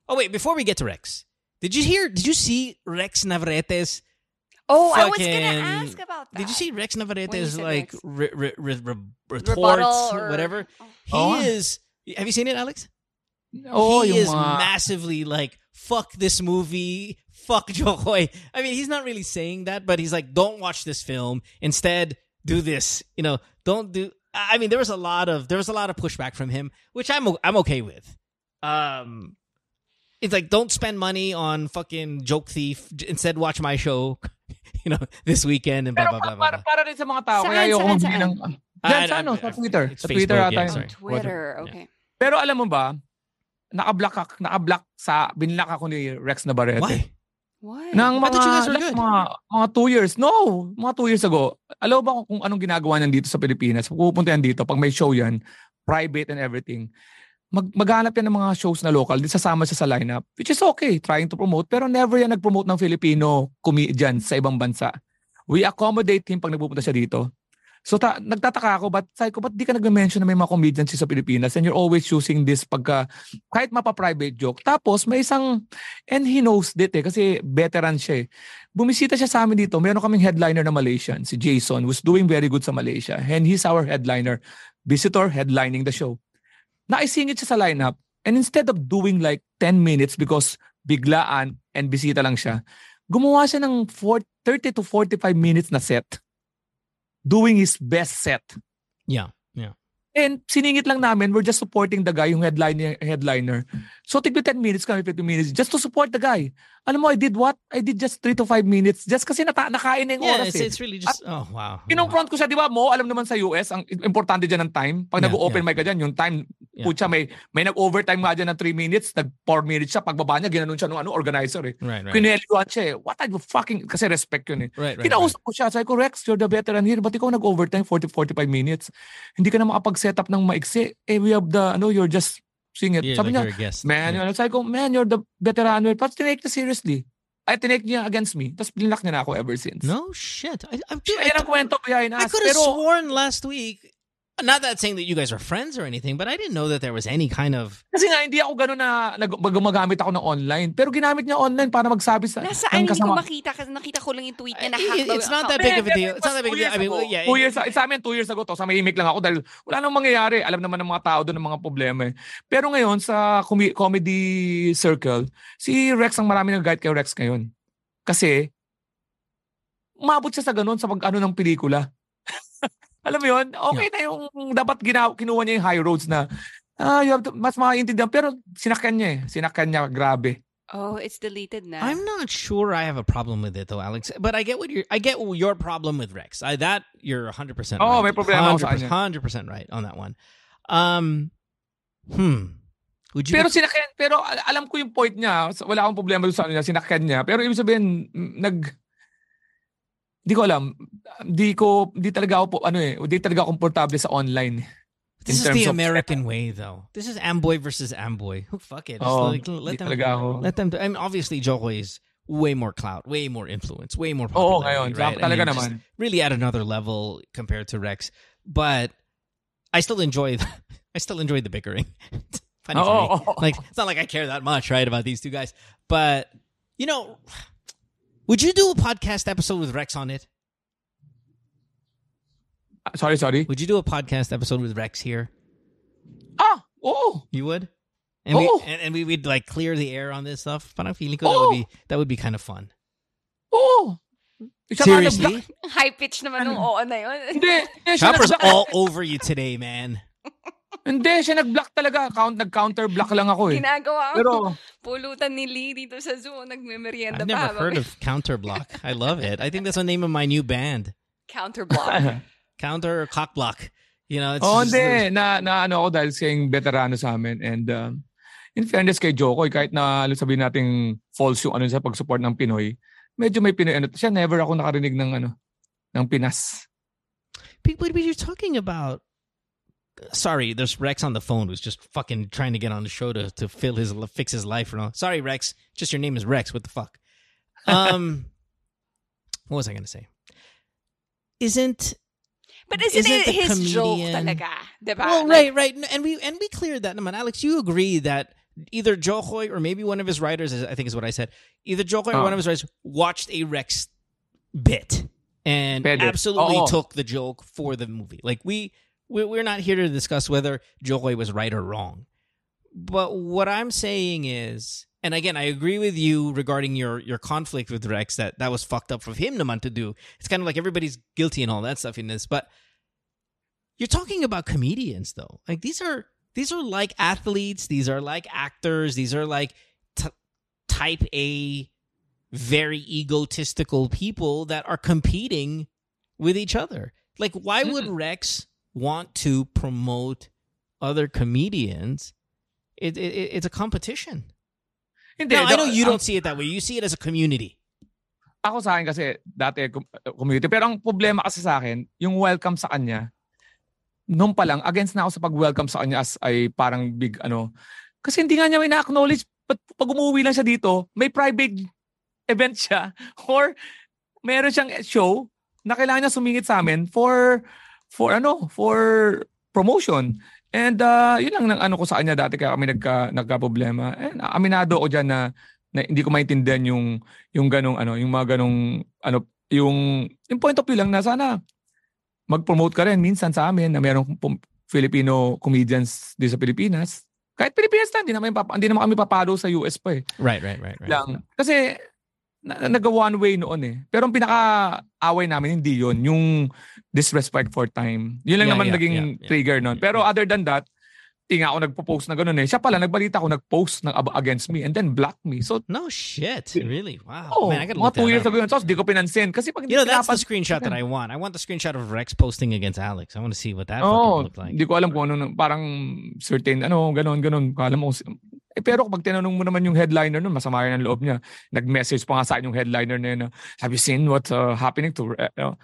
Oh, wait, before we get to Rex, did you hear, did you see Rex Navarrete's Oh, I was gonna ask about that. Did you see Rex Navarrete's like Rex. re- re- re- re- retorts, Rebuttal or whatever? Oh. He Oh. is. Have you seen it, Alex? Oh, he is mga- massively like fuck this movie, fuck Jo Koy. I mean, he's not really saying that, but he's like, don't watch this film. Instead, do this. You know, don't do. I mean, there was a lot of there was a lot of pushback from him, which I'm o- I'm okay with. Um, it's like don't spend money on fucking joke thief. Instead, watch my show. You know, this weekend and blah Pero blah blah. blah, para, blah. para rin sa mga tao, Saan, kaya ayoko saan, saan? ng... Sa ano, sa Twitter. Sa Twitter ata yeah, Twitter, okay. Pero alam mo ba, naka-block, ak- naka-block sa, binlock ako ni Rex Navarrete. Why? Nang I mga, thought you guys were like, good. mga, mga two years. No, mga two years ago. Alam ba kung, kung anong ginagawa niyan dito sa Pilipinas? Pupunta yan dito, pag may show yan, private and everything, mag maghanap yan ng mga shows na local, di sasama siya sa lineup, which is okay, trying to promote, pero never yan nag-promote ng Filipino comedians sa ibang bansa. We accommodate him pag nagpupunta siya dito. So ta- nagtataka ako, but sabi ko, ba't di ka nag-mention na may mga comedians sa Pilipinas and you're always choosing this pagka, kahit mapa-private joke. Tapos may isang, and he knows it eh, kasi veteran siya eh. Bumisita siya sa amin dito, meron kaming headliner na Malaysian, si Jason, who's doing very good sa Malaysia. And he's our headliner, visitor headlining the show. Naisingit siya sa lineup, and instead of doing like 10 minutes because biglaan and bisita lang siya, gumawa siya ng 4, 30 to 45 minutes na set doing his best set. Yeah, yeah. And siningit lang namin, we're just supporting the guy, yung headliner. headliner. So, tigbi 10 minutes kami, 15 minutes, just to support the guy. Alam mo, I did what? I did just 3 to 5 minutes, just kasi nata- nakain na yung Yeah, oras it's, eh. it's really just. Oh wow. Kinonfront ko siya, di ba mo, alam naman sa US, ang importante dyan ng time. Pag Yeah, nag-open yeah. mic ka dyan, yung time, Yeah. putya, may, may nag-overtime nga dyan ng 3 minutes, nag-4 minutes siya, pagbaba niya, ginanon siya ng ano, organizer eh. Right, right. Kineliwan siya eh. What are you fucking, kasi respect yun eh. Right, right. right. Kinausap ko siya. Sabi ko, Rex, you're the veteran here. Ba't ikaw nag-overtime 40-45 minutes? Hindi ka na makapag-set up ng maiksi. Eh, we have the, ano, you're just seeing it. Yeah, Sabi like niya, man, Yeah. yun. Sabi ko, man, you're the veteran. But tinake niya seriously. Ay, tinake niya against me. Tapos binlock niya na ako ever since. No shit. I, I'm Siya, yan ang kwento behind I us. could have sworn last week. Not that saying that you guys are friends or anything, but I didn't know that there was any kind of. kasi nga, hindi ako gano'n na nag, gumagamit ako ng online. Pero ginamit niya online para magsabi sa... Nasaan? Hindi ko makita kasi nakita ko lang yung tweet niya. It- na-hack daw it's not that big of a deal. It's not that big of a deal. I mean, Two yeah. Two years, sa amin, two years ago to, sa mahimik lang ako dahil wala nang mangyayari. Alam naman ng mga tao doon ng mga problema eh. Pero ngayon, sa comedy circle, si Rex ang marami nag-guide kay Rex ngayon. Kasi, umabot siya sa ganun sa pag-ano ng pelikula. Alam mo yun? Okay na yung dapat gina- kinuha niya yung high roads na ah, you have to, mas makaintindihan. Pero sinakyan niya eh. Sinakyan niya, grabe. Oh, it's deleted na. I'm not sure I have a problem with it though, Alex. But I get what you're. I get your problem with Rex. I, that you're 100 percent. Oo, may problema ako sa kanya. Hundred percent right on that one. Um, hmm. Would you? Pero sinakyan, pero al- alam ko yung point niya. Wala akong problema doon sa ano niya, sinakyan niya. Pero ibig sabihin, mm, nag... Di ko alam. Di ko, di talaga ako po, ano eh, di talaga komportable sa online. this is the of- American way, though. This is Amboy versus Amboy. Who fuck it? Oo, like, let them. ako. Let them. I mean, obviously, Jo Koy is way more clout, way more influence, way more popularity. ngayon. right? I Talaga mean, naman. really at another level compared to Rex. But I still enjoy. The, I still enjoy the bickering. Funny Oo, me. oo. Like it's not like I care that much, right, about these two guys. But you know, would you do a podcast episode with Rex on it? Ah, Sorry, sorry. Would you do a podcast episode with Rex here? Ah, oo. You would. And we and, and we would like clear the air on this stuff. Parang feeling ko that would be that would be kind of fun. Oo. Siya nga Seriously, High pitch naman nung oo na yun. Hindi. hindi siya Chopper's all over you today, man. Hindi, siya nag-block talaga. Count, nag-counter block lang ako eh. Ginagawa Pero, pulutan ni Lee dito sa zoo. Nagme-merienda I've pa. never habang heard of Counterblock. I love it. I think that's the name of my new band. Counterblock. Counter or Cockblock. You know, it's oh, just- hindi. Na, na ano ako dahil siya yung veterano sa amin. And um, in fairness kay Jokoy, kahit na alam sabihin nating false yung ano sa pag-support ng Pinoy, medyo may Pinoy. Ano, siya never ako nakarinig ng ano, ng Pinas. But, but you're talking about sorry, there's Rex on the phone who's just fucking trying to get on the show to to fill his fix his life and all. Sorry, Rex. Just your name is Rex. What the fuck? Um, what was I gonna say? Isn't But isn't, Isn't it the his joke comedian- talaga? Diba? well, right, right, and we and we cleared that. Naman, Alex, you agree that either Jo Koy or maybe one of his writers, I think is what I said. Either Jo Koy or Oh. one of his writers watched a Rex bit and Pwede. absolutely Oo. took the joke for the movie. Like we, we we're not here to discuss whether Jo Koy was right or wrong. But what I'm saying is, and again, I agree with you regarding your your conflict with Rex that that was fucked up for him to naman to do. It's kind of like everybody's guilty and all that stuff in this, but you're talking about comedians though. Like these are these are like athletes, these are like actors, these are like t- type A very egotistical people that are competing with each other. Like why would Rex want to promote other comedians? It, it, it- it's a competition. Hindi, Now, I know you don't see it that way. You see it as a community. ako sa akin kasi dati com- community. Pero ang problema kasi sa akin, yung welcome sa kanya, nung pa lang, against na ako sa pag-welcome sa kanya as ay parang big ano. Kasi hindi nga niya ina-acknowledge. Pag, pag umuwi lang siya dito, may private event siya or meron siyang show na kailangan niya sumingit sa amin for for ano, for promotion. And uh, yun lang ng ano ko sa kanya dati kaya kami nagka, nagka-problema. And aminado ako dyan na, na hindi ko maintindihan yung yung ganong ano, yung mga ganong ano, yung yung point of view lang na sana mag-promote ka rin minsan sa amin na pum- Filipino comedians dito sa Pilipinas. Kahit Pilipinas na, hindi naman, papa, hindi naman kami papalo sa US pa eh. Right, right, right, right. Lang. Kasi na, nag one way noon eh. Pero ang pinaka-away namin hindi yon yung disrespect for time. Yun lang Yeah, naman yeah, naging yeah, yeah. trigger noon. Pero other than that, tinga ako nagpo-post na gano'n eh. Siya pala, nagbalita ako, nag-post ng against me and then block me. So, No shit. Really? Wow. oh, Man, I gotta mga two years ago yun. So, di ko pinansin. Kasi pag You know, that's the screenshot that I want. I want the screenshot of Rex posting against Alex. I want to see what that fucking looked like. Hindi ko alam kung ano, parang certain, ano, ganon, ganon. Alam mo, eh, pero kapag tinanong mo naman yung headliner nun, masama yun ang loob niya. Nag-message pa nga sa akin yung headliner na yun, na, have you seen what's uh, happening to... Uh, uh,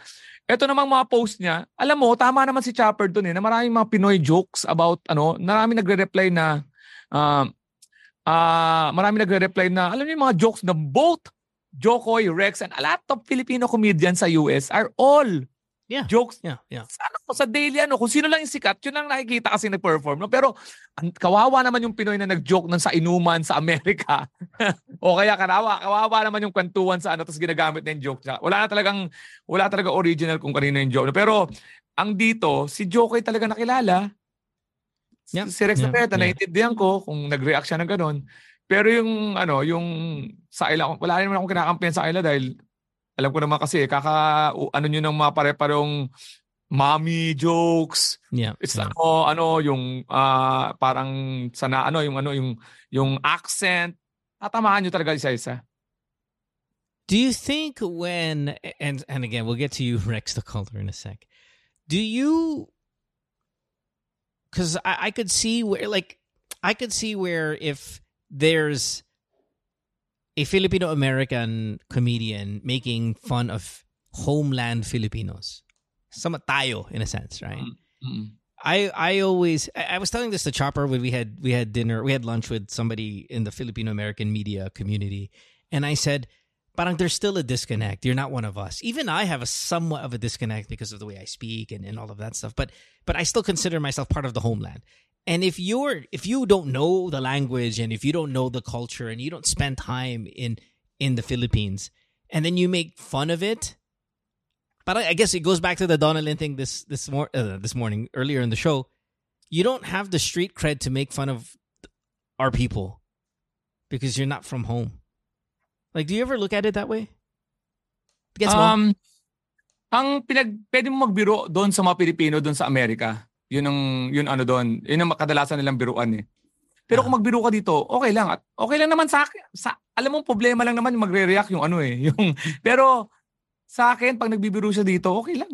ito namang mga post niya, alam mo, tama naman si Chopper dun eh, na maraming mga Pinoy jokes about, ano, maraming nagre-reply na, um, ah maraming nagre-reply na, alam niyo yung mga jokes na both Jokoy, Rex, and a lot of Filipino comedians sa US are all Yeah. jokes Yeah, yeah. sa, ano, sa daily ano, kung sino lang yung sikat, yun lang nakikita kasi nag-perform. No? Pero ang, kawawa naman yung Pinoy na nag-joke nun sa inuman sa Amerika. o kaya karawa, kawawa naman yung kwentuhan sa ano, tapos ginagamit na yung joke niya. Wala na talagang, wala talaga original kung kanino yung joke. Pero ang dito, si Jokoy talaga nakilala. Si- Yeah, Si Rex yeah, Napeta, yeah. naiintindihan ko kung nag-react siya ng ganun. Pero yung ano, yung sa ila, wala rin naman akong kinakampihan sa ila dahil alam ko naman kasi kaka ano nyo ng mga pare-parehong mommy jokes. Yeah. It's yeah. ano ano yung ah, parang sana ano yung ano yung yung accent. Tatamaan nyo talaga isa-isa. Do you think when and and again we'll get to you Rex the color in a sec. Do you cuz I, I could see where like I could see where if there's a Filipino American comedian making fun of homeland Filipinos. Some tayo in a sense, right? Mm. I I always I I was telling this to Chopper when we had we had dinner we had lunch with somebody in the Filipino American media community, and I said, "But there's still a disconnect. You're not one of us. Even I have a somewhat of a disconnect because of the way I speak and, and all of that stuff. But but I still consider myself part of the homeland. And if you're if you don't know the language and if you don't know the culture and you don't spend time in in the Philippines, and then you make fun of it." But I I guess it goes back to the Donnalyn thing this this mor- uh, this morning earlier in the show. You don't have the street cred to make fun of our people because you're not from home. Like, do you ever look at it that way? Gets? Um, ang pinag pwede mo magbiro doon sa mga Pilipino doon sa Amerika. Yun ang yun ano doon. Yun ang kadalasan nilang biruan eh. Pero kung magbiro ka dito, okay lang. At okay lang naman sa akin. Sa, alam mo, problema lang naman yung magre-react yung ano eh. Yung, pero sa akin, pag nagbibiro siya dito, okay lang.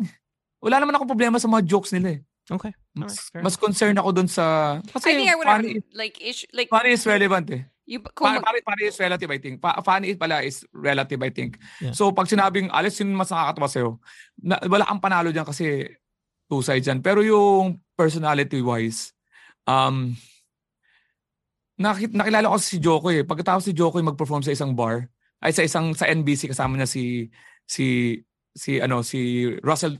Wala naman akong problema sa mga jokes nila eh. Okay. Mas, fair mas concerned ako doon sa... Kasi I think I would have like issue like funny is relevant eh. you kung Funny, funny, funny is relative, I think. Pa, funny is pala is relative, I think. Yeah. So, pag sinabing, Alex, sino mas nakakatawa sa'yo? Na, wala kang panalo dyan kasi two sides yan. Pero yung personality-wise, um, nakit, nakilala ko si Jokoy eh. Pagkatapos si Jokoy mag-perform sa isang bar, ay sa isang sa NBC kasama niya si si si ano si Russell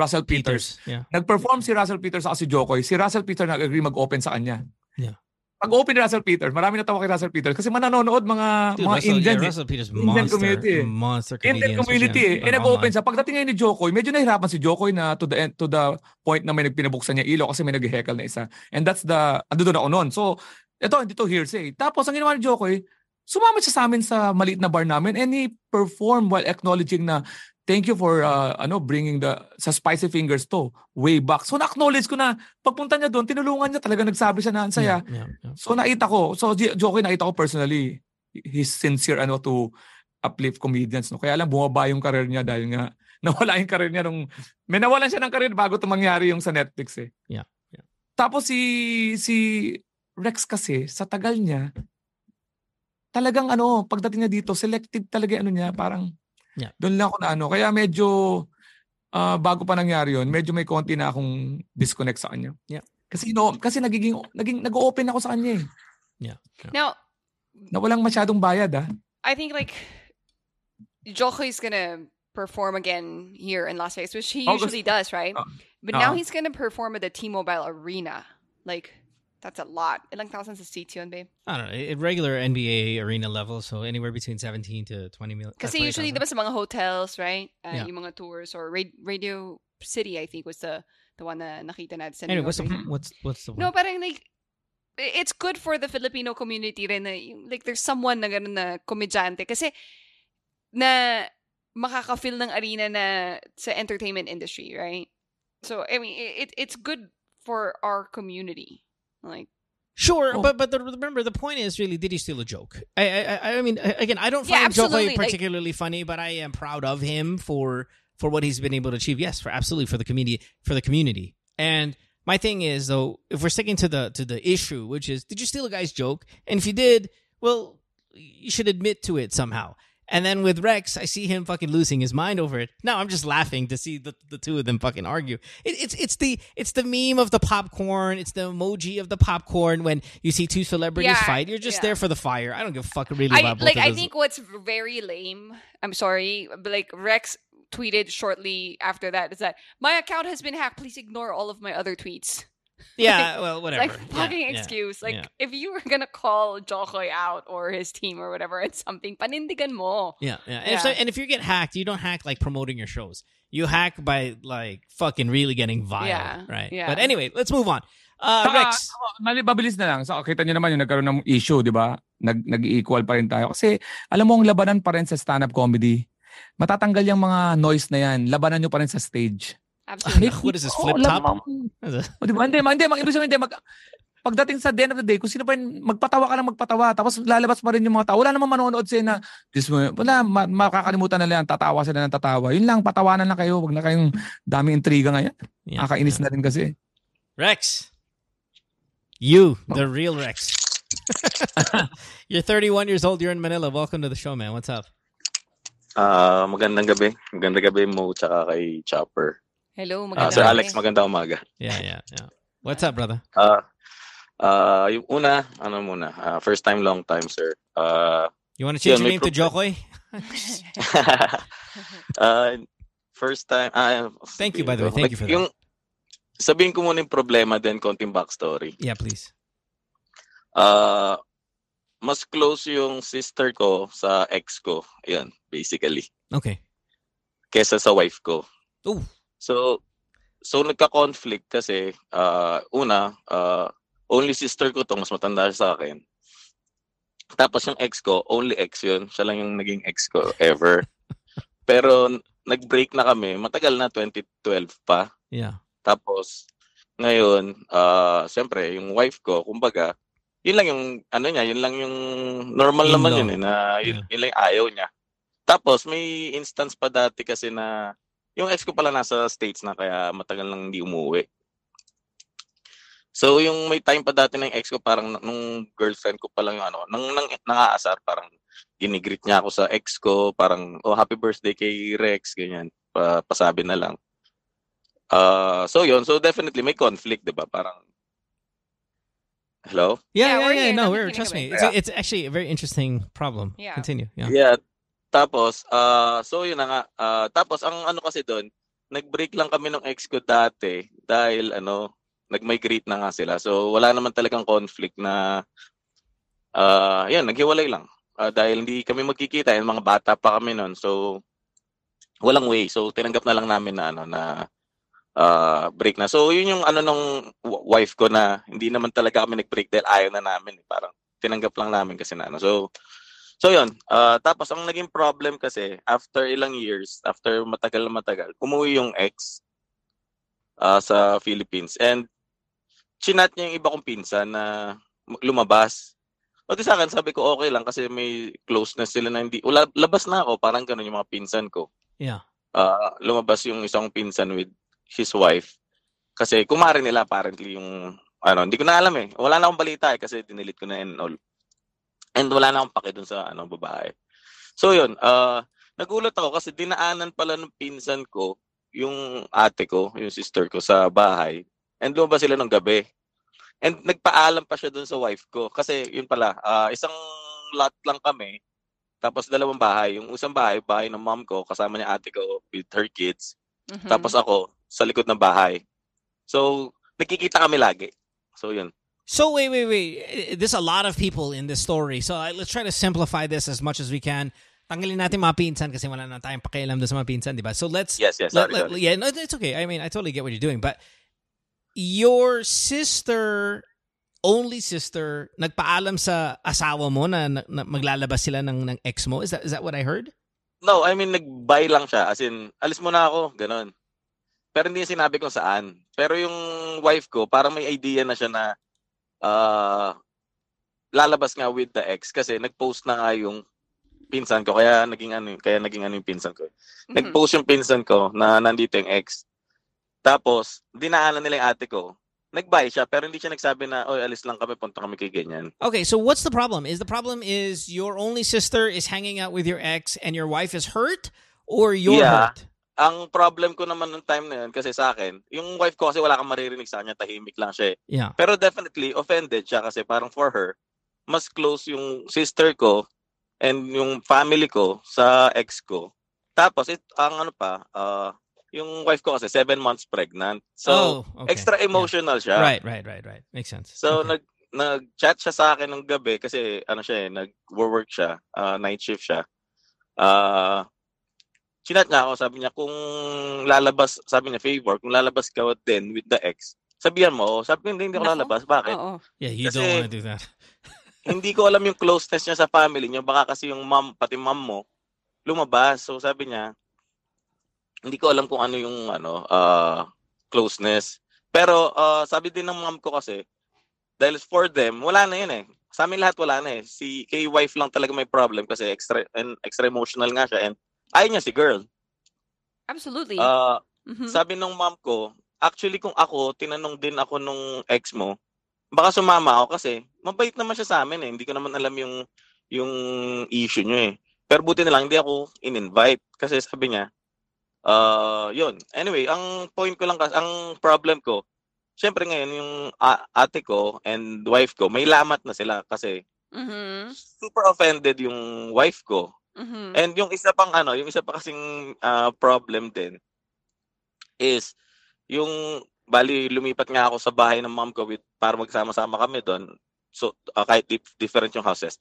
Russell Peters. Yeah. Nag-perform si Russell Peters sa si Jokoy. Si Russell Peters nag-agree mag-open sa kanya. Yeah. Pag-open ni Russell Peters, marami natawa kay Russell Peters kasi mananonood mga Dude, mga Russell, Indian. yeah, eh. Russell Peters, Indian monster, community eh. monster Indian community eh. Eh, nag-open siya. Pagdating ngayon ni Jokoy, medyo nahirapan si Jokoy na to the end, to the point na may nagpinabuksan niya ilaw kasi may nag-heckle na isa. And that's the, ando doon ako noon. So, ito, hindi to hearsay. Tapos, ang ginawa ni Jokoy, sumama siya sa amin sa maliit na bar namin and he performed while acknowledging na thank you for uh, ano bringing the sa Spicy Fingers to way back. So na-acknowledge ko na pagpunta niya doon, tinulungan niya talaga nagsabi siya na ang saya. Yeah, yeah. So nakita ko, so J- Jokoy nakita ko personally, he's sincere ano to uplift comedians. No? Kaya lang bumaba yung career niya dahil nga nawala yung career niya nung, may nawalan siya ng career bago ito mangyari yung sa Netflix eh. Yeah, yeah. Tapos si, si Rex kasi, sa tagal niya, talagang ano, pagdating niya dito, selective talaga ano niya, parang Yeah. doon lang ako na ano. Kaya medyo, ah, bago pa nangyari yun, medyo may konti na akong disconnect sa kanya. Yeah. Kasi no, kasi nagiging naging nag-open ako sa kanya eh. Yeah. yeah. Now, Na walang masyadong bayad ah. I think like Jo Koy is gonna perform again here in Las Vegas, which he August- usually does, right? Uh, but now uh. he's gonna perform at the T-Mobile Arena. Like that's a lot. Ilang thousands of seats yun, babe? I don't know. At regular NBA arena level, so anywhere between 17 to 20 million. Kasi usually, diba sa mga hotels, right? Uh, Yeah. Yung mga tours or Ra- Radio City, I think was the the one na nakita natin sa Anyway, what's the, what's what's the one? No, parang like it's good for the Filipino community rin na like there's someone na ganun na komedyante kasi na makaka-feel ng arena na sa entertainment industry, right? So, I mean, it it's good for our community. Like Sure, Oh. but but the, remember the point is really did he steal a joke? I I I- I mean again I don't Yeah, find Jo Koy absolutely, like- particularly funny, but I am proud of him for for what he's been able to achieve. Yes, for absolutely for the community for the community. And my thing is though, if we're sticking to the to the issue, which is did you steal a guy's joke? And if you did, well, you should admit to it somehow. And then with Rex, I see him fucking losing his mind over it. Now I'm just laughing to see the, the two of them fucking argue. It, it's it's the it's the meme of the popcorn. It's the emoji of the popcorn when you see two celebrities Yeah, fight. You're just yeah. there for the fire. I don't give a fuck really I about like I think what's very lame. I'm sorry, but like Rex tweeted shortly after that is that my account has been hacked. Please ignore all of my other tweets. Yeah, well, whatever. like fucking yeah, excuse. Like yeah. if you were gonna call Jo Koy out or his team or whatever, it's something panindigan mo. Yeah, yeah. And, If, so- Yeah. and if you get hacked, you don't hack like promoting your shows. You hack by like fucking really getting vile, Yeah, right? yeah. But anyway, let's move on. Uh, Saka, Rex. ako, mali- mabilis na lang. So, kita niyo naman yung nagkaroon ng issue, di ba? Nag, nag-equal pa rin tayo. Kasi, alam mo, ang labanan pa rin sa stand-up comedy. Matatanggal yung mga noise na yan. Labanan nyo pa rin sa stage. Absolutely. What is this, Oo, flip top? O, di ba? Hindi, hindi, ma- ibig sabihin, hindi, mag, pagdating sa the end of the day, kung sino pa rin, magpatawa ka lang magpatawa, tapos lalabas pa rin yung mga tao. Wala namang manonood sa'yo na, this, mo- wala, ma- makakalimutan na lang, tatawa sila ng tatawa. Yun lang, patawanan lang kayo. Huwag na kayong dami intriga ngayon. Yeah, Nakakainis yeah. na rin kasi. Rex. You, the real Rex. you're 31 years old. You're in Manila. Welcome to the show, man. What's up? Ah, magandang gabi. Magandang gabi mo tsaka kay Chopper. Hello, Ah, maganda. Sir Alex, magandang umaga. Yeah, yeah, yeah. What's up, brother? Ah, ah, yung una, ano muna, ah, first time, long time, sir. Ah, You want to change Yeah, your Oh, name to Jokoy? ah, first time, ah, Thank you, by the way. Thank you for that. yung, Sabihin ko muna yung problema then konting backstory. Yeah, please. Ah, mas close yung sister ko sa ex ko. Ayan, basically. Okay. Kesa sa wife ko. Ooh. So, so nagka-conflict kasi, ah, una, ah, only sister ko to, mas matanda sa akin. Tapos yung ex ko, only ex yun. Siya lang yung naging ex ko ever. Pero nag-break na kami, matagal na, 2012 pa. Yeah. Tapos, ngayon, ah siyempre, yung wife ko, kumbaga, yun lang yung, ano niya, yun lang yung normal naman In-law. yun eh, na yun, yun lang yung ayaw niya. Tapos, may instance pa dati kasi na, yung ex ko pala nasa States na, kaya matagal lang hindi umuwi. So, yung may time pa dati ng ex ko, parang nung girlfriend ko pa lang yung ano, nang, nang nangaasar, parang ginigreet niya ako sa ex ko, parang, oh, happy birthday kay Rex, ganyan, pa, pasabi na lang. Uh, so yun, so definitely may conflict, 'di ba? Parang Hello? Yeah, Yeah, yeah, yeah. No, we're trust me. It's, Yeah. it's actually a very interesting problem. Yeah. Continue. Yeah. Yeah. Tapos, uh, so yun na nga. Uh, tapos, ang ano kasi doon, nag-break lang kami ng ex ko dati dahil ano, nag-migrate na nga sila. So, wala naman talagang conflict na, uh, yan, naghiwalay lang. Uh, dahil hindi kami magkikita, yung mga bata pa kami noon. So, walang way. So, tinanggap na lang namin na ano, na uh, break na. So, yun yung ano nung wife ko na hindi naman talaga kami nag-break dahil ayaw na namin. Parang tinanggap lang namin kasi na ano. So, so yun. Uh, tapos, ang naging problem kasi, after ilang years, after matagal na matagal, umuwi yung ex uh, sa Philippines. And, chinat niya yung iba kong pinsan na lumabas. O di sa akin, sabi ko okay lang kasi may closeness sila na hindi, wala, labas na ako, parang ganun yung mga pinsan ko Yeah. uh, lumabas yung isang pinsan with his wife. Kasi kumari nila apparently yung ano, hindi ko na alam eh. Wala na akong balita eh kasi dinilit ko na and all. And wala na akong pake dun sa ano babae. So yun, uh, nagulat ako kasi dinaanan pala ng pinsan ko yung ate ko, yung sister ko sa bahay. And lumabas sila ng gabi. And nagpaalam pa siya dun sa wife ko. Kasi yun pala, ah, isang lot lang kami. Tapos dalawang bahay. Yung isang bahay, bahay ng mom ko, kasama niya ate ko with her kids. Mhm. Tapos ako, sa likod ng bahay. So, nakikita kami lagi. So, yun. So wait, wait, wait. There's a lot of people in this story. So uh, let's try to simplify this as much as we can. Tanggalin natin mga pinsan kasi wala na tayong pakialam doon sa mga pinsan, di ba? So let's Yes, yes, let- sorry, let- sorry. yeah, no, it's okay. I mean, I totally get what you're doing, but your sister only sister nagpaalam sa asawa mo na, na, na maglalabas sila ng ng ex mo. Is that is that what I heard? No, I mean, nag-buy lang siya. As in, alis mo na ako. Ganon. Pero hindi sinabi kung saan. Pero yung wife ko, parang may idea na siya na ah, lalabas nga with the ex. Kasi nag-post na nga yung pinsan ko. Kaya naging ano, kaya naging ano yung pinsan ko. Nag-post yung pinsan ko na nandito yung ex. Tapos, dinaanan nila yung ate ko. Nag-buy siya, pero hindi siya nagsabi na, oy, alis lang kami, punta kami kay ganyan. Okay, so what's the problem? Is the problem is your only sister is hanging out with your ex and your wife is hurt or you're Yeah. hurt? Ang problem ko naman nung time na yun, kasi sa akin, yung wife ko kasi wala kang maririnig sa kanya, tahimik lang siya eh. Yeah. Pero definitely, offended siya kasi parang for her, mas close yung sister ko and yung family ko sa ex ko. Tapos, it, ang ano pa, uh, yung wife ko kasi seven months pregnant. So, oh, okay. extra emotional siya. Right, right, right, right. Makes sense. So, Okay. nag, nag-chat siya sa akin ng gabi kasi ano siya eh, nag-work siya, uh, night shift siya. Uh, chinat niya ako, sabi niya, kung lalabas, sabi niya, favor, kung lalabas ka din with the ex, sabihan mo, sabi ko, hindi, hindi ako Nako. lalabas. Bakit? Oo. yeah, you kasi- don't want to do that. hindi ko alam yung closeness niya sa family niya. Baka kasi yung mom, pati mom mo, lumabas. So sabi niya, hindi ko alam kung ano yung ano, uh, closeness. Pero uh, sabi din ng mom ko kasi, dahil for them, wala na yun eh. Sa amin lahat wala na eh. Si kay wife lang talaga may problem kasi extra and extra emotional nga siya and ayaw niya si girl. Absolutely. Uh, Mhm. sabi nung mom ko, actually kung ako, tinanong din ako nung ex mo, baka sumama ako kasi mabait naman siya sa amin eh. Hindi ko naman alam yung yung issue niyo eh. Pero buti na lang hindi ako in-invite kasi sabi niya, uh, yun. Anyway, ang point ko lang kasi, ang problem ko, syempre ngayon yung ate ko and wife ko, may lamat na sila kasi Mhm. super offended yung wife ko. Mhm. And yung isa pang ano, yung isa pa kasing ah, problem din is yung bali lumipat nga ako sa bahay ng mom ko with, para magsama-sama kami doon. So ah, kahit dif- different yung houses.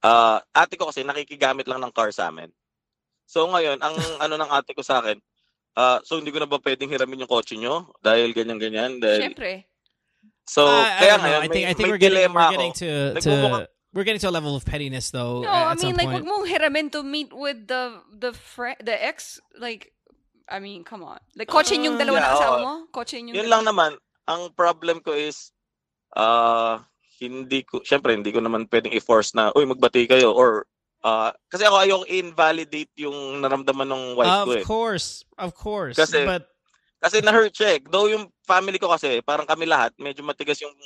Ah, ate ko kasi nakikigamit lang ng car sa amin. So ngayon, ang ano ng ate ko sa akin, ah, so hindi ko na ba pwedeng hiramin yung kotse nyo dahil ganyan ganyan dahil Syempre. So I- I kaya know. ngayon I think may, I think may we're getting dilemma we're getting ako. to to we're getting to a level of pettiness though. No, at I some mean, like, point. wag mong hiramin to meet with the the friend, the ex. Like, I mean, come on. Like, kotse yung Ah, dalawa na yeah, kasama oo. mo? Kotse yung Yun lang naman, ang problem ko is, ah, hindi ko, syempre, hindi ko naman pwedeng i-force na, uy, magbati kayo, or, ah, kasi ako ayoko invalidate yung naramdaman ng wife of ko eh. course, of course. Kasi- but Kasi na-hurt siya eh. Though yung family ko kasi, parang kami lahat, medyo matigas yung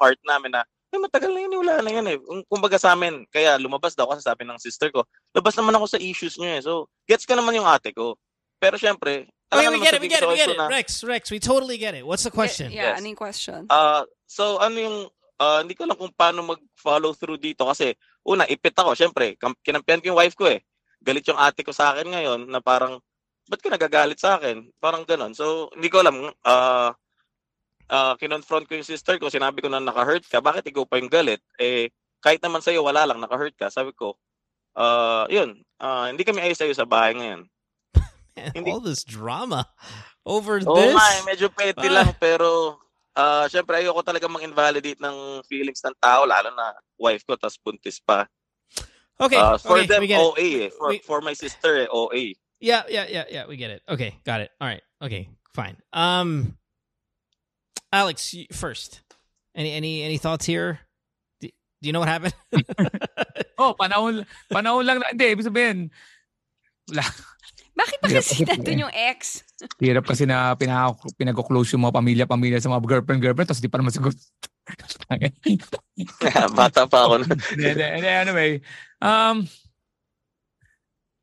heart namin na, eh, matagal na yun, wala na yan eh. Kung- Kumbaga sa amin, kaya lumabas daw kasi sabi ng sister ko, labas naman ako sa issues niyo eh. So, gets ko naman yung ate ko. pero syempre, alam we get it, we get it, we get it. na- Rex, Rex, we totally get it. What's the question? Yeah, Yes. any question? Ah, so ano yung ah, hindi ko alam kung paano mag-follow through dito kasi una ipit ako, syempre, kinampihan ko yung wife ko eh. Galit yung ate ko sa akin ngayon na parang ba't ka nagagalit sa akin? Parang ganon. So, hindi ko alam ah ah, kinonfront ko yung sister ko, sinabi ko na naka-hurt ka, bakit ikaw pa yung galit? Eh kahit naman sa'yo wala lang, naka-hurt ka. Sabi ko, ah, yun, ah, hindi kami ayos-ayos sa bahay ngayon. Man, all this drama over Oo this. nga, eh, medyo petty Ah. lang pero ah syempre ayoko talaga mang-invalidate ng feelings ng tao lalo na wife ko tas buntis pa. Okay, Ah, for okay, them we get it. OA eh. For, We- for my sister eh, OA. Yeah, yeah, yeah, yeah. We get it. Okay, got it. All right. Okay, fine. Um, Alex, first. Any any any thoughts here? Do, do you know what happened? Oh, panahon, panahon lang. na- Hindi, ibig sabihin, wala. Bakit ba Hirap kasi kasi nandun eh. yung ex? Hirap kasi na pinag- pinag-close yung mga pamilya-pamilya sa mga girlfriend-girlfriend tapos di pa naman siguro. Bata pa ako. anyway. Um,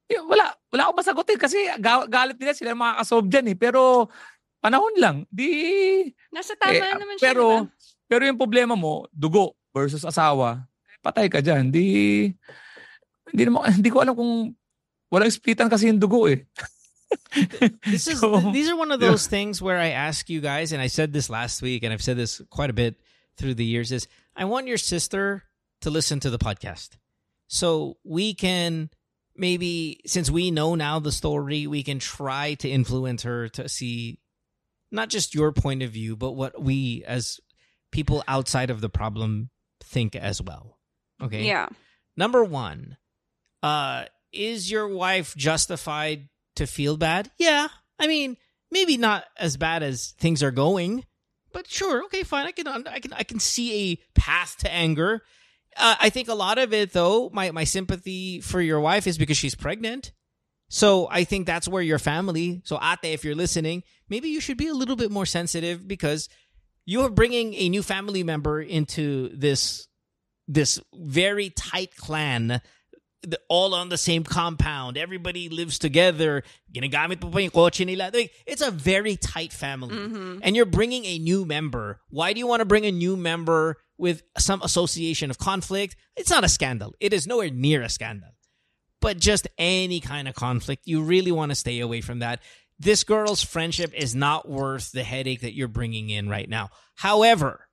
yun, wala, wala akong masagutin kasi ga- galit nila sila makakasolve dyan eh. Pero panahon lang. Di, Nasa tama Eh, naman siya, pero, diba? pero yung problema mo, dugo versus asawa, patay ka dyan. Di, hindi, naman, hindi ko alam kung walang splitan kasi yung dugo eh. this is So, these are one of yeah. those things where I ask you guys, and I said this last week, and I've said this quite a bit through the years. Is I want your sister to listen to the podcast, so we can maybe since we know now the story, we can try to influence her to see not just your point of view, but what we as people outside of the problem think as well. Okay. Yeah. Number one, uh, is your wife justified to feel bad? Yeah. I mean, maybe not as bad as things are going, but sure. Okay, fine. I can, I can, I can see a path to anger. Uh, I think a lot of it, though, my my sympathy for your wife is because she's pregnant. So I think that's where your family. So Ate, if you're listening, maybe you should be a little bit more sensitive because you're bringing a new family member into this this very tight clan the- all on the same compound. Everybody lives together. Ginagamit pa yung kotse nila. It's a very tight family. Mhm. and you're bringing a new member. Why do you want to bring a new member with some association of conflict? It's not a scandal. It is nowhere near a scandal. But just any kind of conflict you really want to stay away from that this girl's friendship is not worth the headache that you're bringing in right now however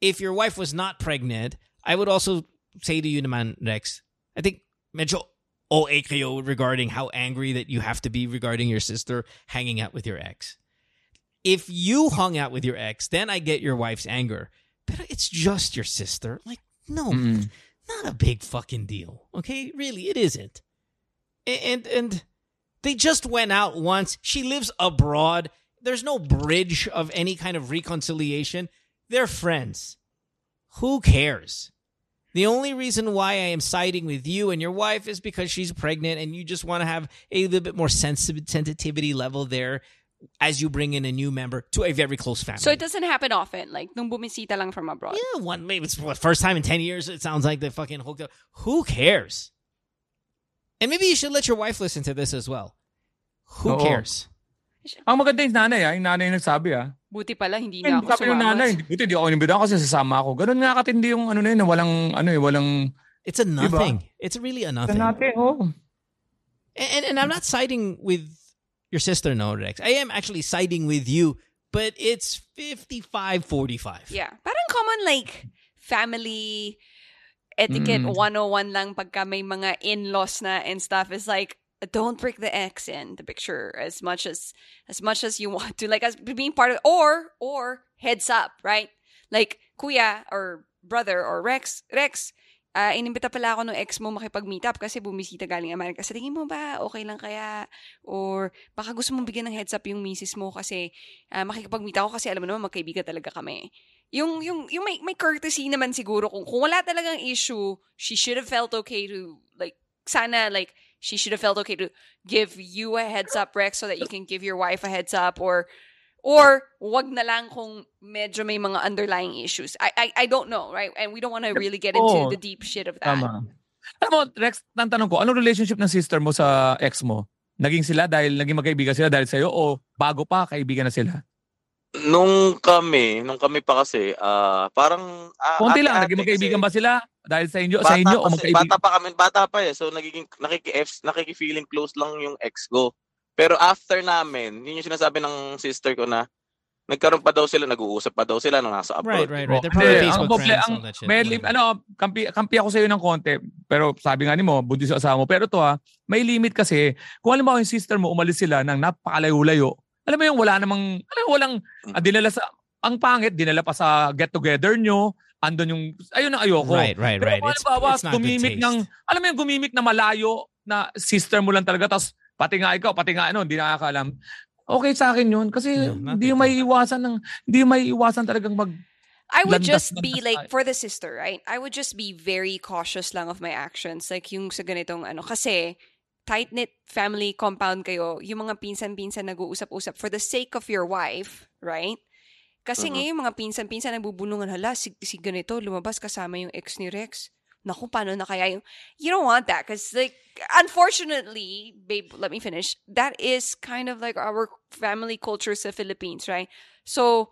if your wife was not pregnant, I would also say to you naman, Rex, I think medyo OA kayo regarding how angry that you have to be regarding your sister hanging out with your ex. If you hung out with your ex, then I get your wife's anger. But it's just your sister. Like, no, Mm. not a big fucking deal. Okay? Really, it isn't. And and they just went out once. She lives abroad. There's no bridge of any kind of reconciliation. They're friends. Who cares? The only reason why I am siding with you and your wife is because she's pregnant and you just want to have a little bit more sensitive sensitivity level there as you bring in a new member to a very close family. So it doesn't happen often. Like, nung bumisita lang from abroad. Yeah, one maybe it's the first time in ten years. It sounds like they fucking hooked up. Who cares? And maybe you should let your wife listen to this as well. Who Oo. cares? Ang maganda yung nanay ah, yung nanay yung nagsabi ah. Buti pala, hindi Hindi nga ako sabi ng sumama. nanay, buti di ako inimbitahan kasi sasama ako. Ganun nga katindi yung ano na yun, na walang, ano eh, walang... It's a nothing. It's really a nothing. Natin, oh. And and I'm not siding with your sister, no, Rex. I am actually siding with you, but it's 55-45. Yeah. Parang common like family etiquette Mm. 101 lang pagka may mga in-laws na and stuff is like don't bring the ex in the picture as much as as much as you want to like as being part of or or heads up right like kuya or brother or Rex Rex ah inimbita pala ako ng ex mo makipag-meet up kasi bumisita galing Amerika. Sa tingin mo ba, okay lang kaya? Or baka gusto mong bigyan ng heads up yung misis mo kasi ah, makikipag-meet ako kasi alam mo naman magkaibigan talaga kami. Yung, yung, yung may, may courtesy naman siguro kung, kung wala talagang issue, she should have felt okay to, like, sana, like, she should have felt okay to give you a heads up, Rex, so that you can give your wife a heads up or Or wag na lang kung medyo may mga underlying issues. I I, I don't know, right? And we don't want to really get into Oo. the deep shit of that. Tama. Alam mo, Rex, tanong ko, anong relationship ng sister mo sa ex mo? Naging sila dahil naging magkaibigan sila dahil sa'yo o bago pa kaibigan na sila? Nung kami, nung kami pa kasi, ah parang ah, Konti lang, ate-ate naging magkaibigan kasi. ba sila dahil sa inyo, sa inyo o magkaibigan? Bata pa kami, bata pa eh. So nagiging nakiki nakiki-feeling close lang yung ex ko. Pero after namin, yun yung sinasabi ng sister ko na nagkaroon pa daw sila, nag-uusap pa daw sila nung nasa abroad. Right, right, right. They're probably ang Facebook komple- friends, ang- all that shit. May lim- whatever. ano, kampi, kampi ako sa iyo ng konti. Pero sabi nga ni mo, buntis sa asawa mo. Pero to ha, may limit kasi. Kung alam mo yung sister mo, umalis sila ng napakalayo-layo. Alam mo yung wala namang, alam mo walang, Mm. ah, dinala sa, ang pangit, dinala pa sa get-together nyo. Andun yung, ayun ang ayoko. Right, right, Pero right. It's, halimbawa, it's not good gumimik ng, alam mo yung gumimik na malayo na sister mo lang talaga, tapos pati nga ikaw, pati nga ano, hindi nakakaalam. Okay sa akin yun. Kasi No, hindi good. may iwasan ng, hindi may iwasan talagang mag, I would Landas- just be landas like for the sister, right? I would just be very cautious lang of my actions. Like yung sa ganitong ano kasi tight-knit family compound kayo, yung mga pinsan-pinsan nag-uusap-usap for the sake of your wife, right? Kasi Mhm. ngayon mga pinsan-pinsan nagbubulungan, hala, si, si ganito, lumabas kasama yung ex ni Rex. Naku, paano na kaya yung... You don't want that because, like, unfortunately, babe, let me finish. That is kind of like our family culture sa Philippines, right? So,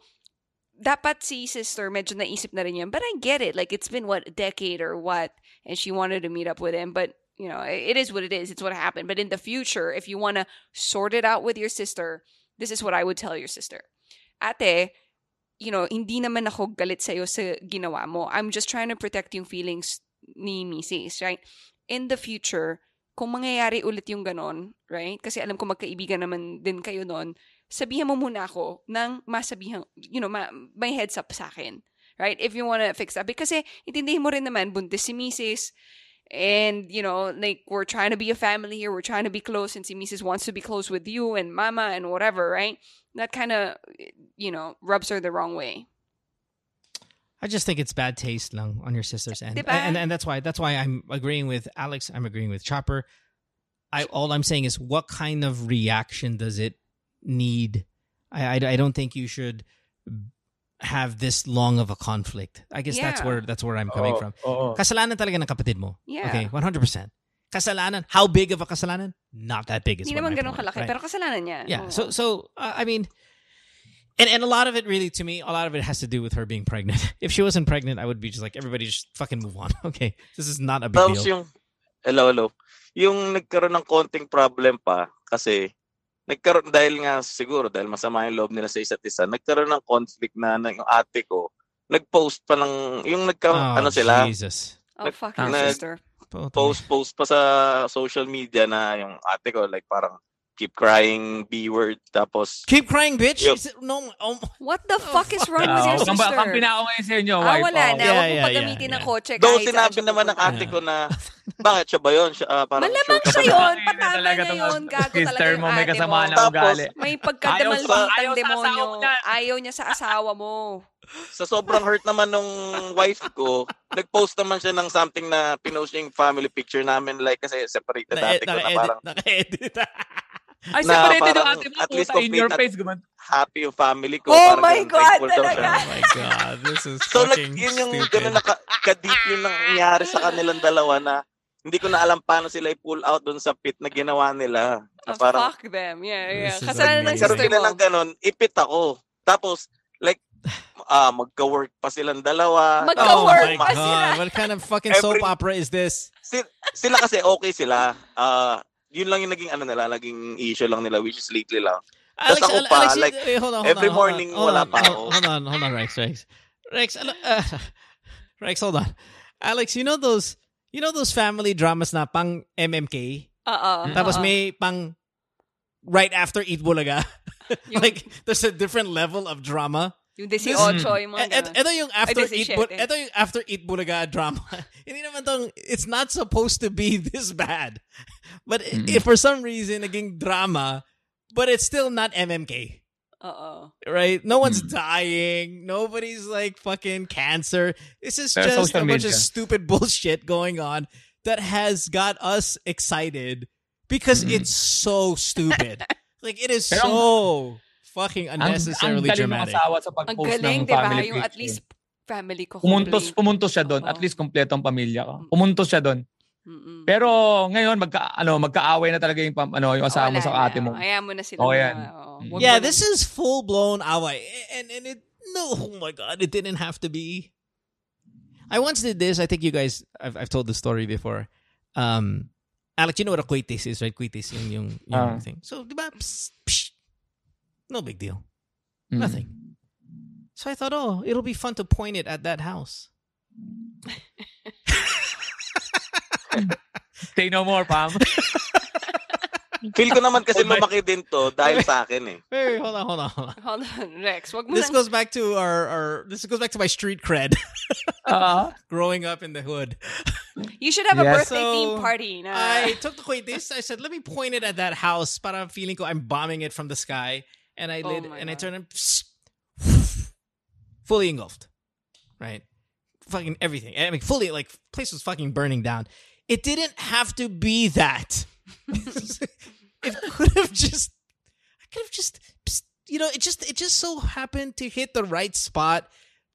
dapat si sister medyo naisip na rin yan. But I get it. Like, it's been, what, a decade or what? And she wanted to meet up with him. But, you know, it is what it is. It's what happened. But in the future, if you want to sort it out with your sister, this is what I would tell your sister. Ate, you know, hindi naman ako galit sa'yo sa ginawa mo. I'm just trying to protect yung feelings ni misis, right? In the future, kung mangyayari ulit yung ganon, right? Kasi alam ko magkaibigan naman din kayo noon, sabihan mo muna ako ng masabihan, you know, ma- may heads up sa akin. Right? If you wanna fix that. Because eh, intindihin mo rin naman, buntis si Mrs. And, you know, like, we're trying to be a family here. We're trying to be close. And si Mrs. wants to be close with you and mama and whatever, right? That kind of, you know, rubs her the wrong way. I just think it's bad taste lang on your sister's end, Diba? and and that's why that's why I'm agreeing with Alex. I'm agreeing with Chopper. I all I'm saying is, what kind of reaction does it need? I I, I don't think you should have this long of a conflict. I guess that's where that's where I'm coming Oo, from. oo. Kasalanan talaga ng kapatid mo. Yeah. Okay, 100. percent Kasalanan. How big of a kasalanan? Not that big. Is Hindi what naman my ganun point, kalaki, right? pero kasalanan niya. Yeah. Oo. So so uh, I mean, and and a lot of it really to me, a lot of it has to do with her being pregnant. If she wasn't pregnant, I would be just like everybody just fucking move on. Okay, this is not a big Tapos deal. yung, hello, hello. Yung nagkaroon ng konting problem pa kasi nagkaroon dahil nga siguro dahil masama yung loob nila sa isa't isa, nagkaroon ng conflict na, na yung ate ko nag-post pa ng yung nagka Oh, ano sila Jesus. Oh, fuck your nag- sister. post post pa sa social media na yung ate ko like parang keep crying B word tapos Keep crying, bitch. Is it- no, oh, What the fuck is wrong with Ah, your kang, sister? kang pinako ngayon sa inyo, Ah, wife. wala Oh. na. Yeah, Huwag mo yeah, pagamitin yeah, ng kotse Though kahit saan sinabi siya naman ng pupunta. ate ko na bakit siya ba yun? Siya, ah, parang Malamang sure ka siya ba na- yun. Patama talaga na tong yun. Gago sister talaga yung mo, may ate kasama mo. na Tapos, ugali. May Ayaw sa- pagkadamalbitang ayaw sa demonyo. asawa niya. Ayaw niya sa asawa mo. Sa sobrang hurt naman nung wife ko, nag-post naman siya ng something na pinost niya yung family picture namin like kasi separated dati ko na parang naka-edit. Ay, na separated yung ate mo. at least Puta, in your face. Guman. happy yung family ko. Oh my ganun, God, talaga? Oh my god, this is So, like, fucking yun yung stupid. gano'n na ka- ka-deep yung nangyari sa kanilang dalawa na hindi ko na alam paano sila i-pull out doon sa pit na ginawa nila. Na Oh, parang, fuck them. Yeah, yeah. Kasalanan ng sister sila mo. ng gano'n, ipit ako. Tapos, like, ah magka-work pa silang dalawa. Magka- Oh pa sila. god, what kind of fucking soap Every- opera is this? Si- sila kasi okay sila. Ah, yun lang yung naging ano nila, naging issue lang nila which is lately lang. Alex, ako Alex, pa, Alex, like, eh, hold on, hold every on, hold morning on, hold wala on, pa ako. Hold on, hold on, Rex, Rex, Rex, ano, uh, Rex, hold on, Alex, you know those, you know those family dramas na pang MMK, Oo. tapos oo. may pang right after Eat Bulaga, like there's a different level of drama. Yung 18, yung mga Et- et- ganun. Ito yung after Ay, Eat 17. Ito yung after Eat Bulaga drama. Hindi naman tong it's not supposed to be this bad. But i- if for some reason naging drama, but it's still not MMK. Uh-oh. Right? No one's dying. Nobody's like fucking cancer. This is Pero just a social bunch of stupid bullshit going on that has got us excited because it's so stupid. like it is Pero so fucking Ang, ang unnecessarily galing dramatic. asawa sa pag-post galing, ng di ba? family Yung at least family ko. Pumuntos, complete. pumuntos siya doon. At least kompletong pamilya ka. Pumuntos siya doon. Mm-mm. Pero ngayon magka ano magkaaway na talaga yung pam- ano yung asawa mo sa na. ate mo. Hayaan mo na sila. Oh, mga- yan. oo. Mm. Yeah, this is full blown away, and and it no, oh my god, it didn't have to be. I once did this. I think you guys, I've I've told the story before. Um, Alex, you know what a kwitis is, right? Kwitis yung yung, yung Ah. thing. So, di ba? Psst, psh, no big deal. Mm. Nothing. So I thought, oh, it'll be fun to point it at that house. Say no more, Pam. Feel ko naman kasi my- lumaki din to dahil sa akin eh. Wait, wait, hold on, hold on, hold on. Hold on, Rex. Wag mo This na- goes back to our, our this goes back to my street cred Uh, growing up in the hood. You should have a birthday So, theme party. Na. I took the kwitis. I said, let me point it at that house. Para feeling ko I'm bombing it from the sky. And I Oh and I God. turned it fully engulfed. Right? Fucking everything. I mean fully like place was fucking burning down. It didn't have to be that. it could have just I could have just you know, it just it just so happened to hit the right spot.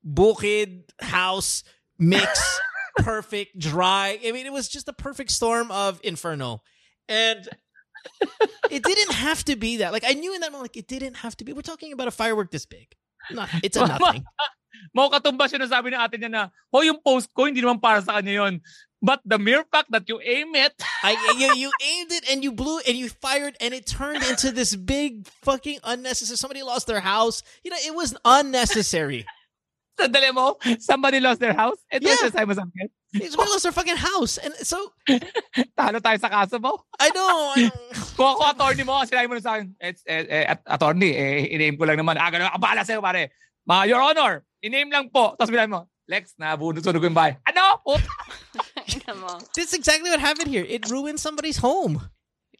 Bukid, house, mix, perfect, dry. I mean, it was just a perfect storm of inferno. And it didn't have to be that. Like I knew in that moment, like it didn't have to be. We're talking about a firework this big. No, it's a nothing. Mau katumbas yun ang sabi ng ate niya na, ho, yung post ko, hindi naman para sa kanya yun. But the mere fact that you aim it, I you, you aimed it and you blew and you fired and it turned into this big fucking unnecessary. Somebody lost their house. You know, it was unnecessary. Sandali mo, somebody lost their house. Ito Yeah. yeah. sinasabi mo sa akin. Somebody lost their fucking house, and so Talo tayo sa kaso mo. I know. I know. Kung ako attorney mo, sinabi mo na sa akin, it's, eh, eh, at- attorney, eh, in-aim ko lang naman. Ah, ganun, abala sa'yo, pare. Ma, Your Honor, in-aim lang po. Tapos bilang mo, Lex, nabunod-sunog ko yung bahay. Ano? Puta. Come on. That's exactly what happened here. It ruined somebody's home.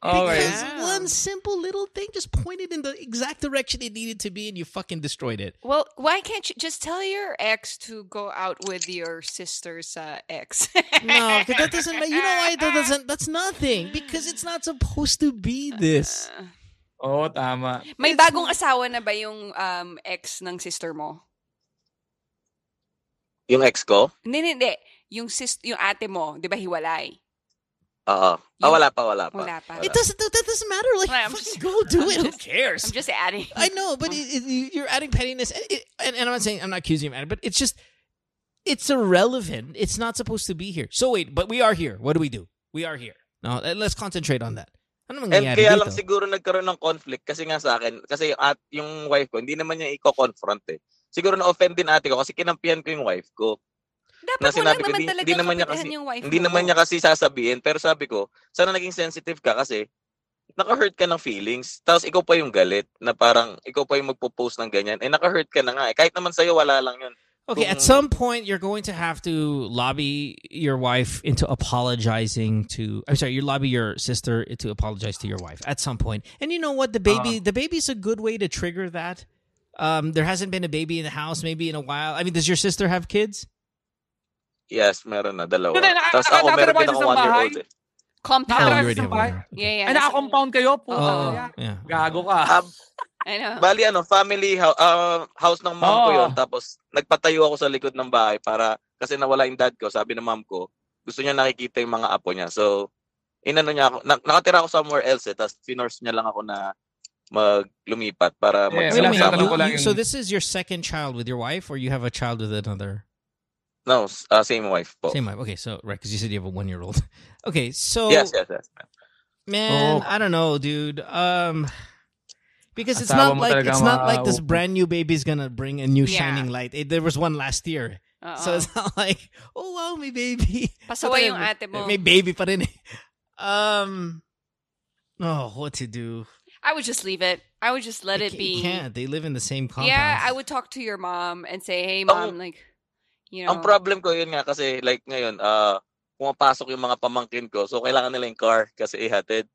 Okay. Because one simple little thing just pointed in the exact direction it needed to be and you fucking destroyed it. Well, why can't you just tell your ex to go out with your sister's uh, ex? No, because that doesn't make you know why that doesn't that's nothing. Because it's not supposed to be this. Oo, tama. May bagong asawa na ba yung um, ex ng sister mo? Yung ex ko? Hindi, hindi, hindi. Yung, sis, yung ate mo, di ba hiwalay? Oo. Ah, wala pa, wala pa. Wala pa. It doesn't that doesn't matter. Like Well, I'm fucking just- go do I'm it. Who cares? I'm just adding. I know, but it, it, you're adding pettiness, and, it, and, and I'm not saying I'm not accusing you of it, but it's just it's irrelevant. It's not supposed to be here. So wait, but we are here. What do we do? We are here. No, let's concentrate on that. Ano And mangyayari kaya dito? siguro nagkaroon ng conflict kasi nga sa akin, kasi yung, at, yung wife ko, hindi naman niya i-confront eh. Siguro na-offend din ate ko kasi kinampihan ko yung wife ko. Dapat na sinabi ko, naman hindi, talaga hindi naman niya kasi, hindi naman niya kasi sasabihin. Pero sabi ko, sana naging sensitive ka kasi naka-hurt ka ng feelings. Tapos ikaw pa yung galit na parang ikaw pa yung magpo-post ng ganyan. Eh naka-hurt ka na nga eh. Kahit naman sa'yo, wala lang yun. Okay, at Kung- some point you're going to have to lobby your wife into apologizing to I'm sorry, you lobby your sister to apologize to your wife at some point. And you know what? The baby the baby's a good way to trigger that. Um there hasn't been a baby in the house maybe in a while. I mean, does your sister have kids? Yes, meron na, dalawa. Hindi, naka- Tapos ako, naka- meron din ako sa one year bahay? old eh. Compound. Nakatira you already have. Okay. Yeah, yeah. Ay, naka-compound kayo? Puta. Oh, yeah. Gago ka. Ah, I know. Bali ano, family house, house ng mom ko Oo. yun. Tapos nagpatayo ako sa likod ng bahay para kasi nawala yung dad ko. Sabi ng mom ko, gusto niya nakikita yung mga apo niya. So, inano niya ako, na, nakatira ako somewhere else eh. Tapos finorce niya lang ako na maglumipat para minute, magsama. ko so this is your second child with your wife or you have a child with another No, s- ah, same wife po. same wife? Okay, so right cuz you said you have a 1-year-old. Okay, so Yes, yes, yes. Man, Oh. I don't know, dude. Um, because it's not like it's not like this brand new baby's gonna bring a new Yeah. shining light. It, there was one last year, Oo. so it's not like oh wow, may baby. Pasaway yung ate mo. May baby pa rin. eh. Um, oh, what to do? I would just leave it. I would just let You it ca- be. You can't. They live in the same compound. Yeah, I would talk to your mom and say, "Hey, mom, like, you know." Ang problem ko yun nga kasi like ngayon, ah pumapasok yung mga pamangkin ko. So, kailangan nila yung car kasi ihatid.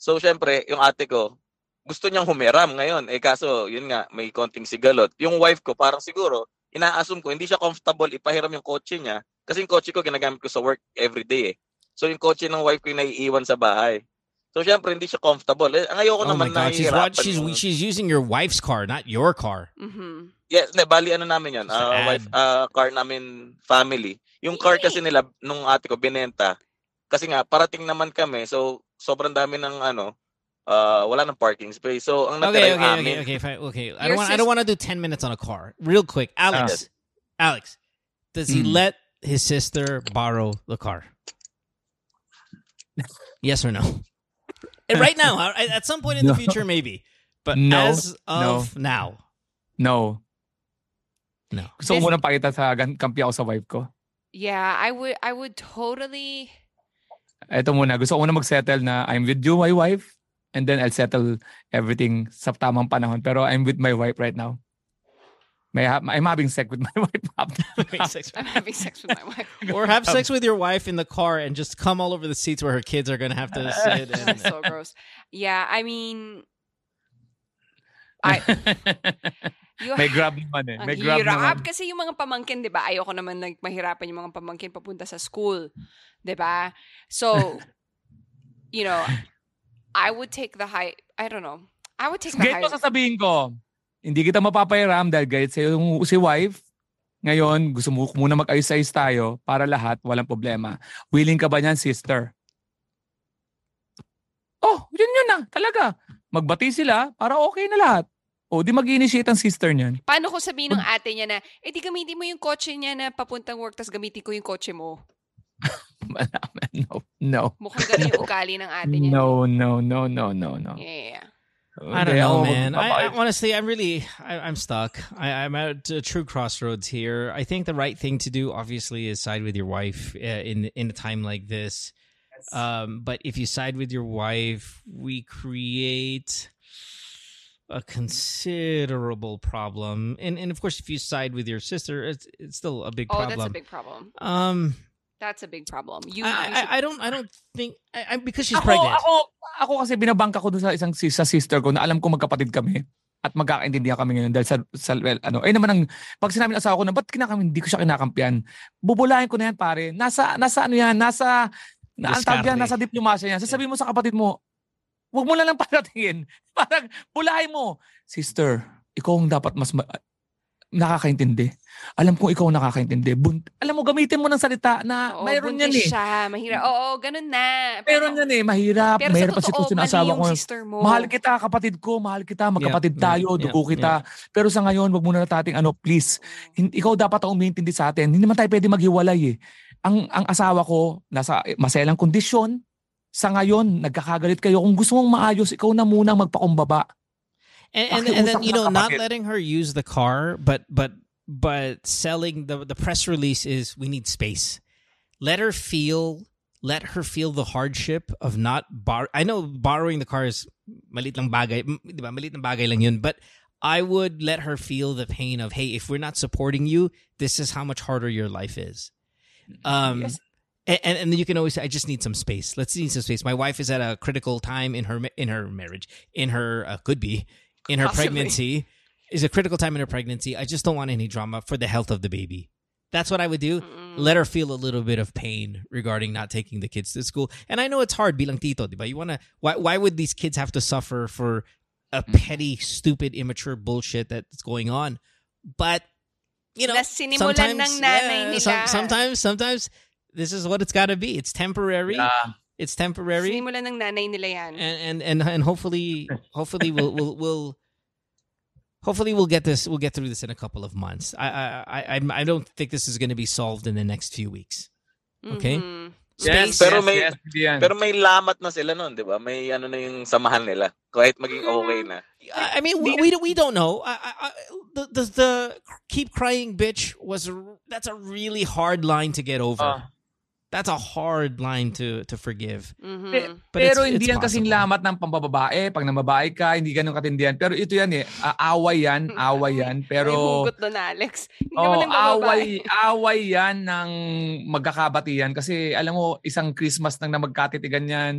So, syempre, yung ate ko, gusto niyang humiram ngayon. Eh, kaso, yun nga, may konting sigalot. Yung wife ko, parang siguro, ina-assume ko, hindi siya comfortable ipahiram yung kotse niya. Kasi yung kotse ko, ginagamit ko sa work everyday eh. So, yung kotse ng wife ko yung naiiwan sa bahay. So, syempre, hindi siya comfortable. Eh, ang ayoko oh my naman god, she's nahihirapan what? She's yung- she's using your wife's car, not your car. Mhm. Yes, ne, bali ano namin 'yan. Sa ah, wife ah, car namin family. Yung car kasi nila nung ate ko binenta. kasi nga parating naman kami. So sobrang dami ng ano, uh, wala ng parking space. So ang natira Okay, yung okay, amin. okay, okay, fine. Okay, I don't want. I don't want to do ten minutes on a car. Real quick, Alex. Alex, does he Mm. let his sister borrow the car? yes or no? And right now, uh, at some point in the future, maybe. But No, as of now, No. no. Gusto ko This- muna pakita sa gan- kampi ako sa wife ko. Yeah, I would I would totally Ito muna, gusto ko muna mag-settle na I'm with you, my wife, and then I'll settle everything sa tamang panahon. Pero I'm with my wife right now. May ha- I'm having sex with my wife. Wait, sex- I'm having sex with my wife. or have sex with your wife in the car and just come all over the seats where her kids are gonna have to sit. That's so gross. Yeah, I mean I you may grab naman eh. May grab hirap. naman. Kasi yung mga pamangkin, di ba? Ayoko naman like, mahirapan yung mga pamangkin papunta sa school. Di ba? So, you know, I would take the high, I don't know. I would take the high. Ganito sasabihin ko, hindi kita mapapairam dahil galit sa yung si wife. Ngayon, gusto mo muna mag-ayos-ayos tayo para lahat, walang problema. Willing ka ba niyan, sister? Oh, yun yun na, talaga. Magbati sila para okay na lahat. O, di mag-initiate ang sister niyan. Paano kung sabihin ng ate niya na, eh di gamitin mo yung kotse niya na papuntang work, tas gamitin ko yung kotse mo. no, no. Mukhang ganun yung ugali ng ate niya. No, no, no, no, no, no. Yeah. I don't know, man. I, I honestly, I'm really, I, I'm stuck. I, I'm at a true crossroads here. I think the right thing to do, obviously, is side with your wife uh, in in a time like this. Um, but if you side with your wife, we create a considerable problem. And and of course, if you side with your sister, it's it's still a big Oh, problem. that's a big problem. Um, That's a big problem. You, I, you I, should- I don't I don't think I, I, because she's ako, pregnant. Ako, ako kasi binabangka ko dun sa isang sis- sa sister ko na alam ko magkapatid kami at magkakaintindihan kami ngayon dahil sa, sa well, ano, eh naman ang, pag sinabi ng asawa ko na, ba't kinakam, hindi ko siya kinakampihan? Bubulahin ko na yan, pare. Nasa, nasa ano yan, nasa, na, ang tawag yan, nasa diplomasya yan. Sasabihin mo sa kapatid mo, huwag mo lang lang paratingin. Parang, bulahin mo. Sister, ikaw ang dapat mas ma- nakakaintindi. Alam kong ikaw ang nakakaintindi. Bunt- alam mo, gamitin mo ng salita na Oo, mayroon yan eh. siya. Mahirap. Oo, ganun na. Meron yan eh, mahirap. Pero mahirap sa ang totoo, sitwasyon ng mali asawa yung ko. sister mo. Mahal kita, kapatid ko, mahal kita, magkapatid Yeah, tayo, yeah, dugo yeah, kita. Pero sa ngayon, wag muna nating ano, please. Hin- ikaw dapat ang umintindi sa atin. Hindi naman tayo pwede maghiwalay eh. Ang ang asawa ko nasa eh, maselang kondisyon. Sa ngayon, nagkakagalit kayo. Kung gusto mong maayos, ikaw na munang magpakumbaba. And, and, and then you know not letting her use the car but but but selling the the press release is we need space let her feel let her feel the hardship of not bar I know borrowing the car is malit lang bagay di ba malit lang bagay lang yun but I would let her feel the pain of hey if we're not supporting you this is how much harder your life is um Yes. and, and and then you can always say, I just need some space. Let's need some space. My wife is at a critical time in her in her marriage, in her uh, could be in her Possibly. pregnancy, is a critical time in her pregnancy. I just don't want any drama for the health of the baby. That's what I would do. Mm-mm. Let her feel a little bit of pain regarding not taking the kids to school. And I know it's hard, bilang tito, diba? You wanna why why would these kids have to suffer for a mm-hmm. petty, stupid, immature bullshit that's going on? But you know, Na sinimulan ng nanay nila. some- sometimes, sometimes this is what it's got to be. It's temporary. Yeah. It's temporary, Sinimulan ng nanay nila yan. and and and and hopefully, hopefully we'll we'll we'll. Hopefully we'll get this. We'll get through this in a couple of months. I I I I'm- don't think this is going to be solved in the next few weeks. Okay. Mhm. Yes, Pero may- yes, hindi yan. Pero may lamat na sila noon, di ba? May ano na yung samahan nila. Kahit maging okay na. I I mean, we we, we don't know. I, I, I, the, the the keep crying bitch was a, that's a really hard line to get over. Ah. That's a hard line to to forgive. Mhm. Pe- But pero it's- hindi it's yan kasing lamat ng pambababae. Pag namabae ka, hindi ganun katindihan. Pero ito yan eh. ah, away yan. Away yan. May Pero... hugot doon, Alex. Hindi naman Oh, away, away yan ng magkakabatihan. Kasi alam mo, isang Christmas nang na magkatitigan yan.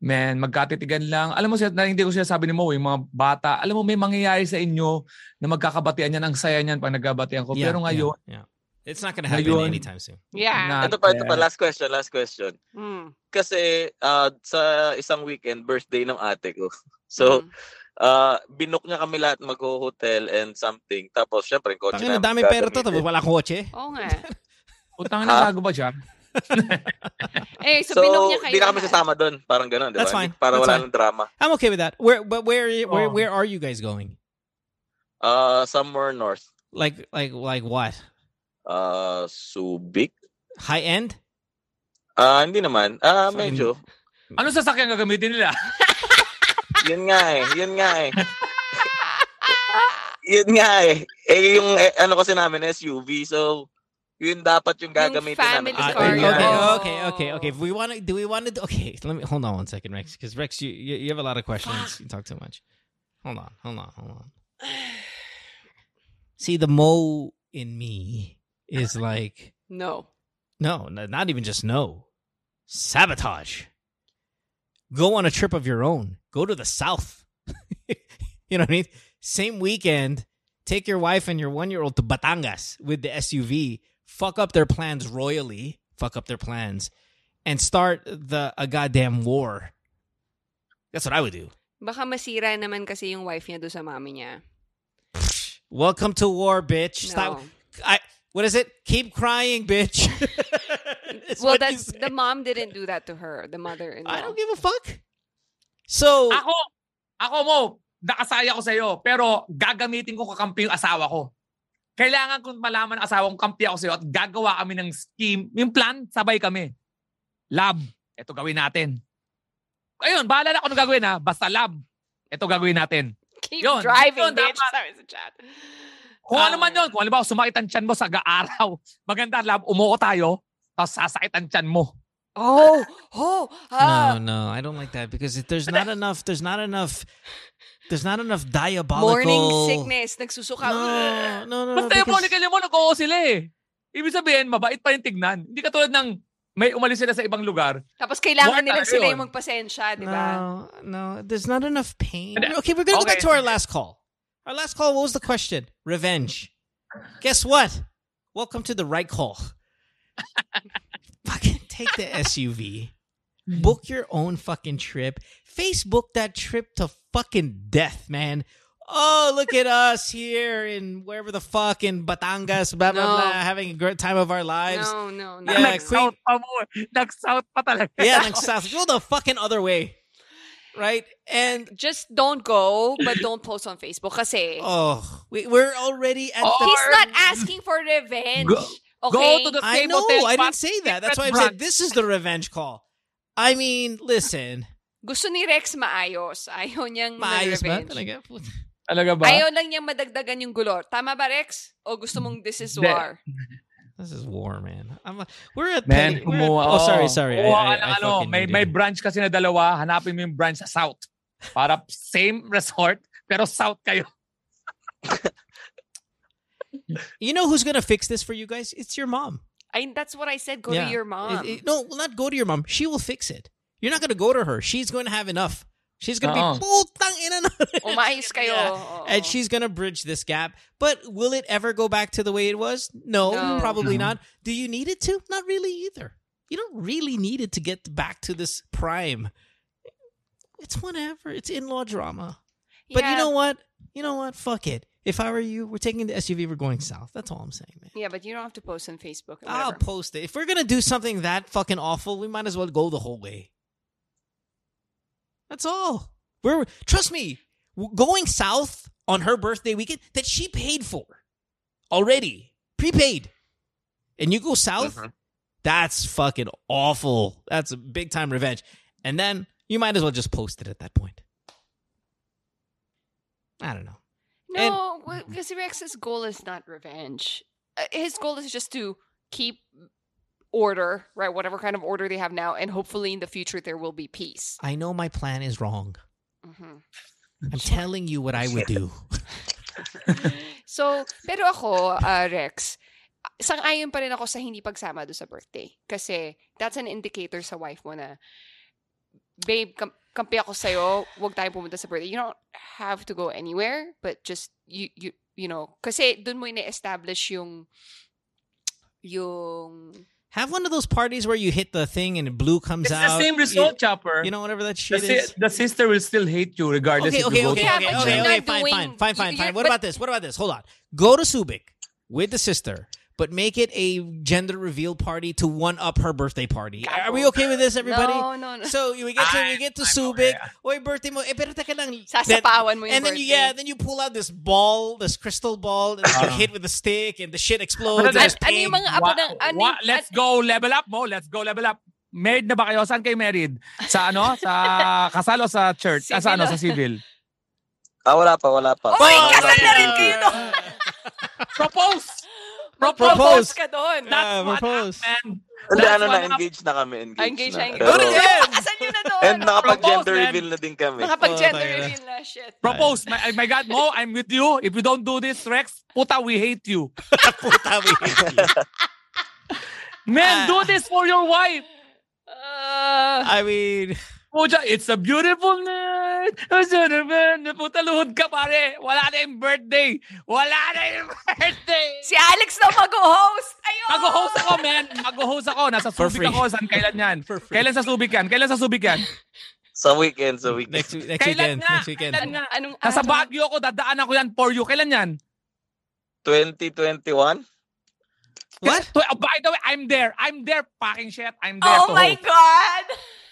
Man, magkatitigan lang. Alam mo, siya, na hindi ko siya sabi ni Mo, yung mga bata, alam mo, may mangyayari sa inyo na magkakabatihan yan. Ang saya niyan pag nagkabatihan ko. Yeah, Pero ngayon, yeah, yeah. It's not going to happen Ngayon- anytime soon. Yeah. na- Ito pa, ito pa. Last question, last question. Mm. Kasi ah, sa isang weekend, birthday ng ate ko. So, Mm. ah binook niya kami lahat mag-hotel and something. Tapos, syempre, yung kotse Tangina, namin dami pera to, gagamitin. tapos wala kotse. Oo nga. utang na gago ba siya? Eh, so, So, binook niya kayo di na kami lahat. sasama doon. Parang ganun, di ba? That's fine. Para That's wala fine. ng drama. I'm okay with that. Where but where where Oh. where are you guys going? Uh, somewhere north. Like like like what? Uh, Subic? High end? Ah, hindi naman. Ah, Fucking- medyo. Ano sasakyan gagamitin nila? Yun nga eh. Yun nga eh. yun nga eh. Eh, yung eh, ano kasi namin, SUV. So, yun dapat yung gagamitin family namin. Uh, car, okay, yeah. okay, Oh. okay, okay, okay. If we want to, do we want to? Okay, let me hold on one second, Rex, because Rex, you, you you have a lot of questions. You talk too much. Hold on, hold on, hold on. See, the Mo in me is like No. no, not even just no, sabotage. Go on a trip of your own. Go to the south. you know what I mean? Same weekend, take your wife and your one year old to Batangas with the SUV, fuck up their plans royally, fuck up their plans, and start the a goddamn war. That's what I would do. Baka masira naman kasi yung wife niya doon sa mami niya. Welcome to war, bitch. Stop. No. I what is it? Keep crying, bitch. Well, that's the mom didn't do that to her, the mother-in-law. I don't give a fuck. So Ako, ako mo, nakasaya ko sa'yo, pero gagamitin ko kakampi yung asawa ko. Kailangan kong malaman ng asawa kong kampi ako sa'yo at gagawa kami ng scheme. Yung plan, sabay kami. Lab, ito gawin natin. Ayun, bahala na kung ano gagawin ha. Basta lab, ito gagawin natin. Keep Yun, driving, yun, bitch. dapat. Sabi sa chat. Kung ano Ah. man yun, kung halimbawa sumakit ang tiyan mo sa araw, maganda lab, umuko tayo, tapos sasakit ang tiyan mo. Oh, oh, ah. no, no, I don't like that because if there's not enough. There's not enough. There's not enough diabolical. Morning sickness, nagsusuka. No, no, no. no Basta yung because- monikal mo, nag-oo sila eh. Ibig sabihin, mabait pa yung tignan. Hindi katulad ng may umalis sila sa ibang lugar. Tapos kailangan nila sila yun. yung magpasensya, di ba? No, no, there's not enough pain. Okay, we're gonna go back Okay. to our last call. Our last call. What was the question? Revenge. Guess what? Welcome to the right call. fucking take the SUV. Mm-hmm. Book your own fucking trip. Facebook that trip to fucking death, man. Oh, look at us here in wherever the fuck in Batangas, blah blah No. blah, having a great time of our lives. No, no, no. Yeah, Nag-south pa mo. Nag-south pa talaga. Yeah, like south. Go the fucking other way, right? And Just don't go, but don't post on Facebook kasi oh, we, we're already at Oh, the. he's not asking for revenge. Go- okay? Go to the I know. hotel. I didn't say that. That's why I said this is the revenge call. I mean, listen, Gusto ni Rex maayos. Ayaw niyang maayos ba revenge. talaga? Talaga ba? Ayaw lang niyang madagdagan yung gulo. Tama ba, Rex? O gusto mong this is Hindi. war? This is war, man. I'm, we're at Man, petty- we're at- oh, sorry, oh. sorry. Oh, I, Kumuha I, ka I ano, fucking may, needed may it. branch kasi na dalawa. Hanapin mo yung branch sa South. Para same resort, pero South kayo. You know who's gonna fix this for you guys? It's your mom. I, that's what I said. Go Yeah. to your mom. It- it- no, not go to your mom. She will fix it. You're not gonna go to her. She's going to have enough. She's gonna Oo. be putang ina na. Umayos kayo. Yeah. And oh, oh, oh. she's gonna bridge this gap. But will it ever go back to the way it was? No, No. probably No. not. Do you need it to? Not really either. You don't really need it to get back to this prime. It's whatever. It's in-law drama. But you know what? You know what? Fuck it. If I were you, we're taking the SUV. We're going south. That's all I'm saying, man. Yeah, but you don't have to post on Facebook. or I'll post it. If we're gonna do something that fucking awful, we might as well go the whole way. That's all. We're trust me, going south on her birthday weekend that she paid for already, prepaid, and you go south. Mhm. That's fucking awful. That's a big time revenge. And then you might as well just post it at that point. I don't know. No, w- because Rex's goal is not revenge. Uh, His goal is just to keep order, right? Whatever kind of order they have now, and hopefully in the future there will be peace. I know my plan is wrong. Mhm. I'm telling you what I would do. So, pero ako, uh, Rex, sang-ayon pa rin ako sa hindi pagsama do sa birthday. Kasi that's an indicator sa wife mo na, babe, kam- kampi ako sa'yo, tayo pumunta sa birthday. You don't have to go anywhere, but just, you, you, you know, kasi dun mo ina-establish yung, yung, Have one of those parties where you hit the thing and blue comes out. It's the same You- result, Chopper. You, know, whatever that the, shit si- is. the sister will still hate you regardless Okay, if okay, go okay, to Yeah, okay, okay, okay, fine, fine, fine, fine, fine. What about this? What about this? Hold on. Go to Subic with the sister, but make it a gender reveal party to one up her birthday party. Are we okay with this, everybody? No, no, no. So we get to we get to Subic. Oy, birthday mo. Eh, pero teka lang. Sasapawan mo yung And then you, yeah, then you pull out this ball, this crystal ball, and you hit with the stick, and the shit explodes. and Ano- there's ano yung mga apo ng... Ano, wa- let's go level up mo. Let's go level up. Married na ba kayo? Saan kayo married? Sa ano? Sa kasal o sa church? Ah, sa ano? Sa civil? Ah, wala pa, wala pa. Oy, kasal na rin kayo doon. Propose! Propose ka doon. That's Yeah, propose. Hindi, ano na, engaged na kami. Engaged, Ah, engaged na. na, engaged. Pero- again! Kasal nyo na doon. And nakapag-gender reveal na din kami. Nakapag-gender Oh, reveal na. Shit. Propose. My, my God, Mo, I'm with you. If you don't do this, Rex, puta, we hate you. Puta, we hate you. Man, do this for your wife. Uh, I mean, Puta, it's a beautiful night. It's a beautiful- Puta, luhod ka, pare. Wala na yung birthday. Wala na yung birthday. si Alex na mag-host. Ayun. Mag-host ako, man. Mag-host ako. Nasa For Subic free. ako. Saan kailan yan? For free. Kailan sa Subic yan? Kailan sa Subic yan? Sa weekend, sa weekend. next next Kailan weekend, nga? next weekend. Kailan nga? Anong Nasa araw? Baguio ako. Dadaanan ko yan for you. Kailan yan? 2021? What? Oh, by the way, I'm there. I'm there. Packing shit. I'm there Oh my host. God!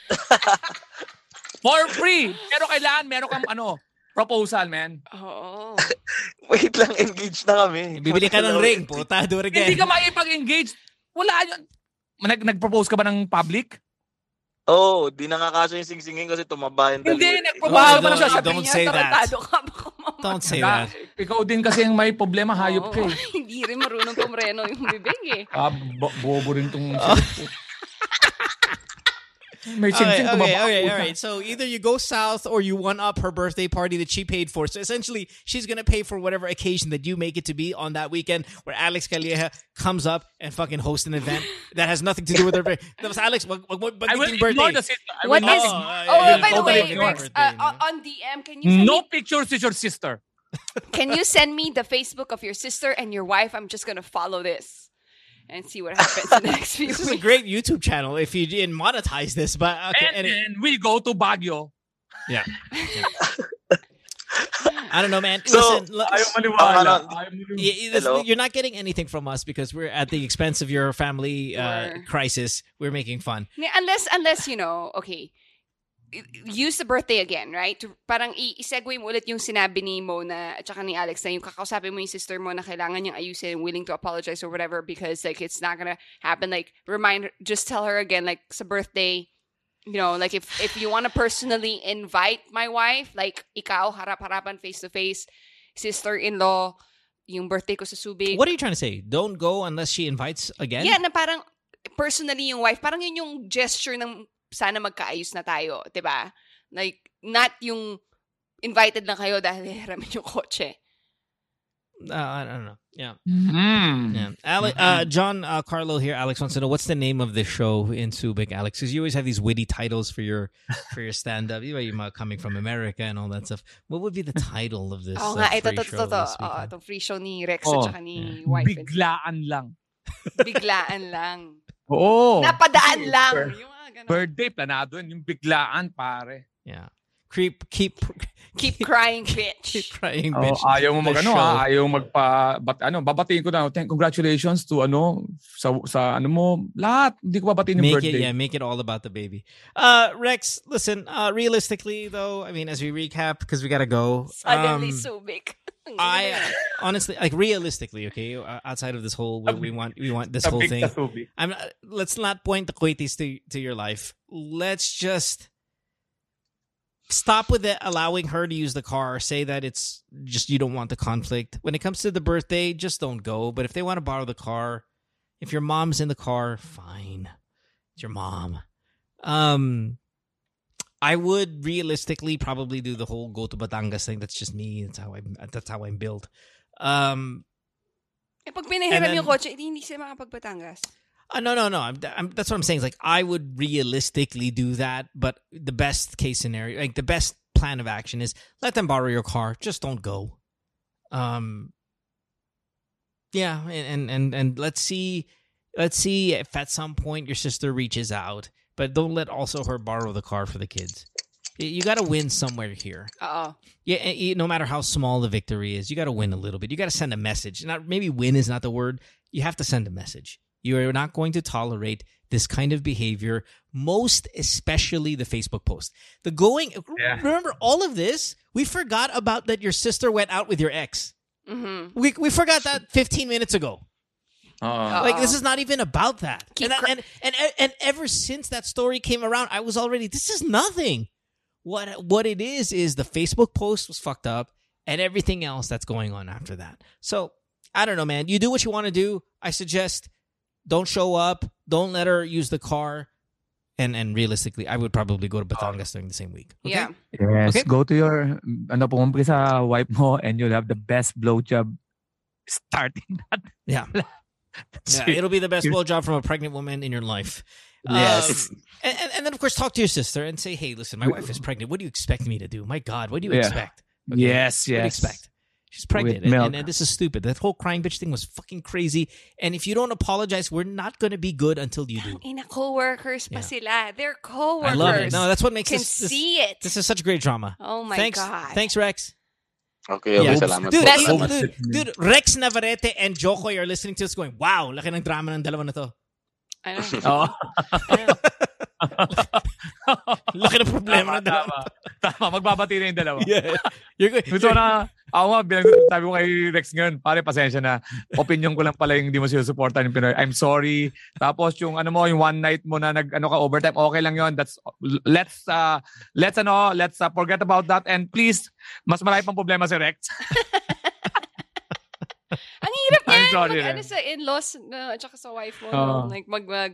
For free. Pero kailangan meron kang ano, proposal, man. Oo. Wait lang, engaged na kami. Bibili ka ng ring, puta, do it Hindi ka maipag-engage. Wala yun. Nag- nag-propose ka ba ng public? Oo, oh, di nakakasya yung singsingin kasi tumaba yung Hindi, nag-propose ka ba ng don't- sasabihin don't niya? say that. Ka. Baka mamaya. Don't say that. Ikaw din kasi yung may problema, hayop ka eh. Hindi rin marunong pumreno yung bibig eh. Ah, bo- bobo rin tong... Oh. may Okay, singsing okay, tumaba. okay, all right. So either you go south or you one up her birthday party that she paid for. So essentially, she's gonna pay for whatever occasion that you make it to be on that weekend, where Alex Calleja comes up and fucking hosts an event that has nothing to do with her birthday. Tapos Alex, What, wag, wag, I will magiging ignore birthday. the sister. I What will not is- ignore- Oh, Oh, by the way. Rex, uh, on on DM, can you send No me, pictures with your sister. can you send me the Facebook of your sister and your wife? I'm just gonna follow this and see what happens in the next few This is a great YouTube channel if you didn't monetize this, but okay. And anyway. then we go to Baguio. Yeah. I don't know, man. So, Listen, look, Ayaw Ang maniwala. ano, Ayaw maniwala. y- y- this- Hello? you're not getting anything from us because we're at the expense of your family uh, crisis. We're making fun. Yeah, Unless, unless, you know, okay, i- use the birthday again, right? To- Parang i-segue mo ulit yung sinabi ni Mo na, at saka ni Alex na yung kakausapin mo yung sister mo na kailangan niyang ayusin, willing to apologize or whatever because like it's not gonna happen. Like, remind, just tell her again, like, sa birthday, you know, like if if you want to personally invite my wife, like, ikaw, harap-harapan, face-to-face, sister-in-law, yung birthday ko sa Subic. What are you trying to say? Don't go unless she invites again? Yeah, na parang personally yung wife, parang yun yung gesture ng sana magkaayos na tayo, 'di ba? Like not yung invited lang kayo dahil hiramin yung kotse. Uh, I don't know. Yeah. Mm. Yeah. Ale- uh, John uh, Carlo here. Alex wants to know what's the name of the show in Subic, Alex? Because you always have these witty titles for your for your stand up. You know, you're coming from America and all that stuff. What would be the title of this? Oo uh, nga, ito, free to, show to, to. this Oo, weekend? itong free show ni Rex Oh, at saka ni yeah. wife. Biglaan lang. Biglaan lang. Oo. Napadaan lang. Yung mga ganun. Birthday, planado yun. Yung biglaan, pare. Yeah. Creep, keep, Keep crying, bitch. keep crying, bitch. Oh, bitch. ayaw mo The mag ha, ayaw magpa bat, ano, babatiin ko na. Thank, congratulations to ano sa sa ano mo, lahat. Hindi ko babatiin yung Make birthday. it, yeah, make it all about the baby. Uh, Rex, listen. Uh, realistically, though, I mean, as we recap, because we gotta go. Suddenly um, Subic. I honestly, like, realistically, okay, uh, outside of this whole, we, we want, we want this whole thing. I'm. Uh, let's not point the kwitis to to your life. Let's just stop with it, allowing her to use the car. Say that it's just you don't want the conflict. When it comes to the birthday, just don't go. But if they want to borrow the car, if your mom's in the car, fine. It's your mom. Um, I would realistically probably do the whole go to Batangas thing. That's just me. That's how I. That's how I'm built. Um, Eh, pag pinahiram yung kotse, edi hindi sila makapagbatangas. Uh, no, no, no. I'm, I'm, that's what I'm saying. Is like I would realistically do that, but the best case scenario, like the best plan of action, is let them borrow your car. Just don't go. Um. Yeah, and and and, and let's see, let's see if at some point your sister reaches out, but don't let also her borrow the car for the kids. You got to win somewhere here. Oo. Yeah, no matter how small the victory is, you got to win a little bit. You got to send a message. Not maybe win is not the word. you have to send a message. You are not going to tolerate this kind of behavior, most especially the Facebook post. The going, Yeah. remember all of this? We forgot about that your sister went out with your ex. Mm-hmm. We, we forgot that 15 minutes ago. Oo. Like this is not even about that. And, cr- and and and ever since that story came around, I was already this is nothing. What what it is is the Facebook post was fucked up and everything else that's going on after that. So, I don't know, man. You do what you want to do. I suggest don't show up, don't let her use the car. And and realistically, I would probably go to oh. Batangas during the same week. Okay? Yeah. Yes, Okay. go to your, ano, pumumpi sa wife mo and you'll have the best blowjob starting that. Yeah. That's Yeah, it. it'll be the best You're- blowjob from a pregnant woman in your life. Yes. Um, and, and, and then, of course, talk to your sister and say, hey, listen, my wife is pregnant. What do you expect me to do? My God, what do you Yeah. expect? Okay? Yes, What do you expect? She's pregnant. And, and, and this is stupid. That whole crying bitch thing was fucking crazy. And if you don't apologize, we're not going to be good until you do. Ina, co-workers pa Yeah. sila. They're co-workers. I love it. No, that's what makes Can this, this, see it. this is such great drama. oh my thanks, God. Thanks, Rex. Okay, okay, Yeah. salamat Dude, po. Salamat. dude, dude, Rex Navarrete and Jo Koy are listening to us going, wow, laki ng drama ng dalawa na to. I know. Oh. Oo. Laki ng problema tama, ng dalawa tama. Tama, magbabati na yung dalawa. Yeah. You're. Gusto ko na, ako nga, bilang sabi ko kay Rex ngayon, pare, pasensya na. Opinion ko lang pala yung hindi mo sinusuportan yung Pinoy. I'm sorry. Tapos yung ano mo, yung one night mo na nag, ano ka, overtime, okay lang yon That's, let's, uh, let's, ano, let's uh, forget about that. And please, mas marami pang problema si Rex. Ang hirap I'm niyan. sorry, Mag, ano sa in-laws uh, at saka sa wife mo. No? Like, mag, mag,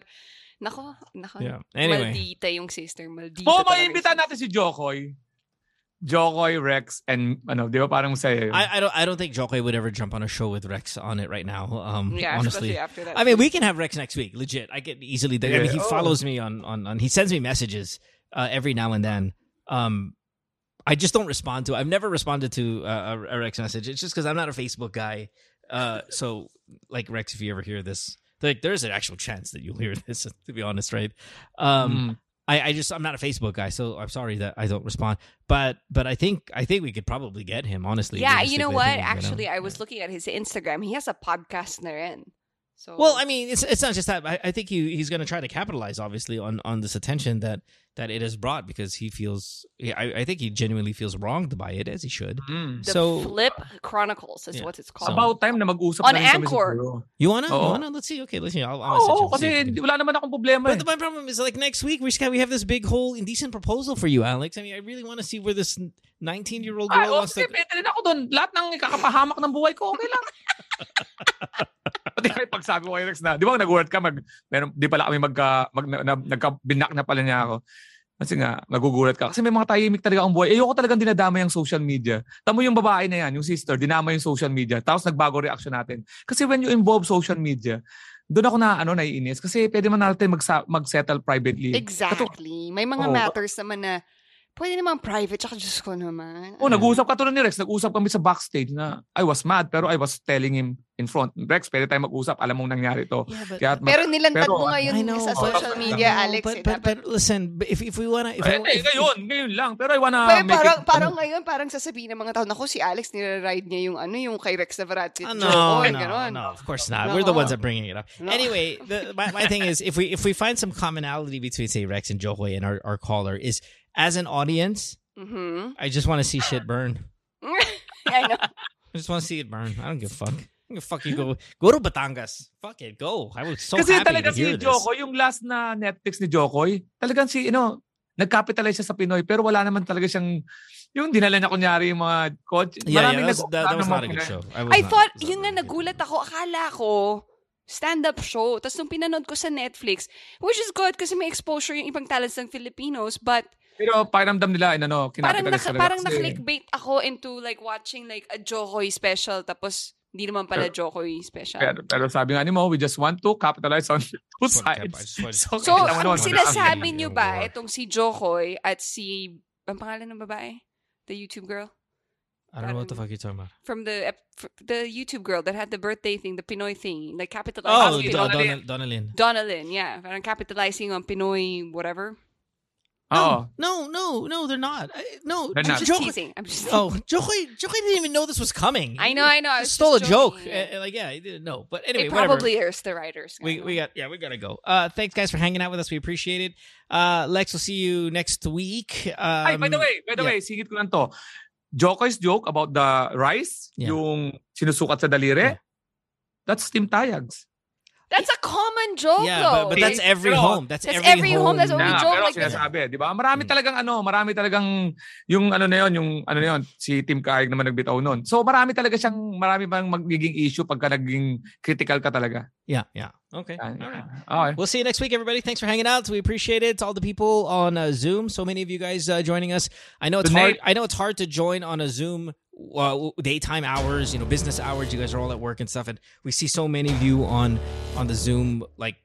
nako, nako. Yeah. Anyway. Maldita yung sister. Maldita oh, may yung imbitahan sister. natin si Jo Koy. Jokoy, Rex, and ano, di ba parang masaya yun? I, I don't I don't think Jo Koy would ever jump on a show with Rex on it right now. Um, Yeah, honestly, after that. I mean, we can have Rex next week. Legit, I can easily. I mean, he Oh. follows me on, on on. He sends me messages uh, every now and then. Um, I just don't respond to. I've never responded to uh, a, a Rex message. It's just because I'm not a Facebook guy. Uh, so like Rex, if you ever hear this, like there's an actual chance that you'll hear this. To be honest, right? Um, Mm. I, I just I'm not a Facebook guy, so I'm sorry that I don't respond. But but I think I think we could probably get him. Honestly, yeah, you know what? think we can get him. Actually, I was looking at his Instagram. He has a podcast na rin. So, Well, I mean, it's it's not just that. I, I think he he's going to try to capitalize, obviously, on on this attention that that it has brought because he feels. I, I think he genuinely feels wronged by it, as he should. Mm. the so- Flip Chronicles is Yeah. what it's called. About time na mag-usap On na Anchor. You wanna? You wanna? Let's see. Okay, let's see. I'll, I'll message Oo, him. kasi see if we di- can- wala naman akong problema But eh. my problem is like next week we just got, we have this big whole indecent proposal for you, Alex. I mean, I really want to see where this 19 year old Ay, girl oh, wants sige, to. pwede rin ako doon. Lahat ng ikakapahamak ng buhay ko, okay lang. Pati kaya pag sabi ko kay Rex na, di ba nag-word ka, mag, meron, di pala kami magka, mag, na, na, nagkabinak na pala niya ako. Kasi nga, nagugulat ka. Kasi may mga tahimik talaga ang buhay. Ayoko talagang dinadama yung social media. Tamo yung babae na yan, yung sister, dinama yung social media. Tapos nagbago reaction natin. Kasi when you involve social media, doon ako na ano naiinis kasi pwede man natin magsa- mag-settle privately. Exactly. May mga Oo. matters naman na pwede naman private. Tsaka Diyos ko naman. Oh, nag-uusap ka tulad ni Rex. Nag-usap kami sa backstage na I was mad pero I was telling him in front. Rex, pwede tayo mag-usap. Alam mong nangyari to. Yeah, but, Kaya, Pero nilantad Pero, mo ngayon know, sa social media, know, Alex. But, eh. but, but listen, if if we wanna, if, eh, I, eh, if ngayon, ngayon lang. Pero I wanna Pero make parang, it, parang ngayon, parang sasabihin ng mga tao, naku, si Alex, nire-ride niya yung ano, yung kay Rex Navarrete. Oh, Joke, no, no, ganon. no, of course not. No. We're the ones that bringing it up. No. Anyway, the, my, my thing is, if we if we find some commonality between say Rex and Jokoy and our, our caller is as an audience, Mhm. I just want to see shit burn. I know. I just want to see it burn. I don't give a fuck. I don't give a fuck you go go to Batangas. Fuck it, go. I was so kasi happy to talaga hear si this. Jokoy, yung last na Netflix ni Jokoy, talagang si, you know, nag-capitalize siya sa Pinoy pero wala naman talaga siyang yung dinala niya kunyari yung mga coach. Yeah, yeah, maraming that was, that, that was not a good show. I, was I not- thought, was not yun nga, nagulat ako. Akala ko, stand-up show. Tapos nung pinanood ko sa Netflix, which is good kasi may exposure yung ibang talents ng Filipinos, but Pero pakiramdam nila, ano, parang, kinapitalize naka, talaga. parang kasi- na-clickbait ako into like watching like a Jokoy special tapos hindi naman pala Jokoy special. Pero, pero sabi nga ni Mo, we just want to capitalize on two sides. So, So, ang naman, sinasabi niyo ba, itong si Jokoy at si, ang pangalan ng babae? The YouTube girl? I don't know what the fuck you're talking about. From the the YouTube girl that had the birthday thing, the Pinoy thing, like capitalizing Oh, on si Don- Pinoy. Donnelly. Donnell- Donnelly. Donalyn, yeah. Parang capitalizing on Pinoy whatever. Oo. No, no, no, they're not. I- No, They're I'm not. just Joke- teasing. I'm just Oh, Jo Koy, Jokoy didn't even know this was coming. I know, I know. I He was stole a just joke. joking. Uh, like, yeah, he didn't know. But anyway, it whatever. probably is the writers. We we got yeah we gotta go. Uh, thanks guys for hanging out with us. We appreciate it. Uh, Lex, we'll see you next week. Um, Ay, by the way, by the yeah. way, singit ko lang to. Jo Koy's joke about the rice, Yeah. yung sinusukat sa daliri, Yeah. that's Tim Tayag's. That's a common joke, yeah, though. but, but that's every Pero- home. That's, That's every, every home. That's what we joke pero like that. sinasabi, di ba? Marami Mm. talagang ano, marami talagang yung ano na yun, yung ano na yun, si Team Kaig naman nagbitaw nun. So marami talaga siyang, marami bang magiging issue pagka naging critical ka talaga. Yeah, yeah. Okay. Yan, All right. Okay. We'll see you next week, everybody. Thanks for hanging out. We appreciate it. To all the people on uh, Zoom, so many of you guys uh, joining us. I know it's Good hard. I know it's hard to join on a Zoom uh, daytime hours. You know, business hours. You guys are all at work and stuff, and we see so many of you on on the Zoom like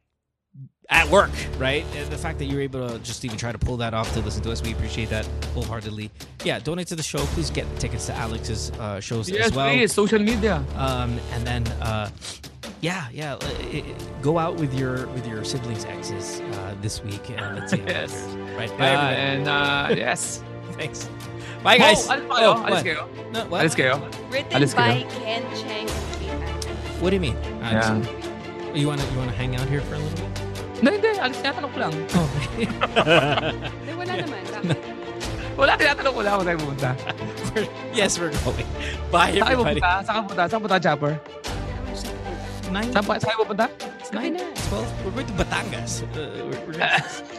at work, right? And the fact that you're able to just even try to pull that off to listen to us, we appreciate that wholeheartedly. Yeah, donate to the show. Please get tickets to Alex's uh, shows Yes, as well. please, social media. Um, and then, uh, yeah, yeah, uh, i- i- go out with your with your siblings' exes uh, this week, and let's see how Yes. Right, bye, and uh, yes. Thanks. Bye, guys. Oh, alis pa kayo? Oh, alis what? kayo? No, what? Alis kayo? Written Alis by kayo? Ken Chang What do you mean? Uh, Yeah. You wanna you wanna hang out here for a little bit? No, hindi. Alis tinatanong ko lang. Oh. Eh, wala naman. Bakit? Wala, tinatanong ko lang kung tayo pupunta. yes, we're going. Bye, Saan kayo everybody. pupunta? Saan ka pupunta? Saan pupunta, Chopper? Nine, Saan, pa- saan kayo pupunta? nine, twelve. We're going to Batangas. Uh, we're, we're gonna...